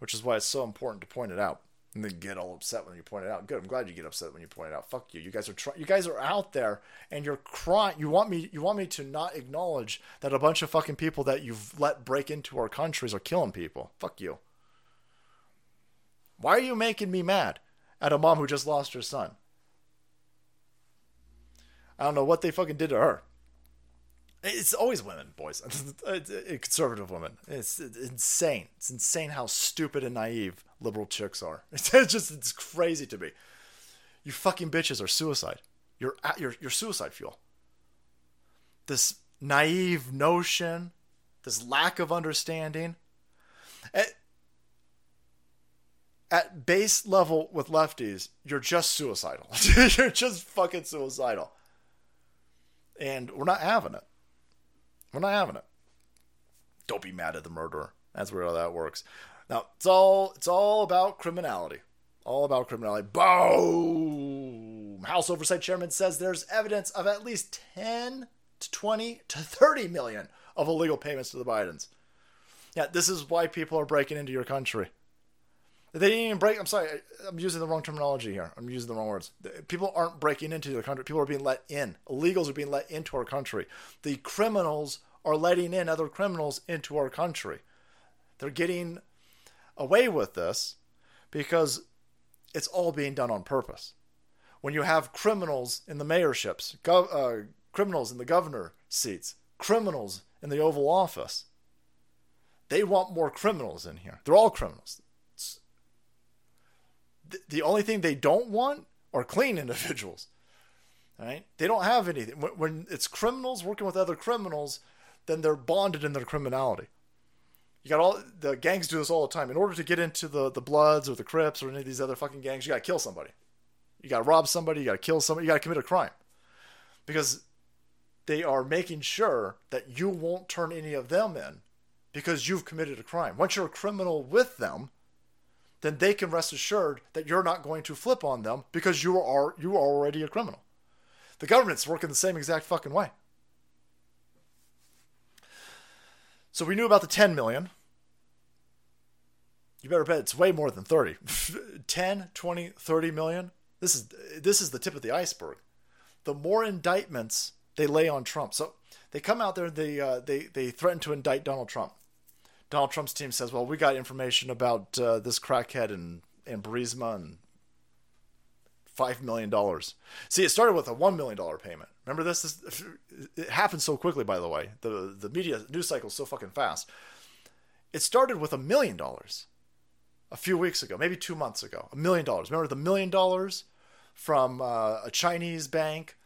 Speaker 1: which is why it's so important to point it out and then get all upset when you point it out. Good. I'm glad you get upset when you point it out. Fuck you. You guys are try- you guys are out there and you're crying. You want me you want me to not acknowledge that a bunch of fucking people that you've let break into our countries are killing people. Fuck you. Why are you making me mad at a mom who just lost her son? I don't know what they fucking did to her. It's always women, boys. *laughs* Conservative women. It's, insane. It's insane how stupid and naive liberal chicks are. *laughs* It's just it's crazy to me. You fucking bitches are suicide. You're you're, you're suicide fuel. This naive notion, this lack of understanding. At, at base level with lefties, you're just suicidal. *laughs* you're just fucking suicidal. And we're not having it. We're not having it. Don't be mad at the murderer. That's where all that works. Now it's all it's all about criminality. All about criminality. Boom! House Oversight Chairman says there's evidence of at least 10 to 20 to 30 million of illegal payments to the Bidens. Yeah, this is why people are breaking into your country. They didn't even break. I'm sorry, I'm using the wrong terminology here. I'm using the wrong words. People aren't breaking into the country. People are being let in. Illegals are being let into our country. The criminals are letting in other criminals into our country. They're getting away with this because it's all being done on purpose. When you have criminals in the mayorships, gov- uh, criminals in the governor seats, criminals in the Oval Office, they want more criminals in here. They're all criminals the only thing they don't want are clean *laughs* individuals. Right? They don't have anything. When it's criminals working with other criminals, then they're bonded in their criminality. You got all the gangs do this all the time. In order to get into the the Bloods or the Crips or any of these other fucking gangs, you got to kill somebody. You got to rob somebody. You got to kill somebody. You got to commit a crime, because they are making sure that you won't turn any of them in, because you've committed a crime. Once you're a criminal with them, then they can rest assured that you're not going to flip on them because you are you are already a criminal. The government's working the same exact fucking way. So we knew about the 10 million. You better bet it's way more than 30. *laughs* 10, 20, 30 million. This is this is the tip of the iceberg. The more indictments they lay on Trump. So they come out there they uh, they they threaten to indict Donald Trump. Donald Trump's team says, "Well, we got information about uh, this crackhead and and Burisma and five million dollars." See, it started with a one million dollar payment. Remember this? this? It happened so quickly, by the way. The the media news cycle is so fucking fast. It started with a million dollars a few weeks ago, maybe two months ago. A million dollars. Remember the million dollars from uh, a Chinese bank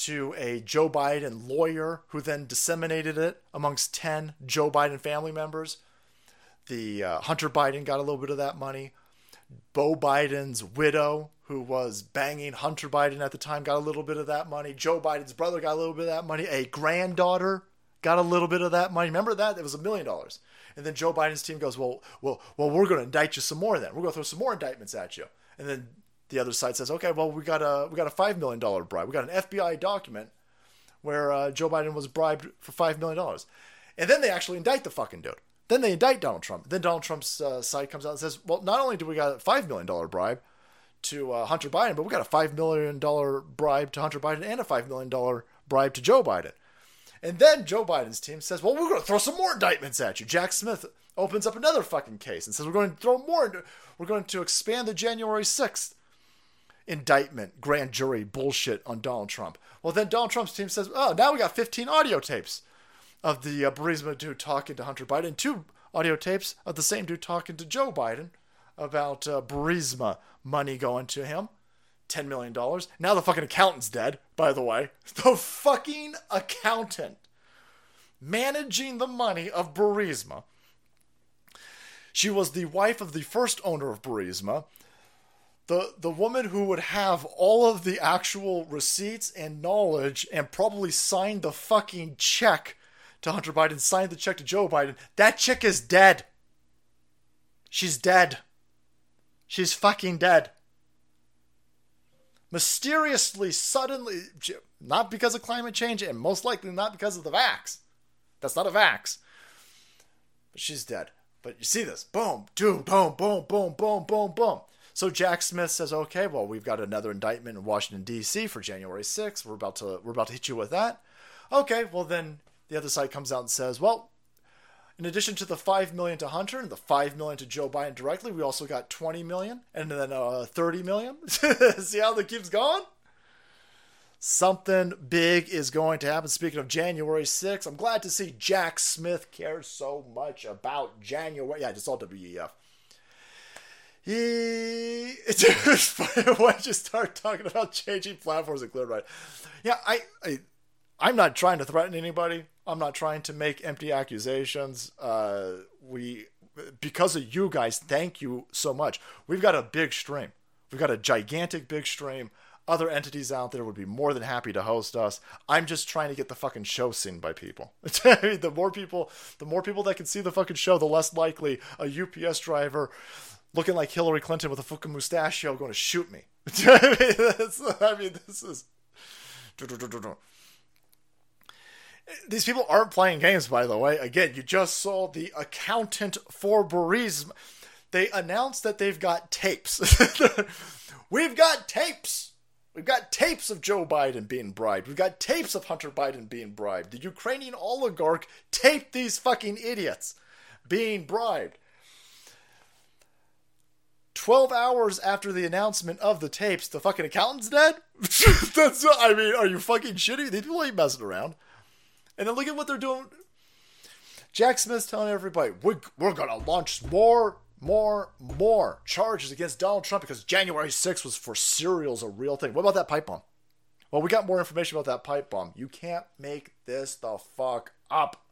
Speaker 1: to a Joe Biden lawyer who then disseminated it amongst 10 Joe Biden family members. The uh, Hunter Biden got a little bit of that money. Beau Biden's widow, who was banging Hunter Biden at the time, got a little bit of that money. Joe Biden's brother got a little bit of that money. A granddaughter got a little bit of that money. Remember that? It was a million dollars. And then Joe Biden's team goes, "Well, well, well, we're going to indict you some more. Then we're going to throw some more indictments at you." And then the other side says, okay, well, we got a we got a five million dollar bribe. We got an FBI document where uh, Joe Biden was bribed for five million dollars, and then they actually indict the fucking dude. Then they indict Donald Trump. Then Donald Trump's uh, side comes out and says, well, not only do we got a five million dollar bribe to uh, Hunter Biden, but we got a five million dollar bribe to Hunter Biden and a five million dollar bribe to Joe Biden. And then Joe Biden's team says, well, we're going to throw some more indictments at you. Jack Smith opens up another fucking case and says, we're going to throw more. We're going to expand the January 6th indictment, grand jury bullshit on Donald Trump. Well, then Donald Trump's team says, oh, now we got 15 audio tapes of the uh, Burisma dude talking to Hunter Biden, two audio tapes of the same dude talking to Joe Biden about uh, Burisma money going to him. $10 million. Now the fucking accountant's dead, by the way. *laughs* The fucking accountant managing the money of Burisma. She was the wife of the first owner of Burisma, the the woman who would have all of the actual receipts and knowledge and probably signed the fucking check to Hunter Biden, signed the check to Joe Biden, that chick is dead. She's dead. She's fucking dead. Mysteriously, suddenly, not because of climate change, and most likely not because of the vax. That's not a vax. But she's dead. But you see this. Boom, doom, boom, boom, boom, boom, boom, boom. So Jack Smith says, "Okay, well, we've got another indictment in Washington D.C. for January 6th. We're about to we're about to hit you with that." Okay, well then the other side comes out and says, "Well, in addition to the 5 million to Hunter and the 5 million to Joe Biden directly, we also got 20 million and then uh, 30 million. *laughs* See how that keeps going? Something big is going to happen. Speaking of January 6th, I'm glad to see Jack Smith cares so much about January. Yeah, just all WEF. He, *laughs* it's funny *laughs* when I just start talking about changing platforms and clear right. Yeah, I, I, I'm not trying to threaten anybody. I'm not trying to make empty accusations. Uh, we, because of you guys, thank you so much. We've got a big stream. We've got a gigantic big stream other entities out there would be more than happy to host us. I'm just trying to get the fucking show seen by people. *laughs* the more people, the more people that can see the fucking show, the less likely a UPS driver looking like Hillary Clinton with a fucking mustachio going to shoot me. *laughs* I, mean, I mean, this is. These people aren't playing games, by the way. Again, you just saw the accountant for Burisma. They announced that they've got tapes. *laughs* We've got tapes. We've got tapes of Joe Biden being bribed. We've got tapes of Hunter Biden being bribed. The Ukrainian oligarch taped these fucking idiots being bribed. 12 hours after the announcement of the tapes, the fucking accountant's dead? *laughs* That's, I mean, are you fucking shitty? These people ain't messing around. And then look at what they're doing. Jack Smith's telling everybody, we're, we're going to launch more more, more charges against Donald Trump because January 6th was for cereals a real thing. What about that pipe bomb? Well, we got more information about that pipe bomb. You can't make this the fuck up.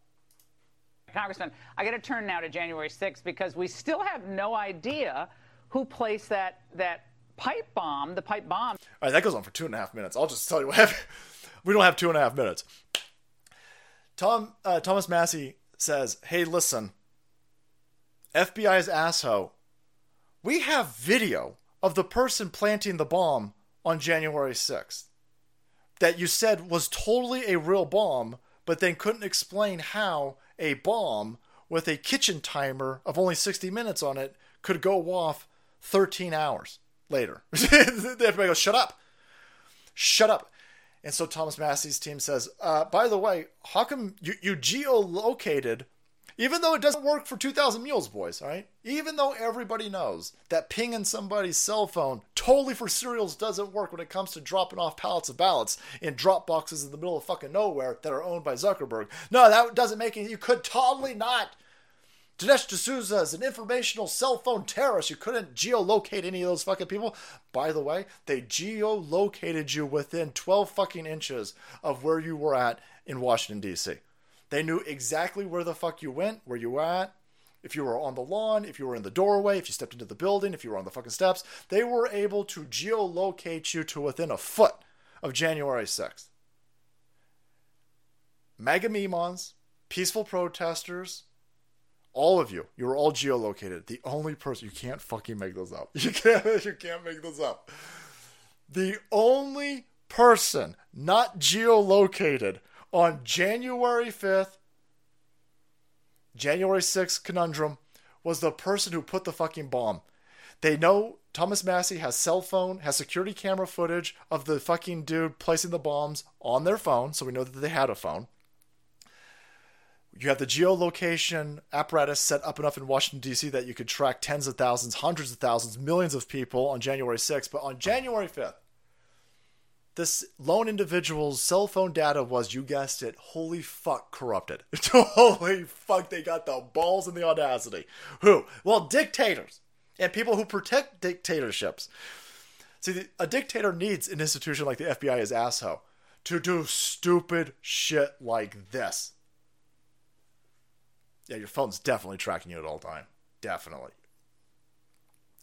Speaker 16: Congressman, I got to turn now to January 6th because we still have no idea who placed that that pipe bomb, the pipe bomb. All
Speaker 1: right, that goes on for two and a half minutes. I'll just tell you what happened. *laughs* We don't have two and a half minutes. Tom uh, Thomas Massie says, "Hey, listen, FBI's asshole, we have video of the person planting the bomb on January 6th that you said was totally a real bomb, but then couldn't explain how a bomb with a kitchen timer of only 60 minutes on it could go off 13 hours later. *laughs* Everybody goes, shut up. Shut up. And so Thomas Massie's team says, uh, by the way, how come you, you geolocated even though it doesn't work for 2,000 Mules, boys, all right? Even though everybody knows that pinging somebody's cell phone totally for cereals doesn't work when it comes to dropping off pallets of ballots in drop boxes in the middle of fucking nowhere that are owned by Zuckerberg. No, that doesn't make it. You could totally not. Dinesh D'Souza is an informational cell phone terrorist. You couldn't geolocate any of those fucking people. By the way, they geolocated you within 12 fucking inches of where you were at in Washington, D.C. They knew exactly where the fuck you went, where you were at, if you were on the lawn, if you were in the doorway, if you stepped into the building, if you were on the fucking steps. They were able to geolocate you to within a foot of January 6th. MAGA Memons, peaceful protesters, all of you, you were all geolocated. The only person you can't fucking make those up. *laughs* You can't you can't make those up. The only person not geolocated on January 5th, January 6th conundrum was the person who put the fucking bomb. They know Thomas Massie has cell phone, has security camera footage of the fucking dude placing the bombs on their phone, so we know that they had a phone. You have the geolocation apparatus set up enough in Washington, D.C. that you could track tens of thousands, hundreds of thousands, millions of people on January 6th. But on January 5th, this lone individual's cell phone data was, you guessed it, holy fuck corrupted. *laughs* holy fuck, they got the balls and the audacity. Who? Well, dictators and people who protect dictatorships. See, a dictator needs an institution like the FBI as asshole to do stupid shit like this. Yeah, your phone's definitely tracking you at all time. Definitely.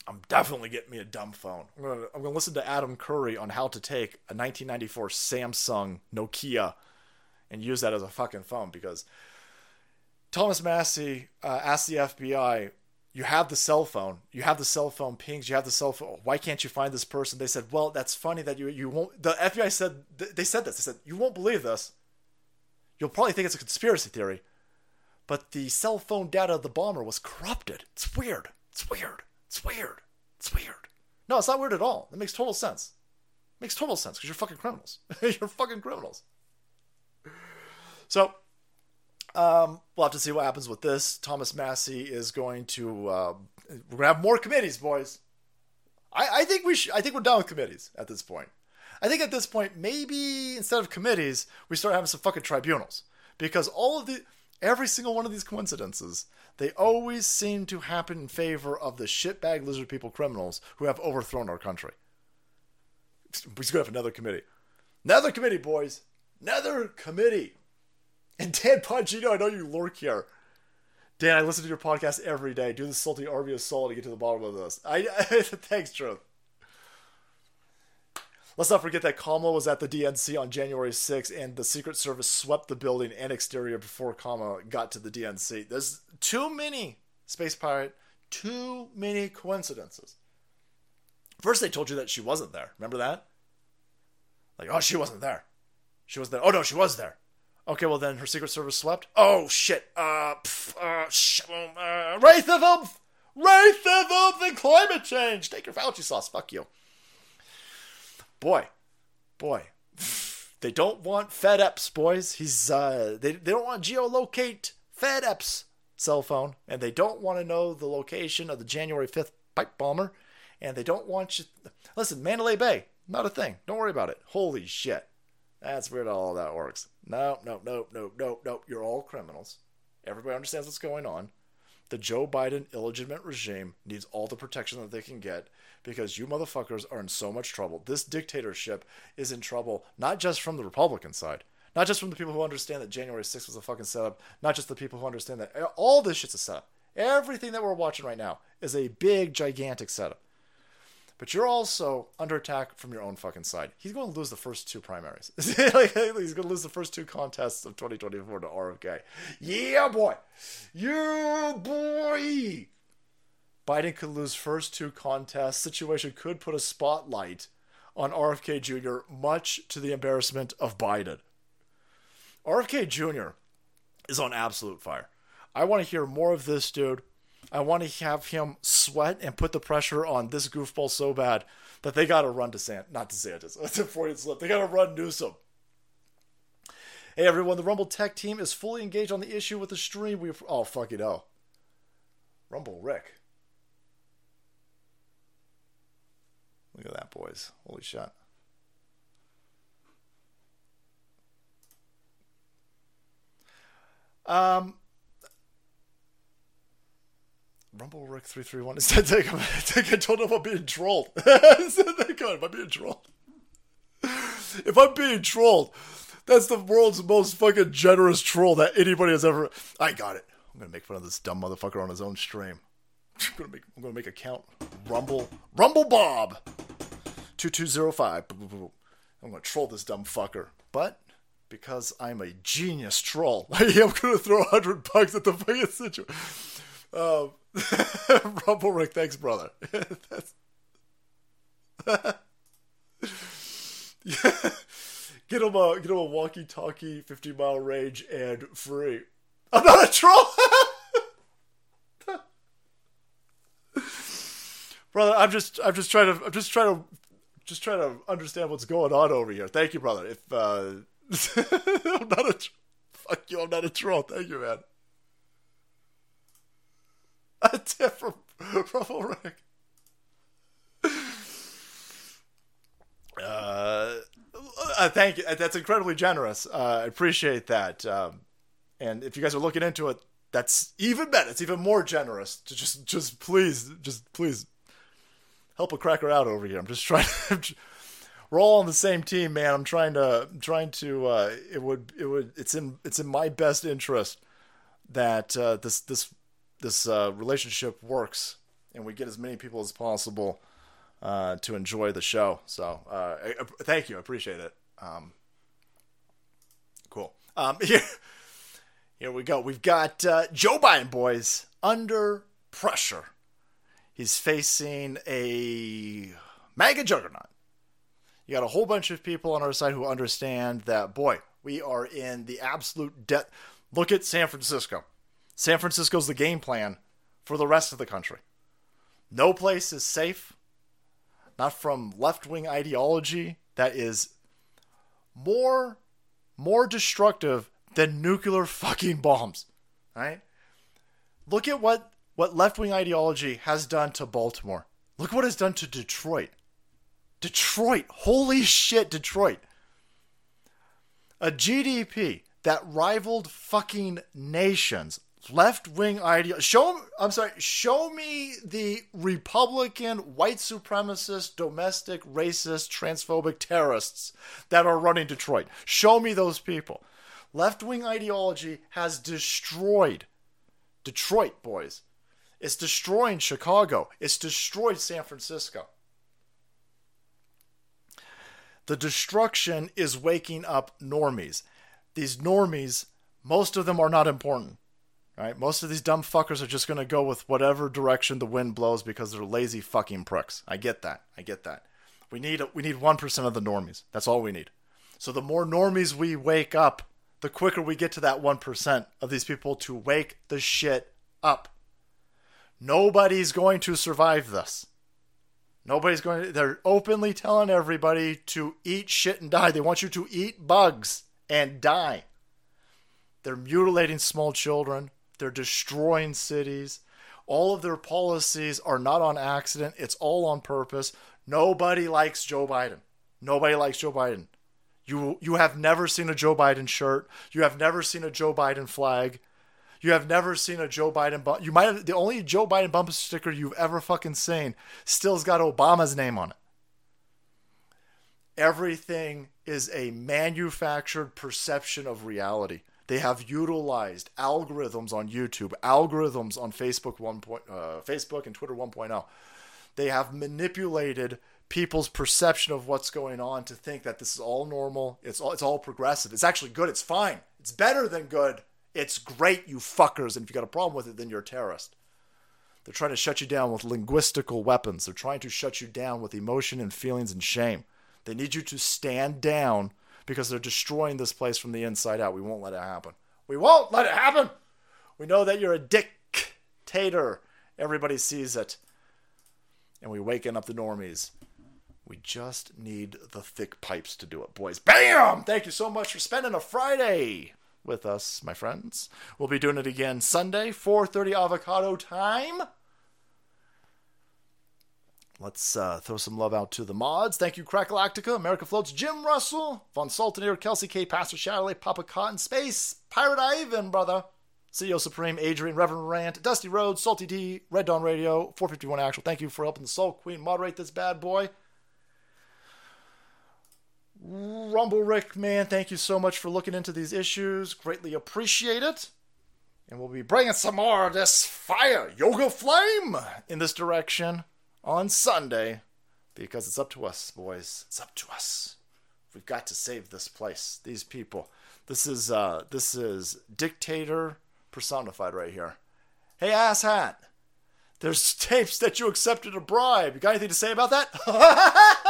Speaker 1: I'm definitely getting me a dumb phone. I'm gonna, I'm gonna listen to Adam Curry on how to take a 1994 Samsung Nokia and use that as a fucking phone because Thomas Massie uh, asked the FBI, "You have the cell phone, you have the cell phone pings, you have the cell phone. Why can't you find this person?" They said, "Well, that's funny that you you won't." The FBI said they said this. They said, "You won't believe this. You'll probably think it's a conspiracy theory." But the cell phone data of the bomber was corrupted. It's weird. It's weird. It's weird. It's weird. No, it's not weird at all. It makes total sense. It makes total sense because you're fucking criminals. *laughs* you're fucking criminals. So, um, we'll have to see what happens with this. Thomas Massie is going to. Uh, we're gonna have more committees, boys. I, I think we should. I think we're done with committees at this point. I think at this point, maybe instead of committees, we start having some fucking tribunals because all of the every single one of these coincidences, they always seem to happen in favor of the shitbag lizard people criminals who have overthrown our country. We're gonna have another committee, another committee, boys, another committee. And Dan Bongino, I know you lurk here. Dan, I listen to your podcast every day. Do the salty army of soul to get to the bottom of this. I, I *laughs* thanks, Truth. Let's not forget that Kamala was at the DNC on January 6th, and the Secret Service swept the building and exterior before Kamala got to the DNC. There's too many, Space Pirate, too many coincidences. First, they told you that she wasn't there. Remember that? Like, oh, she wasn't there. She was there. Oh, no, she was there. Okay, well, then her Secret Service swept. Oh, shit. Uh, pff, uh, sh- uh racism! Racism and climate change! Take your Fauci sauce. Fuck you boy, boy, they don't want FedEx, boys. He's uh, they they don't want geolocate FedEx cell phone, and they don't want to know the location of the January fifth pipe bomber, and they don't want you. Listen, Mandalay Bay, not a thing. Don't worry about it. Holy shit, that's weird. How all that works. No, no, no, no, no, no. You're all criminals. Everybody understands what's going on. The Joe Biden illegitimate regime needs all the protection that they can get because you motherfuckers are in so much trouble. This dictatorship is in trouble, not just from the Republican side, not just from the people who understand that January 6th was a fucking setup, not just the people who understand that all this shit's a setup. Everything that we're watching right now is a big, gigantic setup. But you're also under attack from your own fucking side. He's going to lose the first two primaries. *laughs* He's going to lose the first two contests of 2024 to RFK. Yeah, boy. Yeah, boy. Biden could lose first two contests. Situation could put a spotlight on RFK Jr., much to the embarrassment of Biden. RFK Jr. is on absolute fire. I want to hear more of this dude. I want to have him sweat and put the pressure on this goofball so bad that they got to run to Sant, not DeSantis. That's a Freudian slip. They got to run Newsom. Hey everyone, the Rumble Tech team is fully engaged on the issue with the stream. We oh fuck it oh, Rumble Rick. Look at that, boys. Holy shit. Um, Rumble Rick three three one. *laughs* Instead, take take. I told him I'm being trolled. Instead, they go. If I'm being trolled, if I'm being trolled, that's the world's most fucking generous troll that anybody has ever. I got it. I'm gonna make fun of this dumb motherfucker on his own stream. *laughs* I'm gonna make. I'm gonna make a count. Rumble. Rumble Bob. Two two zero five. I'm gonna troll this dumb fucker, but because I'm a genius troll, *laughs* I'm gonna throw a hundred bucks at the fucking situation. Um, *laughs* Rumble Rick, thanks, brother. *laughs* Get him a get him a walkie-talkie, fifty mile range, and free. I'm not a troll. brother. I'm just I'm just trying to I'm just trying to just trying to understand what's going on over here. Thank you, brother. If uh, *laughs* I'm not a fuck you, I'm not a troll. Thank you, man. *laughs* A tip from Rumble Rick. Uh, uh, thank you. That's incredibly generous. Uh, I appreciate that. Um, and if you guys are looking into it, that's even better. It's even more generous to just, just please, just please help a cracker out over here. I'm just *laughs* trying. To, we're all on the same team, man. I'm trying to, trying to. Uh, it would, it would. It's in, it's in my best interest that uh, this, this, this uh, relationship works, and we get as many people as possible uh, to enjoy the show. So, uh, I, I, thank you. I appreciate it. Um, cool. Um, *laughs* here, here we go. We've got uh, Joe Biden, boys, under pressure. He's facing a mega juggernaut. You got a whole bunch of people on our side who understand that, boy, we are in the absolute debt. Look at San Francisco. San Francisco's the game plan for the rest of the country. No place is safe, not from left wing ideology that is more more destructive than nuclear fucking bombs. Right? Look at what what left wing ideology has done to Baltimore. Look what it's done to Detroit. Detroit. Holy shit, Detroit. A GDP that rivaled fucking nations. Left wing ideology. Show. I'm sorry. Show me the Republican white supremacist, domestic, racist, transphobic terrorists that are running Detroit. Show me those people. Left wing ideology has destroyed Detroit, boys. It's destroying Chicago. It's destroyed San Francisco. The destruction is waking up normies. These normies, most of them are not important. Right? Most of these dumb fuckers are just going to go with whatever direction the wind blows because they're lazy fucking pricks. I get that. I get that. We need we need 1% of the normies. That's all we need. So the more normies we wake up, the quicker we get to that 1% of these people to wake the shit up. Nobody's going to survive this. Nobody's going to, they're openly telling everybody to eat shit and die. They want you to eat bugs and die. They're mutilating small children. They're destroying cities. All of their policies are not on accident. It's all on purpose. Nobody likes Joe Biden. Nobody likes Joe Biden. You you have never seen a Joe Biden shirt. You have never seen a Joe Biden flag. You have never seen a Joe Biden bump. You might have the only Joe Biden bumper sticker you've ever fucking seen still's got Obama's name on it. Everything is a manufactured perception of reality. They have utilized algorithms on YouTube, algorithms on Facebook one point, uh, Facebook and Twitter 1.0. They have manipulated people's perception of what's going on to think that this is all normal. It's all it's all progressive. It's actually good. It's fine. It's better than good. It's great, you fuckers. And if you got a problem with it, then you're a terrorist. They're trying to shut you down with linguistical weapons. They're trying to shut you down with emotion and feelings and shame. They need you to stand down because they're destroying this place from the inside out. We won't let it happen. We won't let it happen. We know that you're a dictator. Everybody sees it. And we waken up the normies. We just need the thick pipes to do it, boys. Bam! Thank you so much for spending a Friday with us, my friends. We'll be doing it again Sunday, 4:30 avocado time. Let's uh, throw some love out to the mods. Thank you, Crackalactica, America Floats, Jim Russell, Von Saltanier, Kelsey K, Pastor Shadowley, Papa Cotton, Space, Pirate Ivan, brother, CEO Supreme, Adrian, Reverend Rant, Dusty Rhodes, Salty D, Red Dawn Radio, 451 Actual. Thank you for helping the Soul Queen moderate this bad boy. Rumble Rick, man, thank you so much for looking into these issues. Greatly appreciate it. And we'll be bringing some more of this fire, yoga flame, in this direction on Sunday because it's up to us, boys. It's up to us. We've got to save this place, these people. This is uh, this is dictator personified right here. Hey, asshat. There's tapes that you accepted a bribe. You got anything to say about that? *laughs*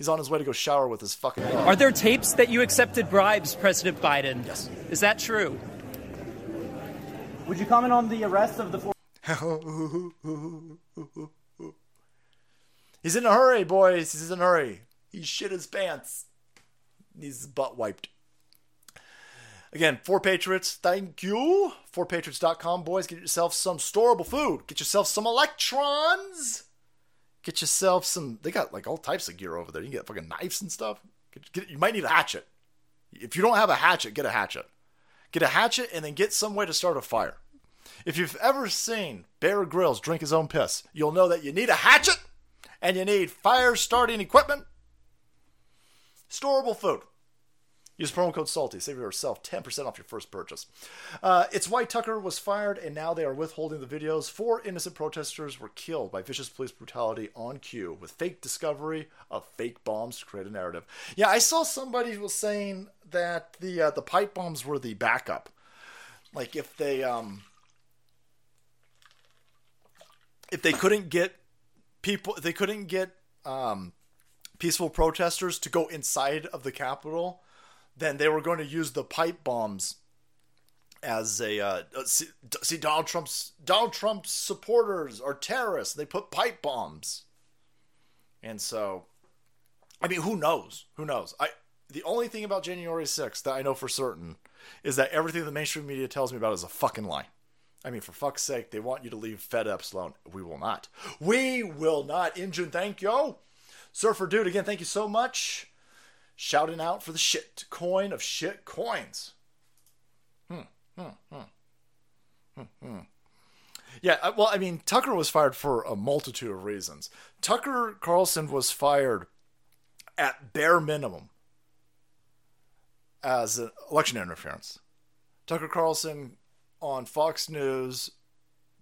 Speaker 1: He's on his way to go shower with his fucking dog.
Speaker 17: Are there tapes that you accepted bribes, President Biden?
Speaker 1: Yes.
Speaker 17: Is that true?
Speaker 18: Would you comment on the arrest of the four?
Speaker 1: He's in a hurry, boys. He's in a hurry. He shit his pants. Needs his butt wiped. Again, Four Patriots, thank you. FourPatriots.com, boys. Get yourself some storable food. Get yourself some electrons. Get yourself some. They got like all types of gear over there. You can get fucking knives and stuff. Get, get, you might need a hatchet. If you don't have a hatchet, get a hatchet. Get a hatchet and then get some way to start a fire. If you've ever seen Bear Grylls drink his own piss, you'll know that you need a hatchet and you need fire starting equipment. Storable food. Use promo code SALTY. Save yourself 10% off your first purchase. Uh, it's why Tucker was fired, and now they are withholding the videos. Four innocent protesters were killed by vicious police brutality on cue with fake discovery of fake bombs to create a narrative. Yeah, I saw somebody was saying that the uh, the pipe bombs were the backup. Like if they um if they couldn't get people, they couldn't get um peaceful protesters to go inside of the Capitol then they were going to use the pipe bombs as a uh, see, see Donald Trump's Donald Trump's supporters are terrorists. They put pipe bombs, and so I mean, who knows? Who knows? I the only thing about January 6th that I know for certain is that everything the mainstream media tells me about is a fucking lie. I mean, for fuck's sake, they want you to leave Fed alone. We will not. We will not. Injun, thank you. Surfer Dude, again, thank you so much. Shouting out for the shit coin of shit coins. Hmm, hmm, hmm. Hmm, hmm. Yeah, uh, well, I mean, Tucker was fired for a multitude of reasons. Tucker Carlson was fired at bare minimum as an election interference. Tucker Carlson on Fox News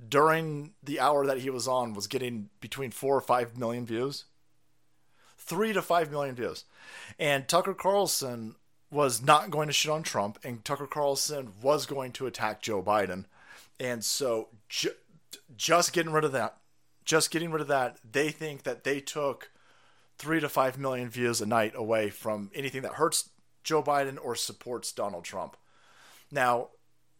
Speaker 1: during the hour that he was on was getting between four or five million views. Three to five million views. And Tucker Carlson was not going to shit on Trump, and Tucker Carlson was going to attack Joe Biden. And so ju- just getting rid of that, just getting rid of that, they think that they took three to five million views a night away from anything that hurts Joe Biden or supports Donald Trump. Now,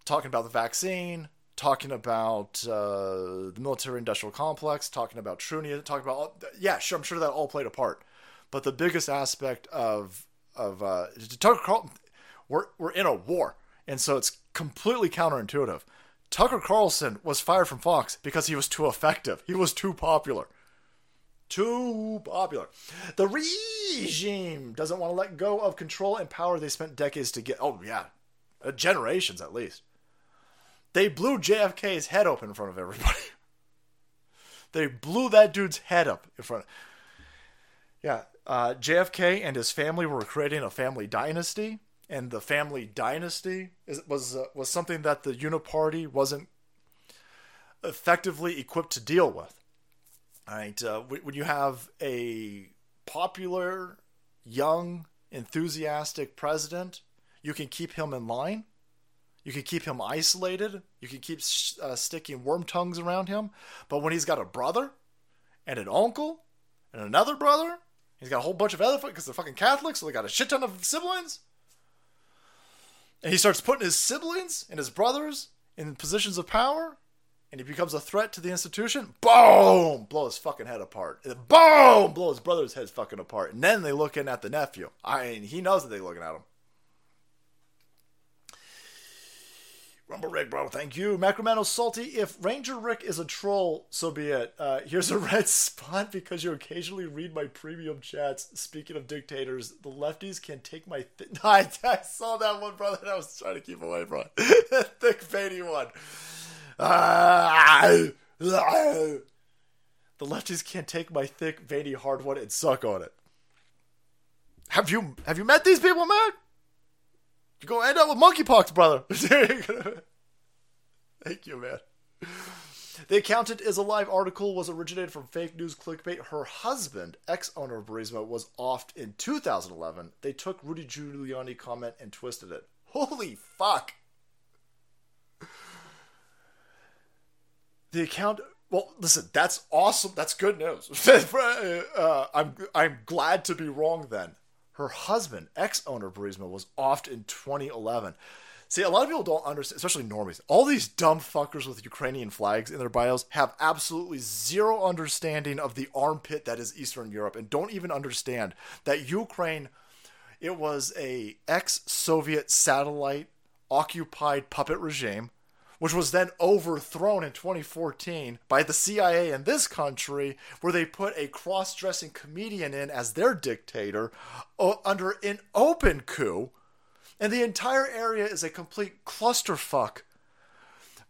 Speaker 1: talking about the vaccine, talking about uh, the military industrial complex, talking about Trunia, talking about all, yeah, sure, I'm sure that all played a part. But the biggest aspect of of uh, Tucker Carlson, we're we're in a war, and so it's completely counterintuitive. Tucker Carlson was fired from Fox because he was too effective. He was too popular. Too popular. The regime doesn't want to let go of control and power they spent decades to get. Oh, yeah. Uh, generations at least. They blew JFK's head open in front of everybody. *laughs* they blew that dude's head up in front. Of... Yeah. Uh, JFK and his family were creating a family dynasty and the family dynasty is, was uh, was something that the Uniparty wasn't effectively equipped to deal with. Right, uh, when you have a popular, young, enthusiastic president, you can keep him in line. You can keep him isolated. You can keep uh, sticking worm tongues around him. But when he's got a brother and an uncle and another brother, he's got a whole bunch of other because they're fucking Catholics, so they got a shit ton of siblings and he starts putting his siblings and his brothers in positions of power, and he becomes a threat to the institution. Boom! Blow his fucking head apart. Boom! Blow his brother's head fucking apart. And then they look in at the nephew. I mean, he knows that they're looking at him. Rumble Rick, bro, thank you. Macromanno Salty, if Ranger Rick is a troll, so be it. Uh, here's a *laughs* red spot because you occasionally read my premium chats. Speaking of dictators, the lefties can take my. Th- *laughs* I, I saw that one, brother, I was trying to keep away from *laughs* thick, veiny one. Uh, the lefties can't take my thick, veiny, hard one and suck on it. Have you have you met these people, man? You're going to end up with monkeypox, brother. *laughs* Thank you, man. The Accountant is Alive article was originated from fake news clickbait. Her husband, ex owner of Burisma, was offed in 2011. They took Rudy Giuliani comment and twisted it. Holy fuck. The account. Well, listen, that's awesome. That's good news. *laughs* uh, I'm I'm glad to be wrong then her husband, ex owner Burisma, was offed in 2011. See, a lot of people don't understand, especially normies. All these dumb fuckers with Ukrainian flags in their bios have absolutely zero understanding of the armpit that is Eastern Europe and don't even understand that Ukraine, it was a ex-Soviet satellite occupied puppet regime which was then overthrown in 2014 by the CIA in this country, where they put a cross dressing comedian in as their dictator uh, under an open coup. And the entire area is a complete clusterfuck.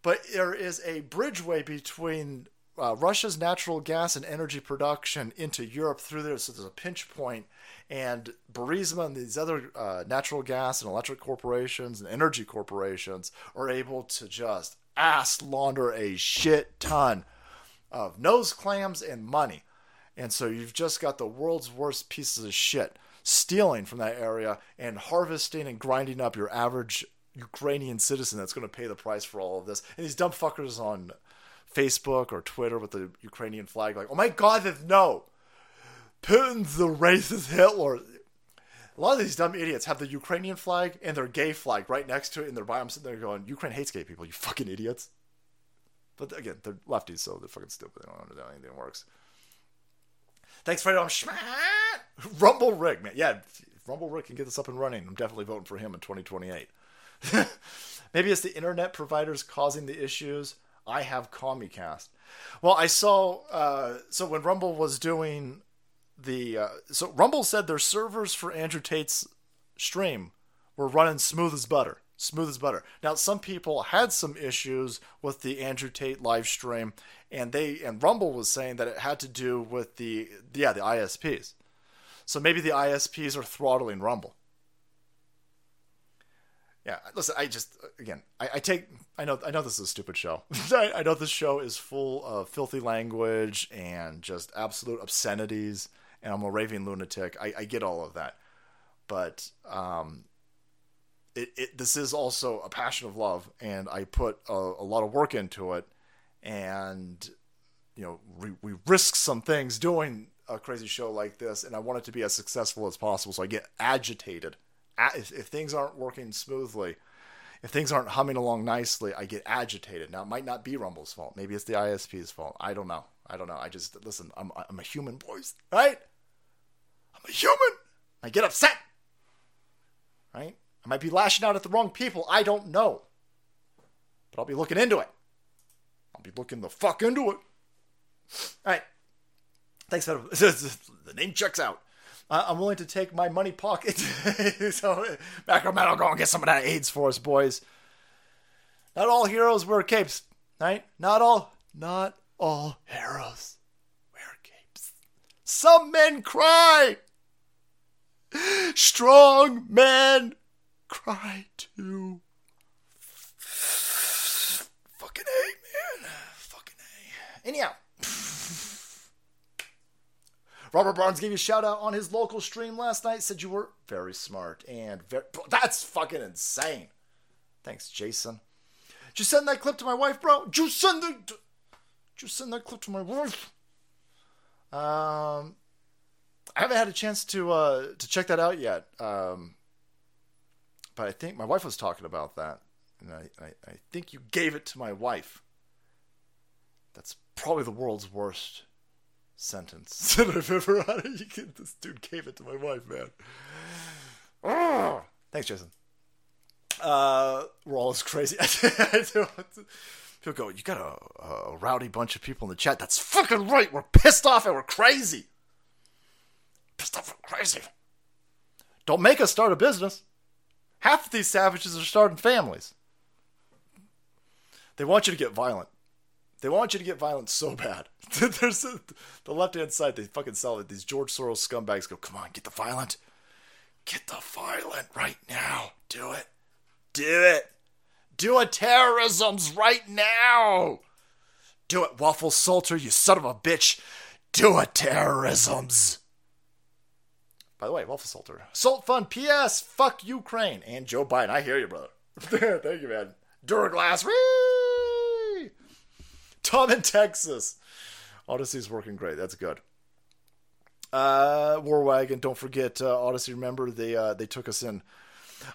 Speaker 1: But there is a bridgeway between uh, Russia's natural gas and energy production into Europe through there. So there's a pinch point and Burisma and these other uh, natural gas and electric corporations and energy corporations are able to just ass launder a shit ton of nose clams and money. And so you've just got the world's worst pieces of shit stealing from that area and harvesting and grinding up your average Ukrainian citizen that's going to pay the price for all of this. And these dumb fuckers on Facebook or Twitter with the Ukrainian flag, like, oh my god, no, Putin's the racist Hitler. A lot of these dumb idiots have the Ukrainian flag and their gay flag right next to it in their bio. I'm sitting there going, Ukraine hates gay people, you fucking idiots. But again, they're lefties, so they're fucking stupid. They don't understand anything works. Thanks, Fredo. I'm Rumble Rick, man. Yeah, Rumble Rick can get this up and running, I'm definitely voting for him in 2028. *laughs* Maybe it's the internet providers causing the issues. I have Comcast. Well, I saw. Uh, so when Rumble was doing the, uh, so Rumble said their servers for Andrew Tate's stream were running smooth as butter. Smooth as butter. Now, some people had some issues with the Andrew Tate live stream, and they and Rumble was saying that it had to do with the yeah the ISPs. So maybe the ISPs are throttling Rumble. Yeah, listen. I just again, I, I take. I know. I know this is a stupid show. *laughs* I, I know this show is full of filthy language and just absolute obscenities. And I'm a raving lunatic. I, I get all of that, but um, it, it this is also a passion of love, and I put a, a lot of work into it, and you know, we, we risk some things doing a crazy show like this, and I want it to be as successful as possible. So I get agitated if, if things aren't working smoothly, if things aren't humming along nicely, I get agitated. Now, it might not be Rumble's fault. Maybe it's the ISP's fault. I don't know. I don't know. I just, listen, I'm, I'm a human, boys, right? I'm a human. I get upset, right? I might be lashing out at the wrong people. I don't know. But I'll be looking into it. I'll be looking the fuck into it. All right. Thanks for *laughs* the name checks out. I'm willing to take my money pocket. *laughs* so, Macro Metal, go and get some of that AIDS for us, boys. Not all heroes wear capes, right? Not all, not all heroes wear capes. Some men cry. Strong men cry too. Fucking A, man. Fucking A. Anyhow. Robert Barnes gave you a shout out on his local stream last night. Said you were very smart and very. That's fucking insane. Thanks, Jason. Did you send that clip to my wife, bro? Did you send the. Did you send that clip to my wife? Um, I haven't had a chance to uh to check that out yet. Um, but I think my wife was talking about that, and I, I, I think you gave it to my wife. That's probably the world's worst sentence *laughs* that I've ever had. *laughs* this dude gave it to my wife, man. Oh, thanks, Jason. Uh, we're all as crazy. *laughs* People go, you got a, a rowdy bunch of people in the chat. That's fucking right. We're pissed off and we're crazy. And crazy. Don't make us start a business. Half of these savages are starting families. They want you to get violent. They want you to get violent so bad. *laughs* There's a, the left hand side. They fucking sell it. These George Soros scumbags go, come on, get the violent, get the violent right now. Do it, do it, do a terrorisms right now. Do it, Waffle Salter, you son of a bitch. Do a terrorisms. By the way, Waffle Salter, Salt Fund. P.S. Fuck Ukraine and Joe Biden. I hear you, brother. *laughs* Thank you, man. Duraglass. Whee! Tom in Texas. Odysee's working great. That's good. Uh, War Wagon. Don't forget uh, Odysee. Remember they uh, they took us in.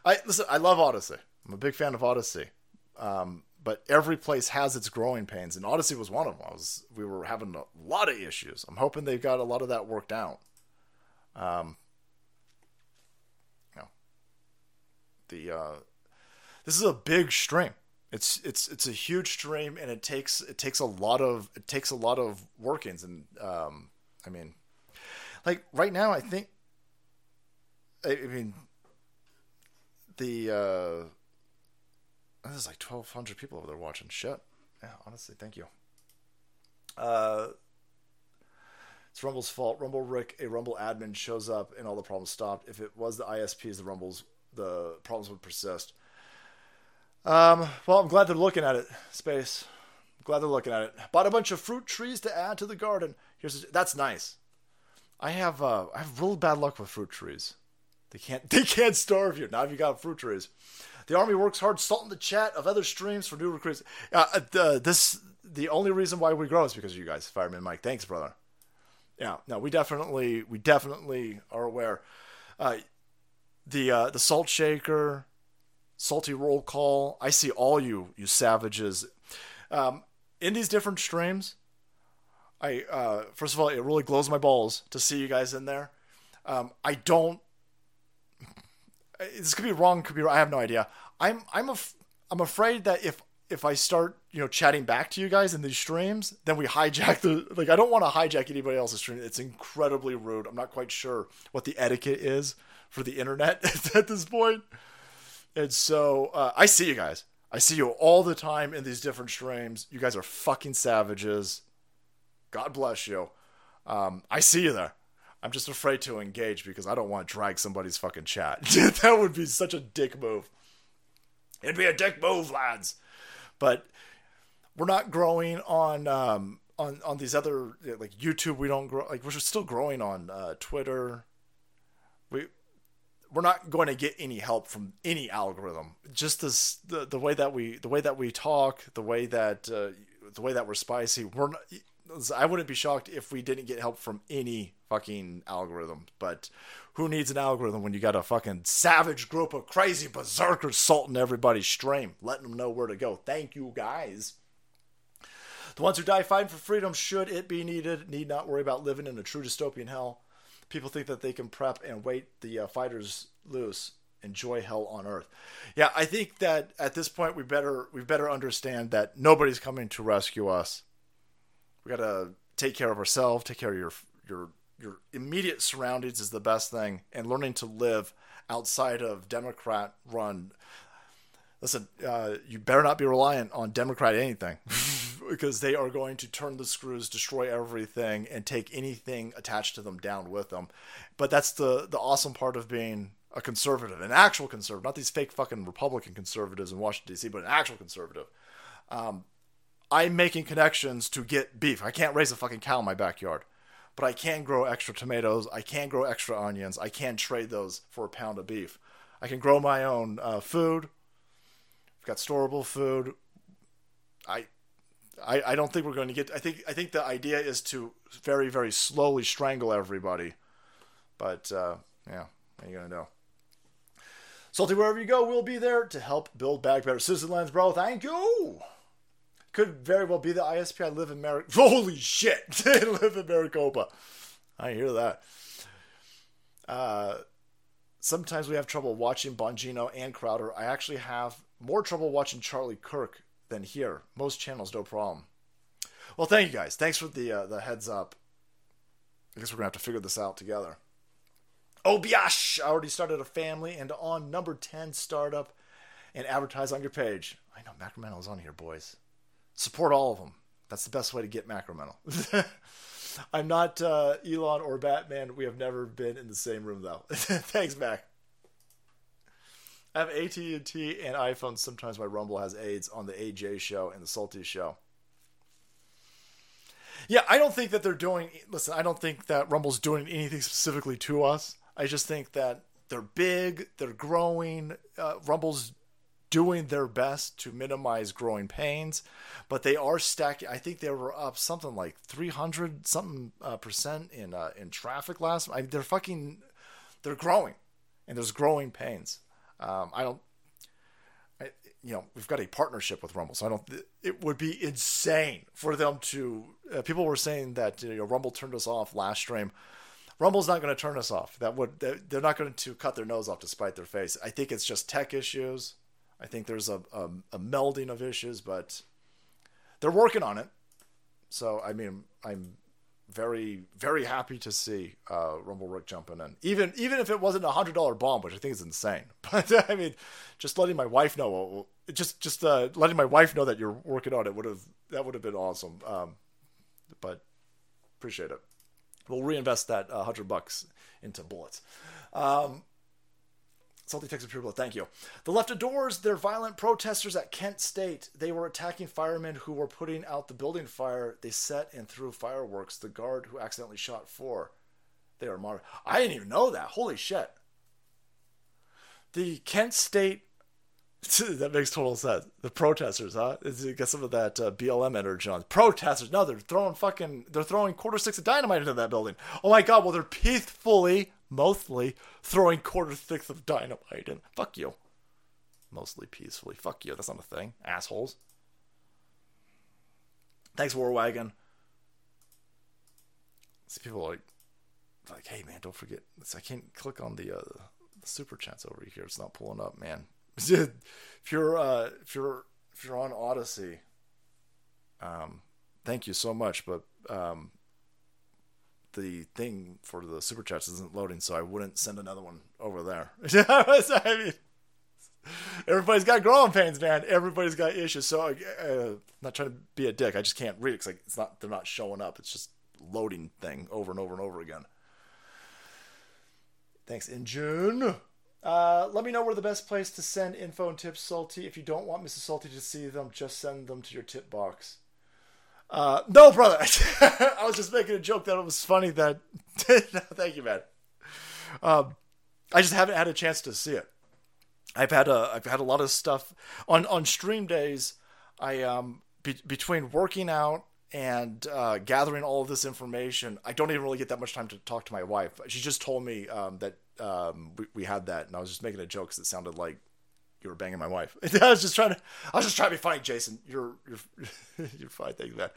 Speaker 1: I listen. I love Odysee. I'm a big fan of Odysee. Um, but every place has its growing pains, and Odyssey was one of them. Was we were having a lot of issues. I'm hoping they've got a lot of that worked out. Um, you know, the uh, this is a big stream. It's it's it's a huge stream, and it takes it takes a lot of it takes a lot of workings, and um, I mean, like right now, I think, I, I mean, the uh, there's like twelve hundred people over there watching. Shit, yeah, honestly, thank you. Uh, it's Rumble's fault. Rumble Rick, a Rumble admin, shows up and all the problems stopped. If it was the ISPs, the Rumbles, the problems would persist. Um, well, I'm glad they're looking at it. Space. I'm glad they're looking at it. Bought a bunch of fruit trees to add to the garden. Here's a, that's nice. I have uh, I have real bad luck with fruit trees. They can't *laughs* they can't starve you. Now if you got fruit trees. The army works hard salting the chat of other streams for new recruits. Uh, uh, this the only reason why we grow is because of you guys, Fireman Mike. Thanks, brother. Yeah, no, we definitely we definitely are aware. Uh, the uh, the salt shaker, salty roll call. I see all you you savages um, in these different streams. I uh, first of all, it really glows my balls to see you guys in there. Um, I don't. This could be wrong. Could be. I have no idea. I'm I'm af- I'm afraid that if if I start you know chatting back to you guys in these streams, then we hijack the like. I don't want to hijack anybody else's stream. It's incredibly rude. I'm not quite sure what the etiquette is for the internet *laughs* at this point. And so uh, I see you guys. I see you all the time in these different streams. You guys are fucking savages. God bless you. Um, I see you there. I'm just afraid to engage because I don't want to drag somebody's fucking chat. *laughs* that would be such a dick move. It'd be a dick move, lads. But we're not growing on um, on on these other like YouTube. We don't grow like we're still growing on uh, Twitter. We we're not going to get any help from any algorithm. Just this the the way that we the way that we talk, the way that uh, the way that we're spicy. We're not, I wouldn't be shocked if we didn't get help from any fucking algorithm. But who needs an algorithm when you got a fucking savage group of crazy berserkers salting everybody's stream, letting them know where to go? Thank you guys. The ones who die fighting for freedom, should it be needed, need not worry about living in a true dystopian hell. People think that they can prep and wait the uh, fighters loose. Enjoy hell on earth. Yeah, I think that at this point we better we better understand that nobody's coming to rescue us. We gotta take care of ourselves, take care of your your your immediate surroundings is the best thing, and learning to live outside of Democrat run. Listen, uh, you better not be reliant on Democrat anything. *laughs* because they are going to turn the screws, destroy everything, and take anything attached to them down with them. But that's the the awesome part of being a conservative, an actual conservative, not these fake fucking Republican conservatives in Washington D.C., but an actual conservative. Um, I'm making connections to get beef. I can't raise a fucking cow in my backyard, but I can grow extra tomatoes. I can grow extra onions. I can trade those for a pound of beef. I can grow my own uh, food. I've got storable food. I I, I don't think we're going to get. I think I think the idea is to very very slowly strangle everybody. But uh, yeah, are you gonna know? Salty, wherever you go, we'll be there to help build back better citizen lands, bro. Thank you. Could very well be the ISP. I live in Mar. *laughs* Holy shit! *laughs* I live in Maricopa. I hear that. Uh, sometimes we have trouble watching Bongino and Crowder. I actually have more trouble watching Charlie Kirk than here. Most channels, no problem. Well, thank you guys. Thanks for the uh, the heads up. I guess we're gonna have to figure this out together. Oh, biash! I already started a family and on number 10 startup and advertise on your page. I know Macromental is on here, boys. Support all of them. That's the best way to get Macromental. *laughs* I'm not uh, Elon or Batman. We have never been in the same room, though. *laughs* Thanks, Mac. I have AT&T and iPhone. Sometimes my Rumble has aids on the AJ show and the Salty show. Yeah, I don't think that they're doing. Listen, I don't think that Rumble's doing anything specifically to us. I just think that they're big, they're growing. Uh, Rumble's doing their best to minimize growing pains, but they are stacking. I think they were up something like three hundred something uh, percent in uh, in traffic last. I they're fucking, they're growing, and there's growing pains. Um, I don't, I, you know, we've got a partnership with Rumble, so I don't. It would be insane for them to. Uh, people were saying that you know Rumble turned us off last stream. Rumble's not going to turn us off. That would they're not going to cut their nose off to spite their face. I think it's just tech issues. I think there's a, a, a melding of issues, but they're working on it. So I mean, I'm very very happy to see uh, Rumble Rick jumping in, even even if it wasn't a hundred dollar bomb, which I think is insane. *laughs* But I mean, just letting my wife know, just just uh, letting my wife know that you're working on it would have that would have been awesome. Um, but appreciate it. We'll reinvest that uh, hundred bucks into bullets. Um, Salty Texas Blood, thank you. The left adores their violent protesters at Kent State. They were attacking firemen who were putting out the building fire. They set and threw fireworks. The guard who accidentally shot four. They are martyred. I didn't even know that. Holy shit. The Kent State. *laughs* that makes total sense. The protesters, huh? Get some of that uh, BLM energy on. Protesters. No, they're throwing fucking. They're throwing quarter sticks of dynamite into that building. Oh my god. Well, they're peacefully mostly throwing quarter sticks of dynamite and Fuck you. Mostly peacefully. Fuck you. That's not a thing. Assholes. Thanks, Warwagon. See people like, like, hey man, don't forget. I can't click on the, uh, the super chats over here. It's not pulling up, man. *laughs* if you're uh, if you're if you're on Odysee, um, thank you so much. But um, the thing for the super chats isn't loading, so I wouldn't send another one over there. *laughs* I mean, everybody's got growing pains, man. Everybody's got issues. So, uh, I'm not trying to be a dick. I just can't read it because like, it's not. They're not showing up. It's just loading thing over and over and over again. Thanks, in June. Uh, let me know where the best place to send info and tips, Salty. If you don't want Mrs. Salty to see them, just send them to your tip box. Uh, no, brother. *laughs* I was just making a joke that it was funny that. *laughs* no, thank you, man. Um, I just haven't had a chance to see it. I've had a I've had a lot of stuff on on stream days. I um be, between working out and uh, gathering all of this information, I don't even really get that much time to talk to my wife. She just told me um, that um, we, we had that, and I was just making a joke because it sounded like you were banging my wife. *laughs* I was just trying to I was just trying to be funny, Jason. You're you're *laughs* you're fine. Thank you, man.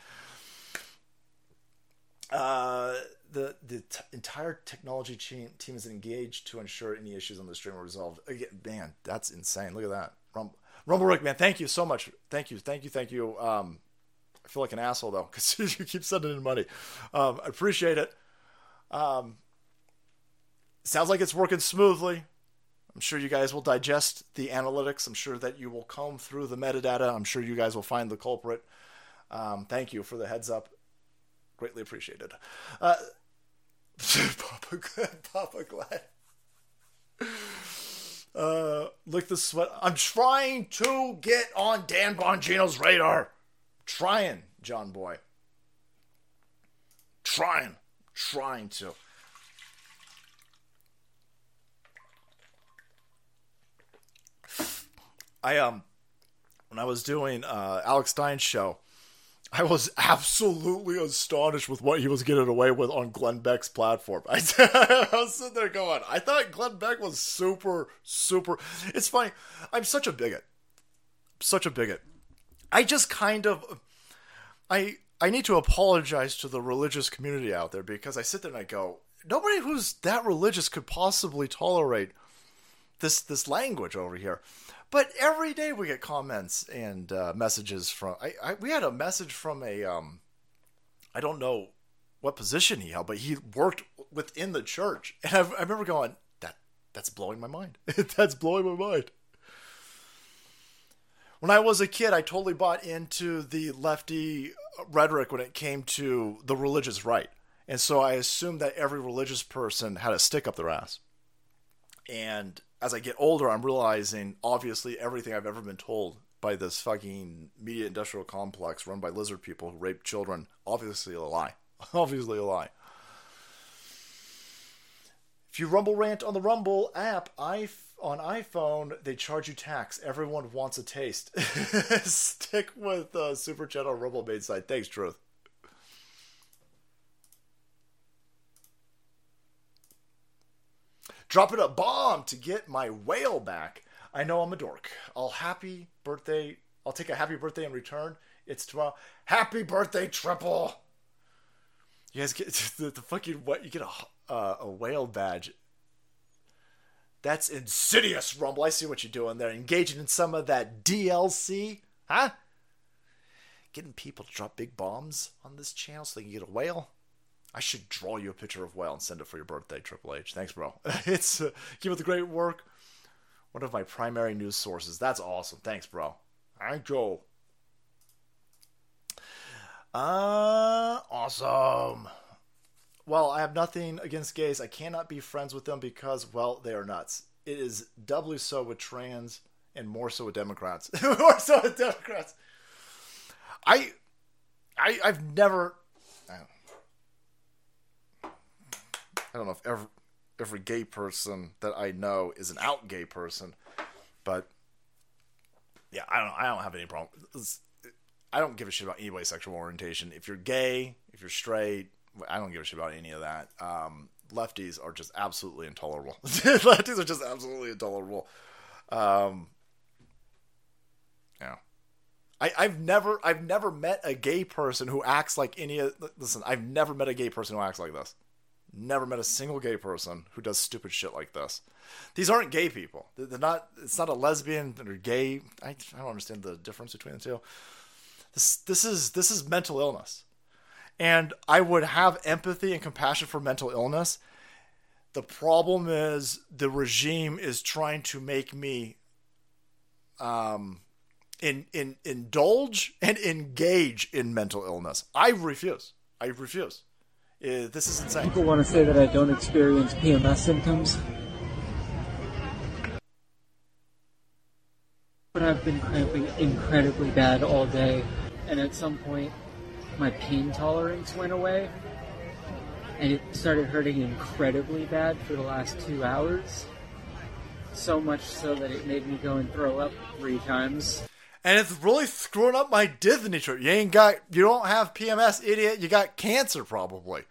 Speaker 1: Uh, the the t- entire technology team, team is engaged to ensure any issues on the stream are resolved. Again, man, that's insane. Look at that. Rumble, Rumble Rick, man, thank you so much. Thank you, thank you, thank you. Um, I feel like an asshole though *laughs* because you keep sending in money. Um, I appreciate it. Um, sounds like it's working smoothly. I'm sure you guys will digest the analytics. I'm sure that you will comb through the metadata. I'm sure you guys will find the culprit. Um, thank you for the heads up. Greatly appreciated. Uh, *laughs* Papa, Papa Glad. Uh, lick the sweat. I'm trying to get on Dan Bongino's radar. Trying, John Boy. Trying. Trying to. I um when I was doing uh, Alex Stein's show, I was *laughs* absolutely astonished with what he was getting away with on Glenn Beck's platform. I, *laughs* I was sitting there going, I thought Glenn Beck was super, super. It's funny. I'm such a bigot. Such a bigot. I just kind of, I I need to apologize to the religious community out there because I sit there and I go, nobody who's that religious could possibly tolerate this this language over here. But every day we get comments and uh, messages from. I, I, we had a message from a. Um, I don't know what position he held, but he worked within the church, and I, I remember going, "That that's blowing my mind. *laughs* that's blowing my mind." When I was a kid, I totally bought into the lefty rhetoric when it came to the religious right, and so I assumed that every religious person had a stick up their ass. And as I get older, I'm realizing obviously everything I've ever been told by this fucking media industrial complex run by lizard people who rape children, obviously a lie. *laughs* obviously a lie. If you Rumble rant on the Rumble app, I on iPhone, they charge you tax. Everyone wants a taste. *laughs* Stick with uh, Super Chat on Rumble Made side. Thanks, Truth. Dropping a bomb to get my whale back. I know I'm a dork. I'll happy birthday. I'll take a happy birthday in return. It's tomorrow. Happy birthday, triple. You guys get *laughs* the, the fucking what? You get a uh, a whale badge. That's insidious, Rumble. I see what you're doing there. Engaging in some of that DLC, huh? Getting people to drop big bombs on this channel so they can get a whale. I should draw you a picture of whale and send it for your birthday, Triple H. Thanks, bro. *laughs* it's uh, keep up the great work. One of my primary news sources. That's awesome. Thanks, bro. Thank Joe. Uh, awesome. Well, I have nothing against gays. I cannot be friends with them because, well, they are nuts. It is doubly so with trans and more so with Democrats. *laughs* more so with Democrats. I, I, I've never. I don't know if every every gay person that I know is an out gay person, but yeah, I don't I don't have any problem. I don't give a shit about anybody's sexual orientation. If you're gay, if you're straight, I don't give a shit about any of that. Um, lefties are just absolutely intolerable. *laughs* lefties are just absolutely intolerable. Um, yeah. I, I've never I've never met a gay person who acts like any listen, I've never met a gay person who acts like this. Never met a single gay person who does stupid shit like this. These aren't gay people. They're not. It's not a lesbian or gay. I, I don't understand the difference between the two. This this is this is mental illness, and I would have empathy and compassion for mental illness. The problem is the regime is trying to make me um, in, in indulge and engage in mental illness. I refuse. I refuse. Uh, this is insane.
Speaker 19: People want to say that I don't experience PMS symptoms. But I've been cramping incredibly bad all day, and at some point, my pain tolerance went away, and it started hurting incredibly bad for the last two hours. So much so that it made me go and throw up three times.
Speaker 1: And it's really screwing up my Disney trip. You ain't got, you don't have PMS, idiot. You got cancer probably.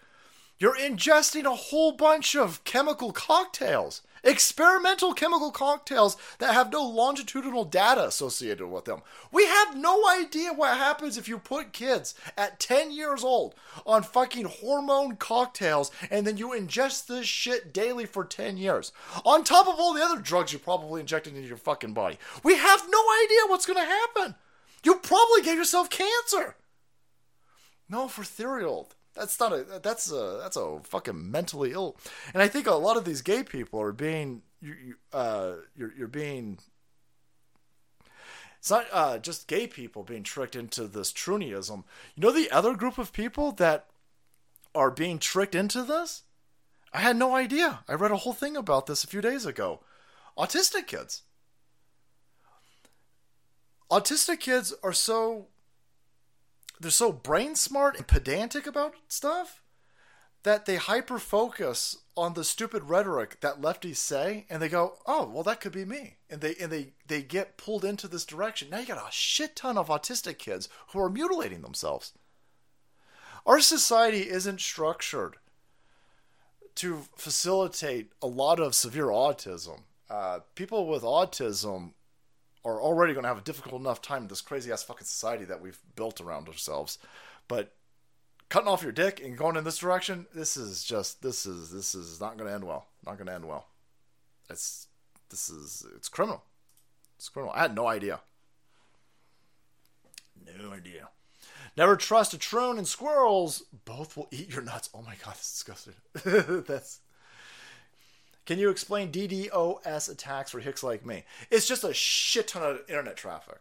Speaker 1: You're ingesting a whole bunch of chemical cocktails, experimental chemical cocktails that have no longitudinal data associated with them. We have no idea what happens if you put kids at 10 years old on fucking hormone cocktails and then you ingest this shit daily for 10 years. On top of all the other drugs you probably injected into your fucking body. We have no idea what's going to happen. You probably gave yourself cancer. No, for Theriol. That's not a that's a that's a fucking mentally ill. And I think a lot of these gay people are being you, uh you're you're being it's not uh, just gay people being tricked into this trunism. You know the other group of people that are being tricked into this? I had no idea. I read a whole thing about this a few days ago. Autistic kids. Autistic kids are so they're so brain smart and pedantic about stuff that they hyper focus on the stupid rhetoric that lefties say and they go oh well that could be me. And they and they they get pulled into this direction. Now you got a shit ton of autistic kids who are mutilating themselves. Our society isn't structured to facilitate a lot of severe autism. Uh, people with autism are already going to have a difficult enough time in this crazy ass fucking society that we've built around ourselves. But cutting off your dick and going in this direction, this is just this is this is not going to end well. Not going to end well. It's this is it's criminal. It's criminal. I had no idea. No idea. Never trust a troon and squirrels. Both will eat your nuts. Oh my god, *laughs* that's disgusting. that's can you explain DDoS attacks for hicks like me? It's just a shit ton of internet traffic.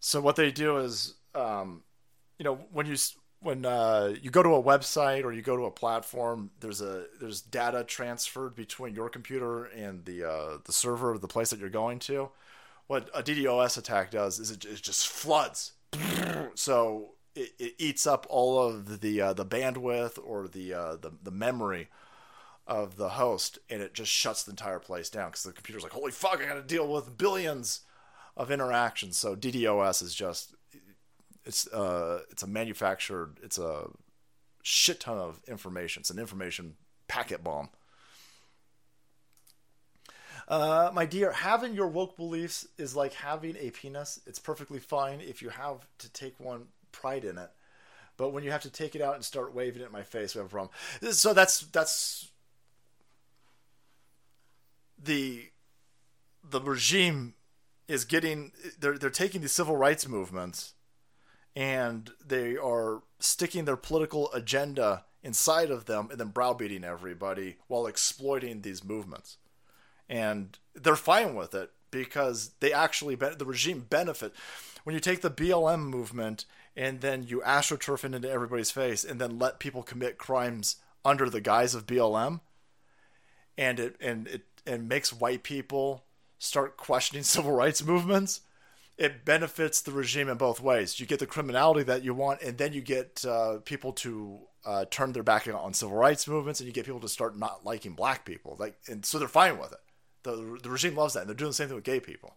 Speaker 1: So what they do is, um, you know, when you when uh, you go to a website or you go to a platform, there's a there's data transferred between your computer and the uh, the server of the place that you're going to. What a DDoS attack does is it, it just floods. So it, it, eats up all of the uh, the bandwidth or the, uh, the the memory of the host and it just shuts the entire place down because the computer's like, holy fuck, I got to deal with billions of interactions. So DDoS is just it's uh it's a manufactured it's a shit ton of information. It's an information packet bomb. Uh, my dear, having your woke beliefs is like having a penis. It's perfectly fine if you have to take one pride in it. But when you have to take it out and start waving it in my face, we have a problem. So that's that's the the regime is getting they're they're taking these civil rights movements and they are sticking their political agenda inside of them and then browbeating everybody while exploiting these movements. And they're fine with it because they actually the regime benefit when you take the BLM movement and then you astroturf it into everybody's face and then let people commit crimes under the guise of BLM and it and it and makes white people start questioning *laughs* civil rights movements, it benefits the regime in both ways. You get the criminality that you want, and then you get uh, people to uh, turn their back on civil rights movements, and you get people to start not liking black people. Like, and so they're fine with it. The, the regime loves that, and they're doing the same thing with gay people.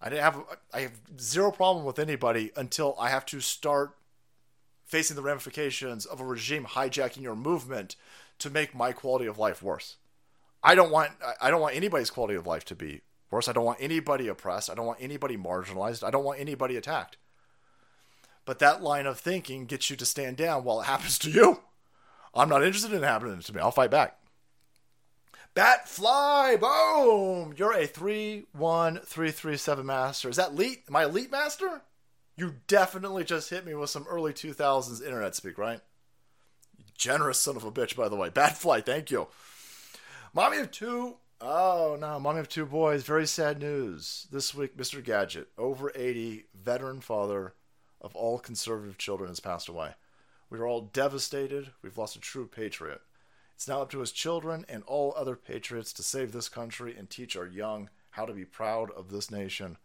Speaker 1: I didn't have I have zero problem with anybody until I have to start facing the ramifications of a regime hijacking your movement to make my quality of life worse. I don't want I don't want anybody's quality of life to be worse. I don't want anybody oppressed. I don't want anybody marginalized. I don't want anybody attacked. But that line of thinking gets you to stand down while it *laughs* happens to you. I'm not interested in happening to me. I'll fight back. Bat fly, boom! You're a three one three three seven master. Is that elite? Am I elite master? You definitely just hit me with some early 2000s internet speak, right? Generous son of a bitch, by the way. Bat fly, thank you. Mommy of two. Oh no, mommy of two boys. Very sad news this week. Mr. Gadget, over 80, veteran father of all conservative children, has passed away. We are all devastated. We've lost a true patriot. It's now up to his children and all other patriots to save this country and teach our young how to be proud of this nation.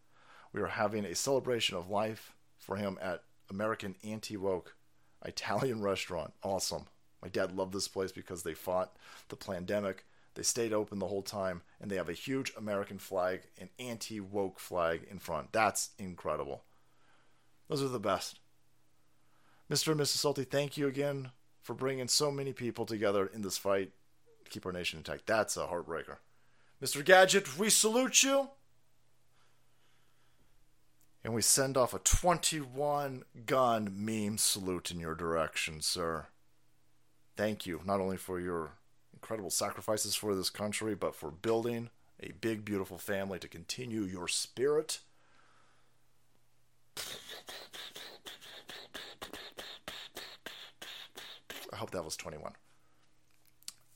Speaker 1: We are having a celebration of life for him at American Anti Woke Italian *laughs* restaurant. Awesome. My dad loved this place because they fought the pandemic. They stayed open the whole time, and they have a huge American flag, an anti woke flag in front. That's incredible. Those are the best. Mr. and Mrs. Salty, thank you again for bringing so many people together in this fight to keep our nation intact. That's a heartbreaker. Mr. Gadget, we salute you. And we send off a 21 gun meme salute in your direction, sir. Thank you, not only for your incredible sacrifices for this country, but for building a big, beautiful family to continue your spirit. I hope that was 21.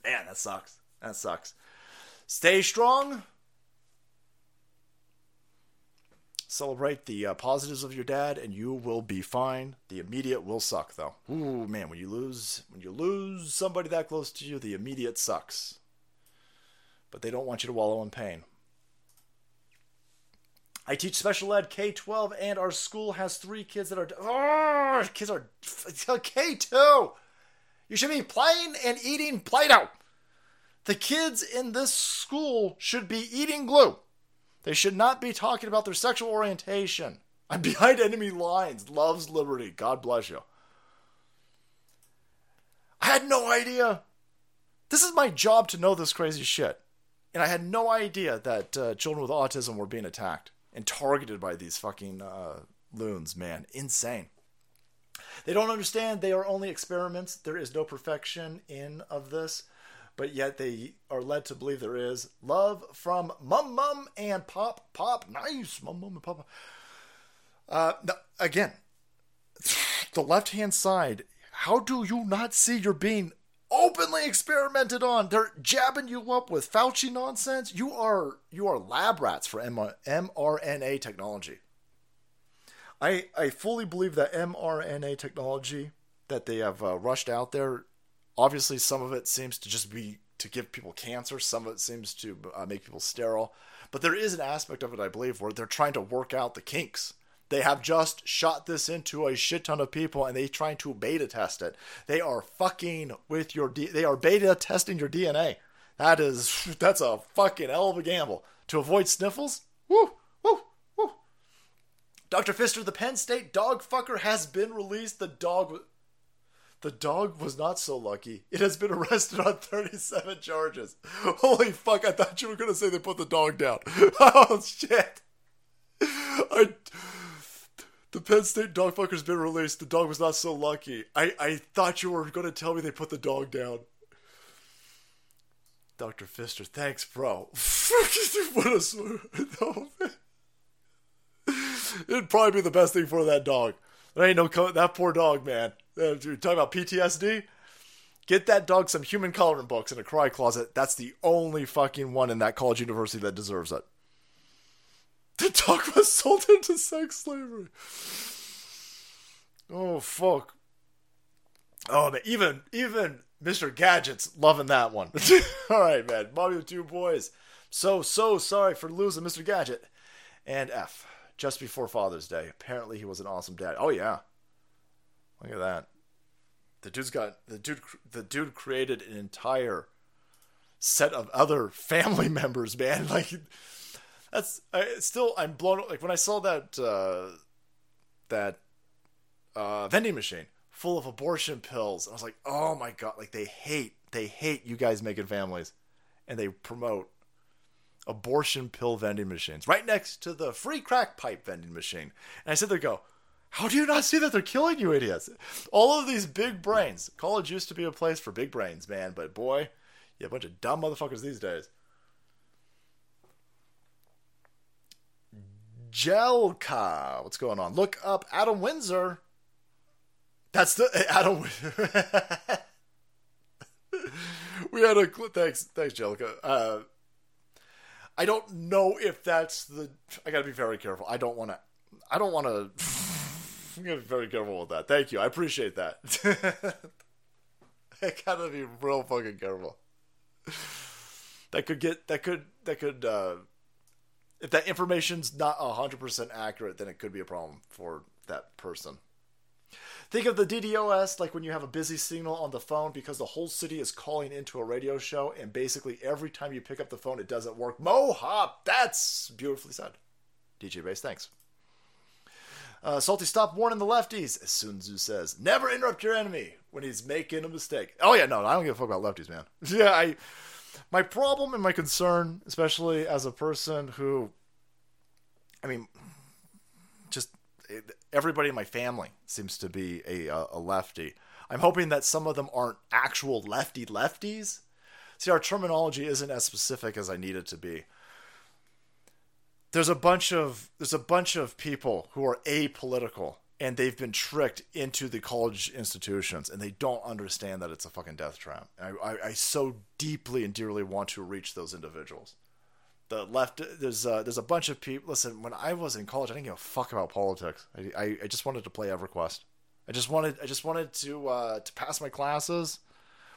Speaker 1: Man, that sucks. That sucks. Stay strong. Celebrate the uh, positives of your dad, and you will be fine. The immediate will suck, though. Ooh, man, when you lose, when you lose somebody that close to you, the immediate sucks. But they don't want you to wallow in pain. I teach special ed K 12, and our school has three kids that are. Oh, kids are *laughs* K 2! You should be playing and eating Play Doh! The kids in this school should be eating glue. They should not be talking about their sexual orientation. I'm behind enemy lines. Loves liberty. God bless you. I had no idea. This is my job to know this crazy shit. And I had no idea that uh, children with autism were being attacked and targeted by these fucking uh, loons, man. Insane. They don't understand they are only experiments. There is no perfection in of this, but yet they are led to believe there is. Love from Mum Mum and Pop Pop. Nice, Mum Mum and Pop. Uh, again, the left hand side. How do you not see you're being openly experimented on? They're jabbing you up with Fauci nonsense. You are you are lab rats for mRNA technology. I I fully believe that mRNA technology that they have uh, rushed out there. Obviously, some of it seems to just be to give people cancer. Some of it seems to uh, make people sterile. But there is an aspect of it, I believe, where they're trying to work out the kinks. They have just shot this into a shit ton of people, and they're trying to beta test it. They are fucking with your. D- they are beta testing your DNA. That is *laughs* that's a fucking hell of a gamble to avoid sniffles. Woo! Woo! Woo! Dr. Fister, the Penn State dog fucker has been released. The dog the dog was not so lucky. It has been arrested on 37 charges. Holy fuck, I thought you were going to say they put the dog down. *laughs* oh shit. I the Penn State dog fucker's been released. The dog was not so lucky. I, I thought you were going to tell me they put the dog down. Dr. Fister, thanks, bro. *laughs* what a *laughs* no, It'd probably be the best thing for that dog. There ain't no co- that poor dog, man. Uh, you're talking about PTSD. Get that dog some human coloring books in a cry closet. That's the only fucking one in that college university that deserves it. *laughs* The dog was sold into sex slavery. Oh fuck. Oh man, even even Mr. Gadget's loving that one. *laughs* All right, man. Mommy with two boys. So so sorry for losing Mr. Gadget. And F just before Father's Day. Apparently, he was an awesome dad. Oh yeah, look at that. The dude's got the dude. The dude created an entire set of other family *laughs* members. Man, *laughs* like that's I still I'm blown. Like when I saw that uh, that uh, vending machine full of abortion pills, I was like, oh my god! Like they hate they hate you guys making families, and they promote abortion pill vending machines right next to the free crack pipe vending machine. And I sit there go, How do you not see that they're killing you, idiots? All of these big brains. College used to be a place for big brains, man, but boy, you a bunch of dumb motherfuckers these days. Jelka, what's going on? Look up Adam Windsor. That's the *laughs* Adam. *laughs* we had a thanks, thanks, Jelka. Uh, I don't know if that's the. I got to be very careful. I don't want to. I don't want to. I'm gonna be very careful with that. Thank you. I appreciate that. *laughs* I gotta be real fucking careful. That could get. That could. That could. uh If that information's not hundred percent accurate, then it could be a problem for that person. Think of the DDoS like when you have a busy signal on the phone because the whole city is calling into a radio show, and basically every time you pick up the phone, it doesn't work. Mohop, that's beautifully said. DJ Base, thanks. Uh, Salty, stop warning the lefties, as Sun Tzu says. Never interrupt your enemy when he's making a mistake. Oh yeah, no, I don't give a fuck about lefties, man. *laughs* yeah, I. My problem and my concern, especially as a person who, I mean, just everybody in my family seems to be a, a lefty. I'm hoping that some of them aren't actual lefty lefties. See, our terminology isn't as specific as I need it to be. There's a bunch of there's a bunch of people who are apolitical and they've been tricked into the college institutions and they don't understand that it's a fucking death trap. I, I, I so deeply and dearly want to reach those individuals. The left there's uh, there's a bunch of people listen when i was in college i didn't give a fuck about politics. I, I, I just wanted to play everquest. I just wanted i just wanted to uh, to pass my classes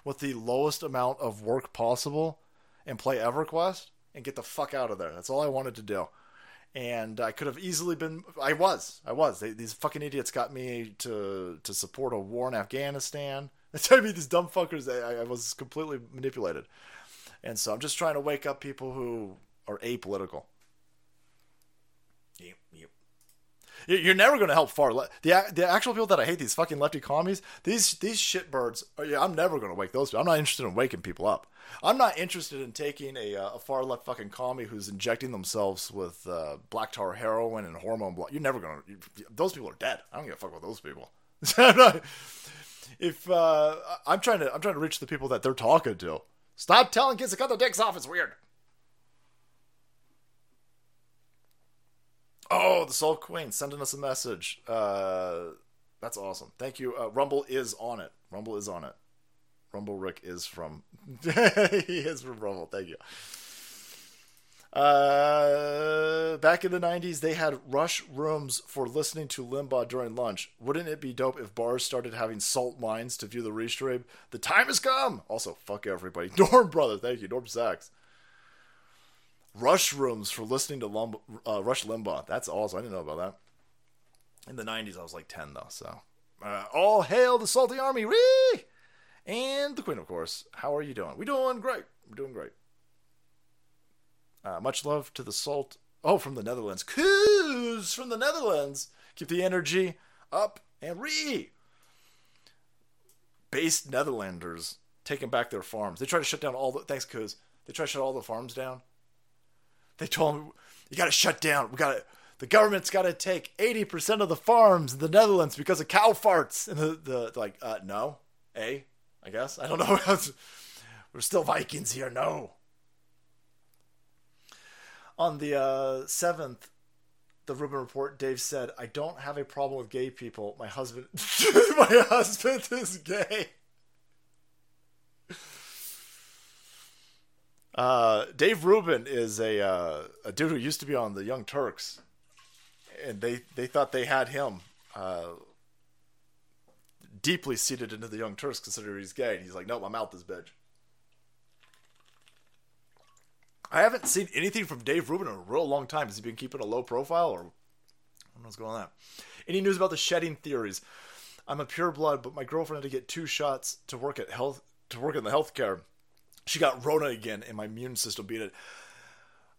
Speaker 1: with the lowest amount of work possible and play everquest and get the fuck out of there. That's all i wanted to do and i could have easily been i was i was. They, these fucking idiots got me to to support a war in afghanistan. *laughs* They told me these dumb fuckers I, I was completely manipulated. And so i'm just trying to wake up people who are apolitical. Yep, yep. You're never going to help far left. The the actual people that I hate, these fucking lefty commies, these these shitbirds. Yeah, I'm never going to wake those. people. I'm not interested in waking people up. I'm not interested in taking a, a far left fucking commie who's injecting themselves with uh, black tar heroin and hormone blood. You're never going to. Those people are dead. I don't give a fuck about those people. *laughs* if uh, I'm trying to, I'm trying to reach the people that they're talking to. Stop telling kids to cut their dicks off. It's weird. Oh, the Soul Queen sending us a message. Uh, that's awesome. Thank you. Uh, Rumble is on it. Rumble is on it. Rumble Rick is from. *laughs* he is from Rumble. Thank you. Uh, back in the 90s, they had rush rooms for listening to Limbaugh during lunch. Wouldn't it be dope if bars started having salt mines to view the restream? The time has come! Also, fuck everybody. *laughs* Norm Brother, thank you. Norm Sachs. Rush rooms for listening to Lumb- uh, Rush Limbaugh. That's awesome. I didn't know about that. In the 90s, I was like 10, though, so. Uh, all hail the Salty Army! Whee! And the Queen, of course. How are you doing? We doing great. We're doing great. Uh, much love to the Salt. Oh, from the Netherlands. Coos from the Netherlands. Keep the energy up and re. Based Netherlanders taking back their farms. They try to shut down all the. Thanks, Coos. They try to shut all the farms down. They told him, you got to shut down. We got to. The government's got to take 80% of the farms in the Netherlands because of cow farts. And the, the like, uh, no, A, I guess. I don't know. *laughs* We're still Vikings here. No. On the uh, 7th, the Rubin Report, Dave said, I don't have a problem with gay people. My husband, *laughs* my husband is gay. Uh, Dave Rubin is a uh, a dude who used to be on the Young Turks, and they they thought they had him uh, deeply seated into the Young Turks, considering he's gay. And he's like, "Nope, I'm out this bitch." I haven't seen anything from Dave Rubin in a real long time. Has he been keeping a low profile, or I don't know what's going on? Any news about the shedding theories? I'm a pure blood, but my girlfriend had to get two shots to work at health to work in the healthcare she got Rona again, and my immune system beat it.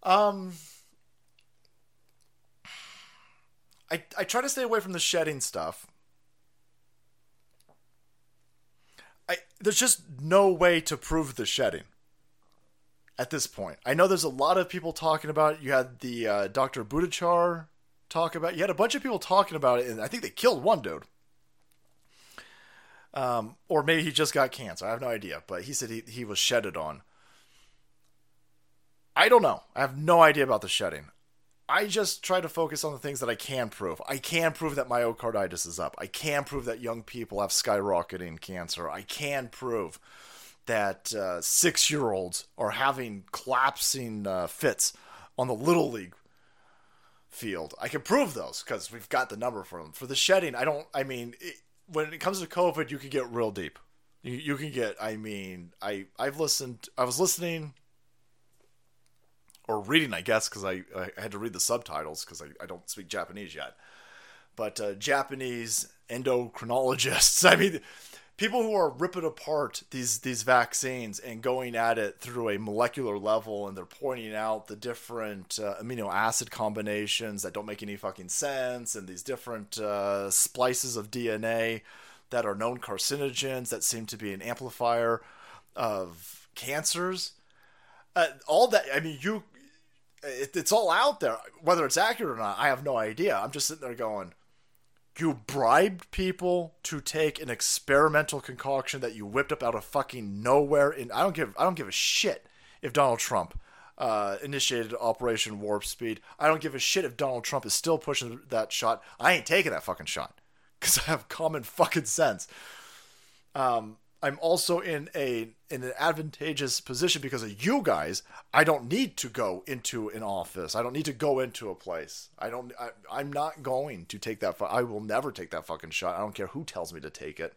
Speaker 1: Um, I I try to stay away from the shedding stuff. I there's just no way to prove the shedding at this point. I know there's a lot of people talking about it. You had the uh, Dr. Buttar talk about. You had a bunch of people talking about it, and I think they killed one dude. Um, or maybe he just got cancer. I have no idea, but he said he, he was shedded on. I don't know. I have no idea about the shedding. I just try to focus on the things that I can prove. I can prove that myocarditis is up. I can prove that young people have skyrocketing cancer. I can prove that uh, six year olds are having collapsing uh, fits on the Little League field. I can prove those because we've got the number for them. For the shedding, I don't, I mean, it, when it comes to COVID, you can get real deep. You, you can get, I mean, I, I've listened, I was listening or reading, I guess, because I, I had to read the subtitles because I, I don't speak Japanese yet. But uh, Japanese endocrinologists, *laughs* I mean, people who are ripping apart these these vaccines and going at it through a molecular level, and they're pointing out the different uh, amino acid combinations that don't make any fucking sense, and these different uh, splices of DNA that are known carcinogens that seem to be an amplifier of cancers. Uh, all that, I mean, you it, it's all out there. Whether it's accurate or not, I have no idea. I'm just sitting there going, you bribed people to take an experimental concoction that you whipped up out of fucking nowhere. And I don't give I don't give a shit if Donald Trump uh, initiated Operation Warp Speed. I don't give a shit if Donald Trump is still pushing that shot. I ain't taking that fucking shot because I have common fucking sense. Um, I'm also in a in an advantageous position because of you guys. I don't need to go into an office. I don't need to go into a place. I don't. I, am not going to take that. I will never take that fucking shot. I don't care who tells me to take it.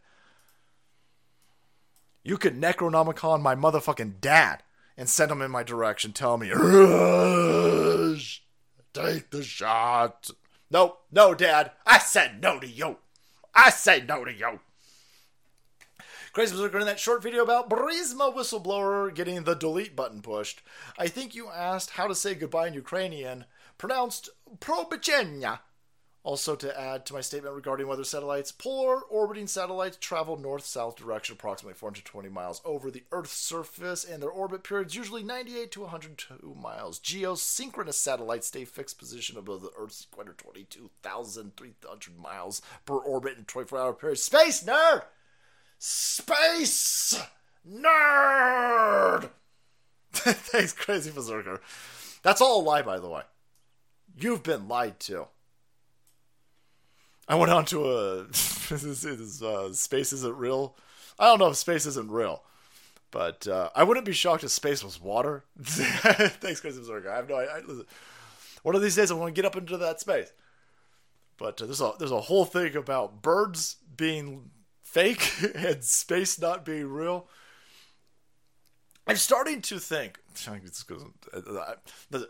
Speaker 1: You could Necronomicon my motherfucking dad and send him in my direction. Tell me, take the shot. No, no, Dad. I said no to you. I said no to you. Crazy Berserker in that short video about Burisma whistleblower getting the delete button pushed. I think you asked how to say goodbye in Ukrainian, pronounced probichenya. Also, to add to my statement regarding weather satellites, polar orbiting satellites travel north south direction approximately 420 miles over the Earth's surface, and their orbit periods usually 98 to 102 miles. Geosynchronous satellites stay fixed position above the Earth's equator 22,300 miles per orbit in 24 hour period. Space nerd! Space Nerd! *laughs* Thanks, Crazy Berserker. That's all a lie, by the way. You've been lied to. I went on to *laughs* a. this is, uh, space isn't real. I don't know if space isn't real, but uh, I wouldn't be shocked if space was water. *laughs* Thanks, Crazy Berserker. I have no idea. One of these days, I want to get up into that space. But uh, there's a there's a whole thing about birds being fake *laughs* and space not being real. I'm starting to think *laughs*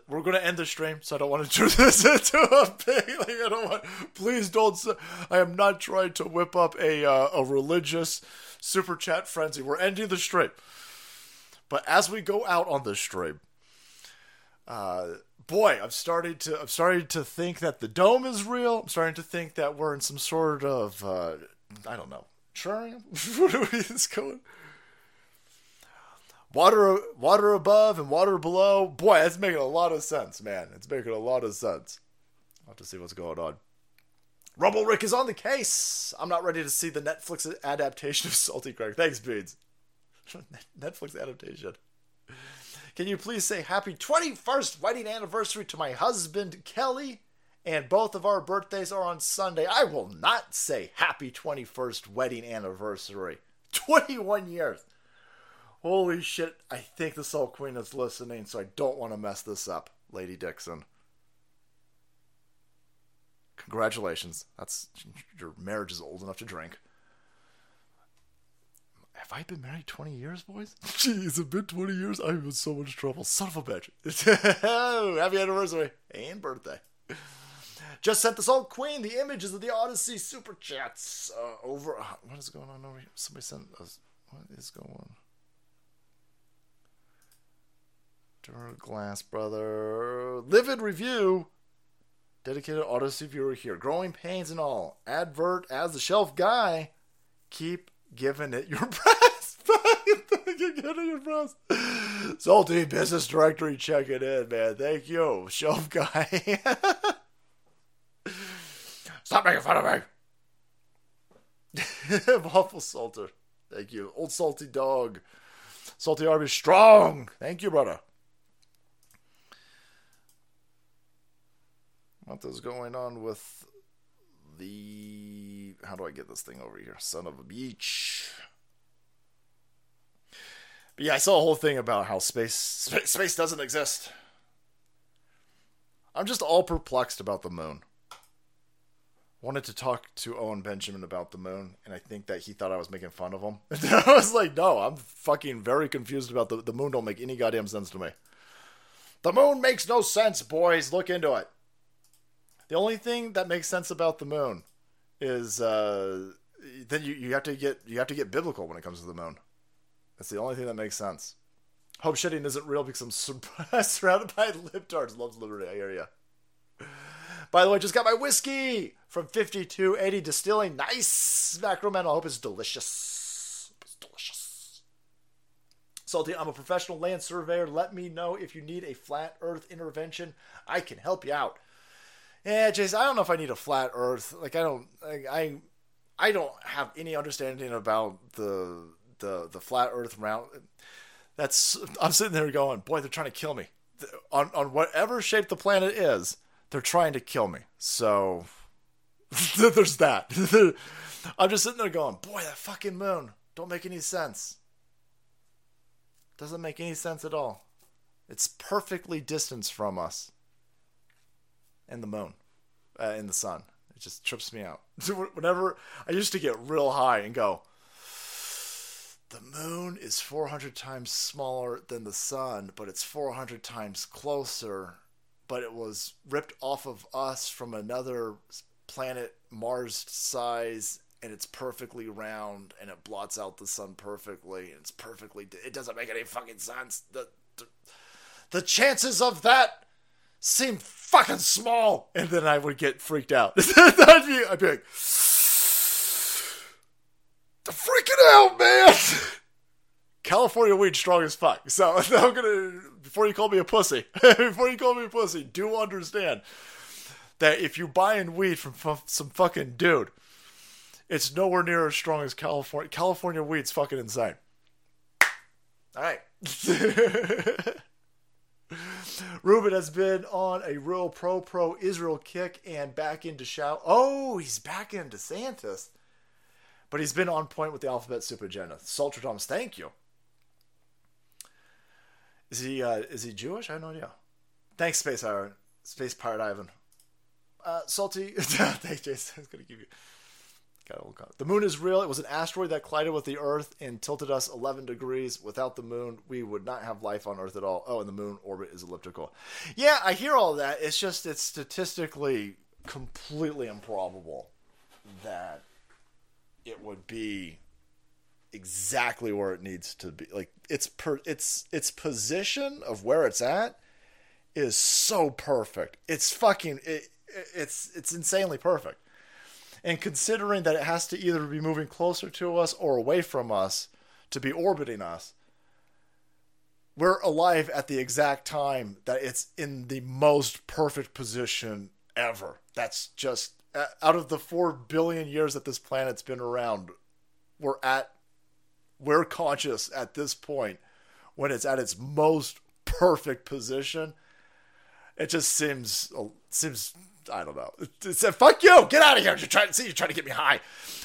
Speaker 1: we're going to end the stream, so I don't want to turn this *laughs* into a big. Like I don't want. Please don't. I am not trying to whip up a uh, a religious super chat frenzy. We're ending the stream, but as we go out on the stream, uh, boy, I'm starting to I'm starting to think that the dome is real. I'm starting to think that we're in some sort of uh, I don't know trying. *laughs* what are we going? Water, water above and water below. Boy, that's making a lot of sense, man. It's making a lot of sense. I'll have to see what's going on. Rumble Rick is on the case. I'm not ready to see the Netflix adaptation of *laughs* Salty Craig. Thanks, Beans. *laughs* Netflix adaptation. Can you please say happy 21st wedding anniversary to my husband, Kelly? And both of our birthdays are on Sunday, I will not say happy 21st wedding anniversary. *laughs* 21 years. Holy shit, I think the Soul Queen is listening, so I don't want to mess this up, Lady Dixon. Congratulations. That's your marriage is old enough to drink. Have I been married 20 years, boys? *laughs* Jeez, it's been 20 years. I'm in so much trouble. Son of a bitch. *laughs* Happy anniversary and birthday. Just sent the Salt Queen the images of the Odysee super chats uh, over. Uh, what is going on over here? Somebody sent us. What is going on? Glass brother. Livid review. Dedicated Odysee viewer here. Growing pains and all. Advert as the shelf guy. Keep giving it your *laughs* best. *laughs* Your breast. Salty business directory checking in, man. Thank you, shelf guy. *laughs* Stop making fun of me. *laughs* Waffle Salter. Thank you. Old Salty Dog. Salty Arby Strong. Thank you, brother. What is going on with the. How do I get this thing over here? Son of a beach. But yeah, I saw a whole thing about how space space, *laughs* space doesn't exist. I'm just all perplexed about the moon. Wanted to talk to Owen Benjamin about the moon, and I think that he thought I was making fun of him. *laughs* I was like, no, I'm fucking very confused about the the moon. Don't make any goddamn sense to me. The moon makes no sense, boys. Look into it. The only thing that makes sense about the moon is uh, then you, you have to get you have to get biblical when it comes to the moon. That's the only thing that makes sense. Hope shitting isn't real because I'm *laughs* sur- surrounded by libtards. Loves liberty. I hear ya. By the way, just got my whiskey from 5280 Distilling. Nice, Macroman. I hope it's delicious. It's delicious. Salty, I'm a professional land surveyor. Let me know if you need a flat Earth intervention. I can help you out. Yeah, Jason, I don't know if I need a flat Earth. Like, I don't, I, I don't have any understanding about the the the flat Earth round. That's I'm sitting there going, boy, they're trying to kill me. On on whatever shape the planet is, they're trying to kill me. So *laughs* there's that. *laughs* I'm just sitting there going, boy, that fucking moon don't make any sense. Doesn't make any sense at all. It's perfectly distanced from us and the moon uh, the sun. It just trips me out. *laughs* Whenever I used to get real high and go, the moon is 400 times smaller than the sun, but it's 400 times closer. But it was ripped off of us from another planet, Mars size, and it's perfectly round and it blots out the sun perfectly. And it's perfectly. It doesn't make any fucking sense. The, the, the chances of that seem fucking small. And then I would get freaked out. *laughs* I'd, be, I'd be like, freaking out, man. *laughs* California weed strong as fuck. *laughs* So I'm gonna before you call me a pussy, *laughs* before you call me a pussy, do understand that if you buying weed from f- some fucking dude, it's nowhere near as strong as California. California weed's fucking insane. All right. *laughs* Rubin has been on a real pro pro Israel kick and back into shout. Oh, he's back into Santas. But he's been on point with the alphabet soup agenda. Thomas, thank you. Is he uh, is he Jewish? I have no idea. Thanks, Space Iron, Space Pirate Ivan. Uh, Salty, *laughs* thanks, Jason. I was gonna give you. The moon is real. It was an asteroid that collided with the Earth and tilted us 11 degrees. Without the moon, we would not have life on Earth at all. Oh, and the moon orbit is elliptical. Yeah, I hear all that. It's just it's statistically completely improbable that it would be exactly where it needs to be. Like its per its its position of where it's at is so perfect. It's fucking it, it's it's insanely perfect. And considering that it has to either be moving closer to us or away from us to be orbiting us, we're alive at the exact time that it's in the most perfect position ever. That's just out of the 4 billion years that this planet's been around, we're at we're conscious at this point when it's at its most perfect position. It just seems seems I don't know. It said, "Fuck you, get out of here." You're trying to see. You're trying to get me high.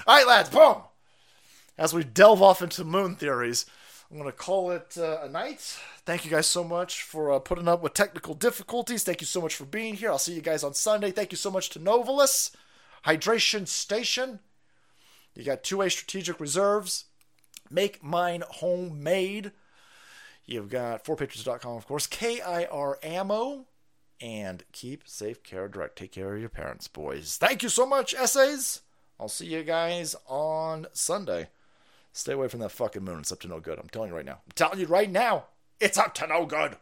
Speaker 1: All right, lads. Boom. As we delve off into moon theories, I'm to call it uh, a night. Thank you guys so much for uh, putting up with technical difficulties. Thank you so much for being here. I'll see you guys on Sunday. Thank you so much to Novalis, Hydration Station. You got two-way strategic reserves. Make mine homemade. You've got 4patriots.com, of course. KIR Ammo and keep safe care direct. Take care of your parents, boys. Thank you so much, essays. I'll see you guys on Sunday. Stay away from that fucking moon. It's up to no good. I'm telling you right now. I'm telling you right now. It's up to no good.